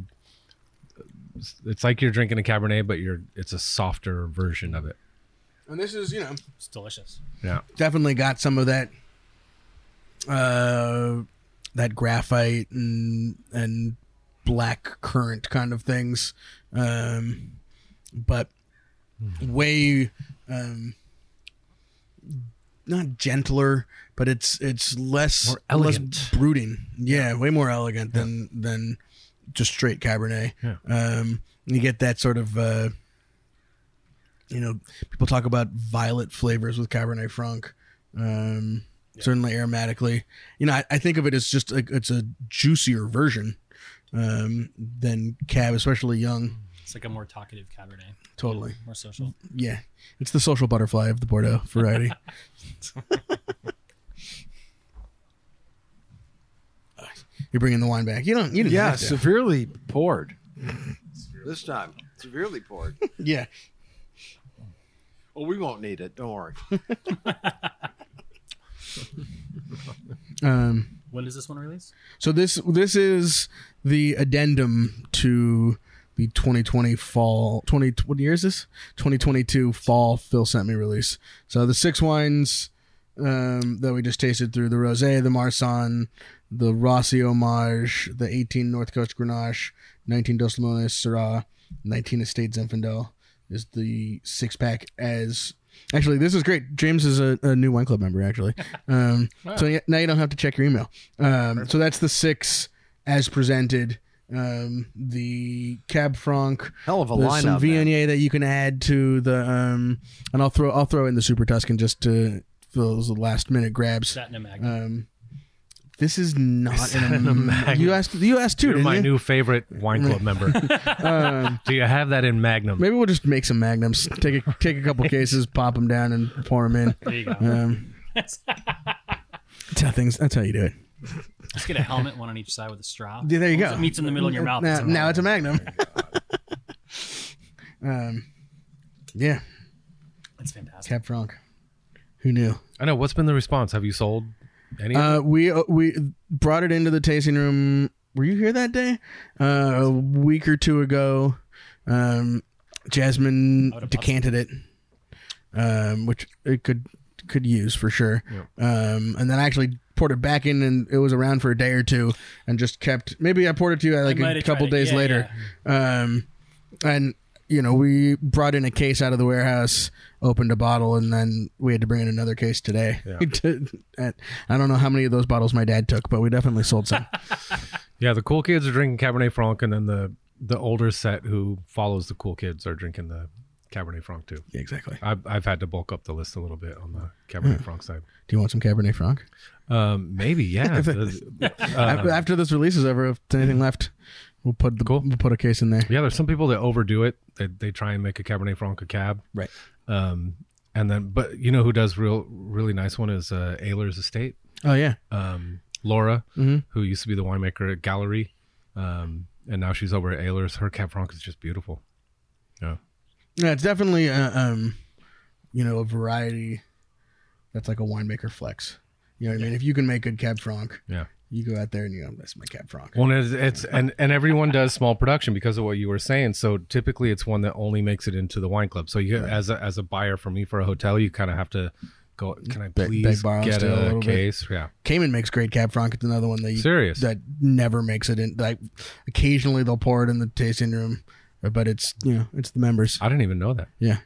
[SPEAKER 4] It's like you're drinking a Cabernet, but you're it's a softer version of it.
[SPEAKER 2] And this is, you know,
[SPEAKER 5] It's delicious.
[SPEAKER 4] Yeah.
[SPEAKER 2] definitely got some of that, uh, that graphite and and black current kind of things, um, but way, um, not gentler, but it's it's less
[SPEAKER 4] More elegant.
[SPEAKER 2] less brooding. Yeah, way more elegant than than just straight Cabernet.
[SPEAKER 4] Yeah.
[SPEAKER 2] Um, you get that sort of. Uh, you know, people talk about violet flavors with Cabernet Franc. Um, Certainly aromatically, you know, I, I think of it as just like it's a juicier version um, than Cab, especially young.
[SPEAKER 5] It's like a more talkative Cabernet.
[SPEAKER 2] Totally,
[SPEAKER 5] More social.
[SPEAKER 2] yeah. It's the social butterfly of the Bordeaux variety. You're bringing the wine back. You don't. You didn't
[SPEAKER 1] Yeah, severely poured. this time, severely poured.
[SPEAKER 2] yeah.
[SPEAKER 1] Well, we won't need it. Don't worry.
[SPEAKER 2] Um,
[SPEAKER 5] When does this one release?
[SPEAKER 2] so this this is the addendum to the 2020 fall 20 what year is this 2022 fall phil sent me release so the six wines um, that we just tasted through the rosé the Marsanne the rossi homage the 18 north coast grenache 19 dos limones syrah 19 estate zinfandel is the six pack as actually this is great james is a, a new wine club member actually um, so yeah, now you don't have to check your email um, so that's the six as presented um, the cab franc
[SPEAKER 1] Hell of a
[SPEAKER 2] there's some
[SPEAKER 1] lineup. man.
[SPEAKER 2] Viognier that you can add to the um, and I'll throw I'll throw in the Super Tuscan just to for those last minute grabs.
[SPEAKER 5] Sat in a.
[SPEAKER 2] Um, this is not
[SPEAKER 4] Sat
[SPEAKER 2] in a,
[SPEAKER 4] in a magnet.
[SPEAKER 2] You asked you asked too,
[SPEAKER 4] You're
[SPEAKER 2] didn't
[SPEAKER 4] my
[SPEAKER 2] you?
[SPEAKER 4] new favorite wine club member.
[SPEAKER 2] Um,
[SPEAKER 4] Do you have that in Magnum?
[SPEAKER 2] maybe we'll just make some magnums. Take a take a couple cases, pop them down, and pour them in.
[SPEAKER 5] there you go.
[SPEAKER 2] Um, that's how things. That's how you do it.
[SPEAKER 5] Just get a helmet, one on each side with a straw.
[SPEAKER 2] Yeah, there you
[SPEAKER 5] Once
[SPEAKER 2] go.
[SPEAKER 5] It meets in the middle of your mouth.
[SPEAKER 2] Now,
[SPEAKER 5] it's a
[SPEAKER 2] now it's a
[SPEAKER 5] magnum.
[SPEAKER 2] magnum. um, yeah,
[SPEAKER 5] It's fantastic.
[SPEAKER 2] Cab Franc. Who knew?
[SPEAKER 4] I know. What's been the response? Have you sold any?
[SPEAKER 2] Uh, we uh, we brought it into the tasting room. Were you here that day? Uh, a week or two ago. Um, Jasmine
[SPEAKER 5] I would've bought
[SPEAKER 2] decanted it, um, which it could could use for sure. Um, and then I actually poured it back in, and it was around for a day or two, and just kept. Maybe I poured it to you like a couple
[SPEAKER 5] it.
[SPEAKER 2] days
[SPEAKER 5] Yeah,
[SPEAKER 2] later. Um, and you know, we brought in a case out of the warehouse, opened a bottle, and then we had to bring in another case today.
[SPEAKER 4] Yeah.
[SPEAKER 2] I don't know how many of those bottles my dad took, but we definitely sold some.
[SPEAKER 4] yeah, the cool kids are drinking Cabernet Franc, and then the the older set who follows the cool kids are drinking the Cabernet Franc too.
[SPEAKER 2] yeah, exactly.
[SPEAKER 4] I've I've had to bulk up the list a little bit on the Cabernet
[SPEAKER 2] Hmm.
[SPEAKER 4] Franc side.
[SPEAKER 2] Do you want some Cabernet Franc?
[SPEAKER 4] Um, maybe yeah. Uh,
[SPEAKER 2] after this release is over, if anything left, we'll put the
[SPEAKER 4] Cool.
[SPEAKER 2] we'll put a case in there.
[SPEAKER 4] yeah, there's some people that overdo it. They they try and make a Cabernet Franc a cab.
[SPEAKER 2] Right.
[SPEAKER 4] Um, and then but you know who does real really nice one is uh, Ehlers Estate.
[SPEAKER 2] Oh yeah.
[SPEAKER 4] um, Laura,
[SPEAKER 2] Mhm.
[SPEAKER 4] who used to be the winemaker at Galerie, um, and now she's over at Ehlers. Her Cab Franc is just beautiful. Yeah,
[SPEAKER 2] Yeah, it's definitely uh, um, you know, a variety that's like a winemaker flex. You know what I mean? If you can make good Cab Franc,
[SPEAKER 4] yeah.
[SPEAKER 2] You go out there and you go, "That's my Cab Franc."
[SPEAKER 4] Well, it's, it's and and everyone does small production because of what you were saying. So typically, it's one that only makes it into the wine club. So you as a as a buyer for me for a hotel, you kind of have to go. Can I please
[SPEAKER 2] beg,
[SPEAKER 4] get
[SPEAKER 2] a
[SPEAKER 4] a,
[SPEAKER 2] little bit.
[SPEAKER 4] case? Yeah,
[SPEAKER 2] Kamen makes great Cab Franc. It's another one that you,
[SPEAKER 4] serious.
[SPEAKER 2] that never makes it in. Like occasionally they'll pour it in the tasting room, but it's you know it's the members.
[SPEAKER 4] I didn't even know that.
[SPEAKER 2] Yeah,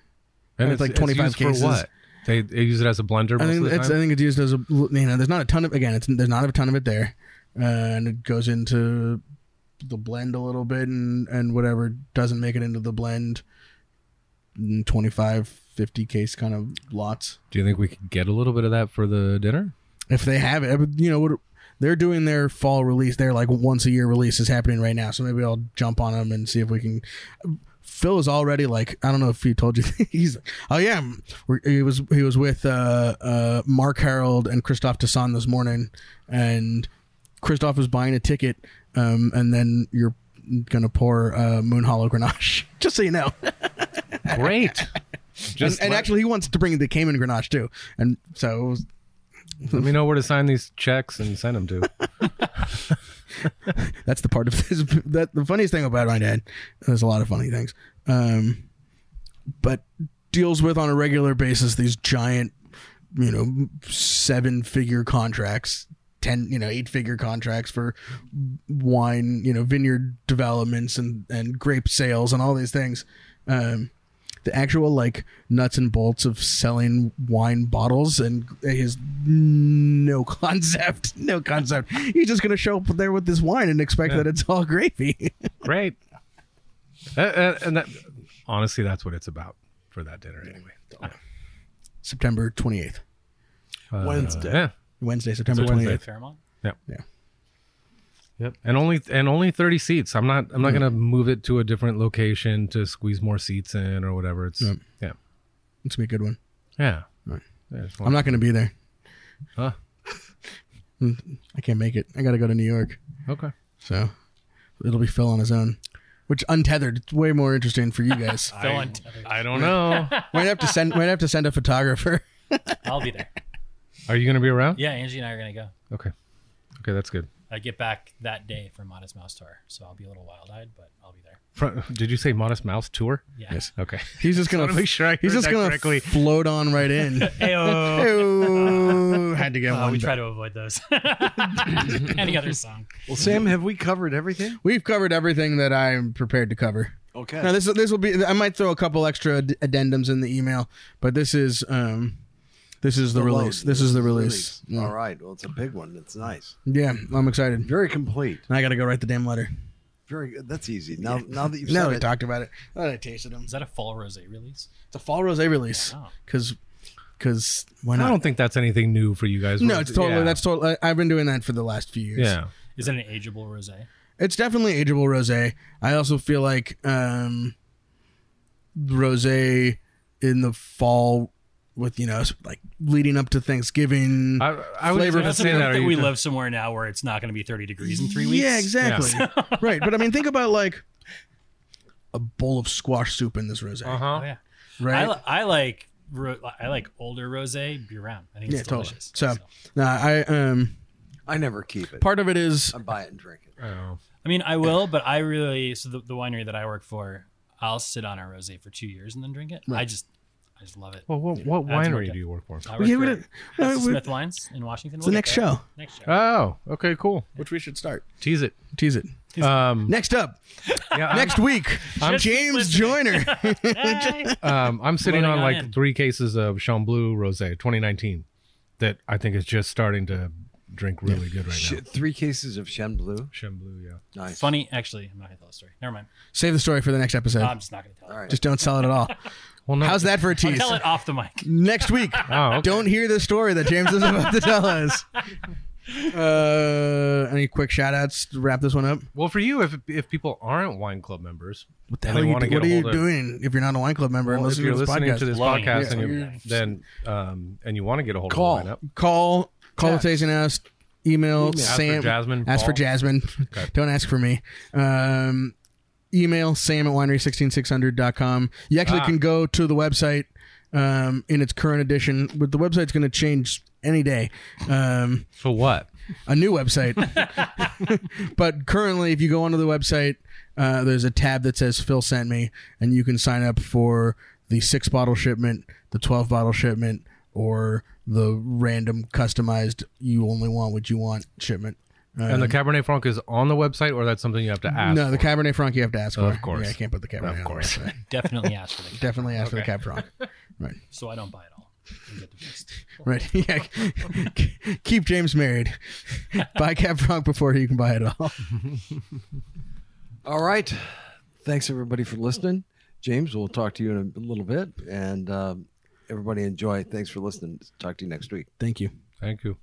[SPEAKER 4] And
[SPEAKER 2] It's like 25 cases.
[SPEAKER 4] for what? They, they use it as a blender.
[SPEAKER 2] I think it's? I think it's used as a you know there's not a ton of again it's there's not a ton of it there, uh, and it goes into the blend a little bit and and whatever doesn't make it into the blend, mm, 25, 50 case kind of lots.
[SPEAKER 4] Do you think we could get a little bit of that for the dinner?
[SPEAKER 2] if they have it. You know, what they're doing their fall release. Their like once a year release is happening right now. So maybe I'll jump on them and see if we can. Phil is already like I don't know if he told you he's oh yeah he was he was with uh, uh, Mark Herold and Christophe Tassan this morning and Christoph was buying a ticket um, and then you're gonna pour uh, Moon Hollow Grenache just so you know
[SPEAKER 4] Great.
[SPEAKER 2] and,
[SPEAKER 4] Just
[SPEAKER 2] and
[SPEAKER 4] let-
[SPEAKER 2] actually he wants to bring the Kamen Grenache too and so was,
[SPEAKER 4] Let me know where to sign these checks and send them to.
[SPEAKER 2] That's the part of this. That the funniest thing about my dad. There's a lot of funny things, um, but deals with on a regular basis these giant, you know, seven figure contracts, ten, you know, eight figure contracts for wine, you know, vineyard developments and and grape sales and all these things. Um, the actual like nuts and bolts of selling wine bottles and his no concept no concept he's just gonna show up there with this wine and expect that it's all gravy
[SPEAKER 4] Great. Uh, uh, and that, honestly, that's what it's about for that dinner anyway.
[SPEAKER 2] september 28th
[SPEAKER 4] Uh,
[SPEAKER 1] Wednesday.
[SPEAKER 4] Yeah.
[SPEAKER 2] wednesday september
[SPEAKER 4] It's a Wednesday.
[SPEAKER 2] 28th
[SPEAKER 5] Fairmont.
[SPEAKER 4] Yep. And only and only 30 seats. I'm not I'm not mm. going to move it to a different location to squeeze more seats in or whatever. It's
[SPEAKER 2] Yep.
[SPEAKER 4] yeah.
[SPEAKER 2] it's gonna be a good one
[SPEAKER 4] Yeah.
[SPEAKER 2] Right.
[SPEAKER 4] Yeah,
[SPEAKER 2] i'm not gonna be there
[SPEAKER 4] Huh. Hmm.
[SPEAKER 2] i can't make it i gotta go to new york
[SPEAKER 4] Okay.
[SPEAKER 2] so it'll be phil on his own which untethered. It's way more interesting for you guys.
[SPEAKER 5] Phil untethered.
[SPEAKER 4] I don't know.
[SPEAKER 2] might have to send. Might have to send a photographer.
[SPEAKER 5] I'll be there.
[SPEAKER 4] Are you going to be around?
[SPEAKER 5] Yeah, Angie and I are gonna go.
[SPEAKER 4] Okay. Okay, that's good.
[SPEAKER 5] I get back that day for Modest Mouse Tour, so I'll be a little wild-eyed, but I'll be there.
[SPEAKER 4] Fr- Did you say Modest Mouse tour?
[SPEAKER 5] Yeah.
[SPEAKER 2] Yes.
[SPEAKER 4] Okay.
[SPEAKER 2] He's just gonna
[SPEAKER 4] wanna make sure I
[SPEAKER 2] he's just gonna
[SPEAKER 4] correctly.
[SPEAKER 2] float on right in.
[SPEAKER 5] Ayo.
[SPEAKER 2] Ew, had to get
[SPEAKER 5] Uh,
[SPEAKER 2] one.
[SPEAKER 5] we
[SPEAKER 2] back.
[SPEAKER 5] try to avoid those. Any other song?
[SPEAKER 1] Well, Sam, have we covered everything?
[SPEAKER 2] We've covered everything that I'm prepared to cover.
[SPEAKER 1] Okay.
[SPEAKER 2] Now this this will be. I might throw a couple extra addendums in the email, but this is um, this is the,
[SPEAKER 1] load.
[SPEAKER 2] release. This is the release. Yeah.
[SPEAKER 1] All right. Well, it's a big one. It's nice.
[SPEAKER 2] Yeah, I'm excited.
[SPEAKER 1] Very complete.
[SPEAKER 2] I got to go write the damn letter.
[SPEAKER 1] Very good. That's easy. Now, now that you've
[SPEAKER 2] Now
[SPEAKER 1] said
[SPEAKER 2] we
[SPEAKER 1] it,
[SPEAKER 2] talked about it. Now that I tasted them.
[SPEAKER 5] Is that a fall rosé release?
[SPEAKER 2] It's a fall rosé release
[SPEAKER 5] Wow.
[SPEAKER 2] because because why not?
[SPEAKER 4] I don't think that's anything new for you guys.
[SPEAKER 2] no, it's totally
[SPEAKER 4] Yeah.
[SPEAKER 2] that's totally. I've been doing that for the last few years.
[SPEAKER 4] Yeah.
[SPEAKER 5] Is it an ageable rosé?
[SPEAKER 2] It's definitely ageable rosé. I also feel like um rosé in the fall with you know like leading up to Thanksgiving.
[SPEAKER 4] I, I would
[SPEAKER 2] Flavor
[SPEAKER 4] even
[SPEAKER 5] That's
[SPEAKER 4] say
[SPEAKER 5] the
[SPEAKER 4] that.
[SPEAKER 5] that
[SPEAKER 4] are you
[SPEAKER 5] we live somewhere now where it's not going to be 30 degrees in three weeks.
[SPEAKER 2] Yeah, exactly. right, but I mean, think about like a bowl of squash soup in this rosé,
[SPEAKER 4] Uh-huh.
[SPEAKER 5] Oh yeah.
[SPEAKER 2] right?
[SPEAKER 5] I, li- I like ro- I like older rosé year round. I think
[SPEAKER 2] yeah,
[SPEAKER 5] it's
[SPEAKER 2] totally.
[SPEAKER 5] delicious.
[SPEAKER 2] So, nah, I um
[SPEAKER 1] I never keep it.
[SPEAKER 2] part of it is
[SPEAKER 1] I buy it and drink it.
[SPEAKER 4] Oh.
[SPEAKER 5] I mean, I will, but I really so the, the winery that I work for, I'll sit on a rosé for two years and then drink it. I just I just love it.
[SPEAKER 4] Well, what, what winery do you work for?
[SPEAKER 5] I work
[SPEAKER 2] Yeah,
[SPEAKER 5] for
[SPEAKER 2] we-
[SPEAKER 5] Custom
[SPEAKER 2] uh, we-
[SPEAKER 5] Smith Wines in Washington.
[SPEAKER 2] it's the
[SPEAKER 5] We'll
[SPEAKER 2] next
[SPEAKER 5] there.
[SPEAKER 2] show,
[SPEAKER 5] Next show.
[SPEAKER 4] Oh, okay, cool.
[SPEAKER 2] which we should start.
[SPEAKER 4] Tease it.
[SPEAKER 2] Tease it.
[SPEAKER 4] Um,
[SPEAKER 2] Next up,
[SPEAKER 4] yeah,
[SPEAKER 2] next week,
[SPEAKER 4] I'm-
[SPEAKER 2] James
[SPEAKER 5] listening. Joiner.
[SPEAKER 4] Um, I'm sitting on
[SPEAKER 5] on
[SPEAKER 4] like
[SPEAKER 5] in.
[SPEAKER 4] three cases of Chamblou Rosé 2019 that I think is just starting to drink really good right
[SPEAKER 1] Sh-
[SPEAKER 4] now.
[SPEAKER 1] three cases of Shen Bleu.
[SPEAKER 4] Chamblou, yeah.
[SPEAKER 1] Nice.
[SPEAKER 5] Funny, actually, I'm not gonna tell the story. Never mind.
[SPEAKER 2] Save the story for the next episode.
[SPEAKER 5] I'm just not gonna tell
[SPEAKER 1] All
[SPEAKER 5] it.
[SPEAKER 1] right.
[SPEAKER 2] Just don't sell it at all.
[SPEAKER 4] Well, no.
[SPEAKER 2] How's that for a
[SPEAKER 5] I'll
[SPEAKER 2] tease?
[SPEAKER 5] tell it off the mic.
[SPEAKER 2] Next week.
[SPEAKER 4] Oh, okay.
[SPEAKER 2] Don't hear the story that James is about to tell us. Uh, any quick shout outs to wrap this one up?
[SPEAKER 4] Well, for you, if if people aren't wine club members,
[SPEAKER 2] What the hell are you, do- what are you doing if you're not a wine club member and
[SPEAKER 4] well, if you're
[SPEAKER 2] to this
[SPEAKER 4] listening
[SPEAKER 2] podcast?
[SPEAKER 4] to this
[SPEAKER 5] Blowing it.
[SPEAKER 4] podcast, and
[SPEAKER 2] Yeah.
[SPEAKER 4] you, then um, and you want to get a hold
[SPEAKER 1] Call.
[SPEAKER 4] of the lineup,
[SPEAKER 2] Call, call the
[SPEAKER 1] Text.
[SPEAKER 2] tasting house, email,
[SPEAKER 1] Ask for
[SPEAKER 2] Sam.
[SPEAKER 4] Jasmine,
[SPEAKER 2] Ask for Jasmine.
[SPEAKER 4] Okay.
[SPEAKER 2] Don't ask for me. Um, email sam at winery16600.com. You actually
[SPEAKER 4] Ah.
[SPEAKER 2] can go to the website um, in its current edition, but the website's going to change any day. Um,
[SPEAKER 4] for what?
[SPEAKER 2] a new website. but currently, if you go onto the website, uh, there's a tab that says Phil sent me, and you can sign up for the six bottle shipment, the 12 bottle shipment, or the random customized you only want what you want shipment.
[SPEAKER 4] And the Cabernet Franc is on the website, or that's something you have to ask.
[SPEAKER 2] no, the
[SPEAKER 4] for?
[SPEAKER 2] Cabernet Franc you have to ask
[SPEAKER 4] Of
[SPEAKER 2] for.
[SPEAKER 4] course.
[SPEAKER 2] Yeah, I can't put the Cabernet
[SPEAKER 4] Of
[SPEAKER 2] on
[SPEAKER 4] course.
[SPEAKER 2] the website.
[SPEAKER 5] Definitely ask for the
[SPEAKER 2] Definitely ask for the
[SPEAKER 4] Okay.
[SPEAKER 2] Cab Franc. Right.
[SPEAKER 5] so I don't buy it all. And get the best.
[SPEAKER 2] Right. Yeah. Keep James married. buy Cab Franc before you can buy it all.
[SPEAKER 1] All right. Thanks everybody for listening. James, we'll talk to you in a little bit, and um, everybody enjoy. Thanks for listening. Talk to you next week.
[SPEAKER 2] Thank you.
[SPEAKER 4] Thank you.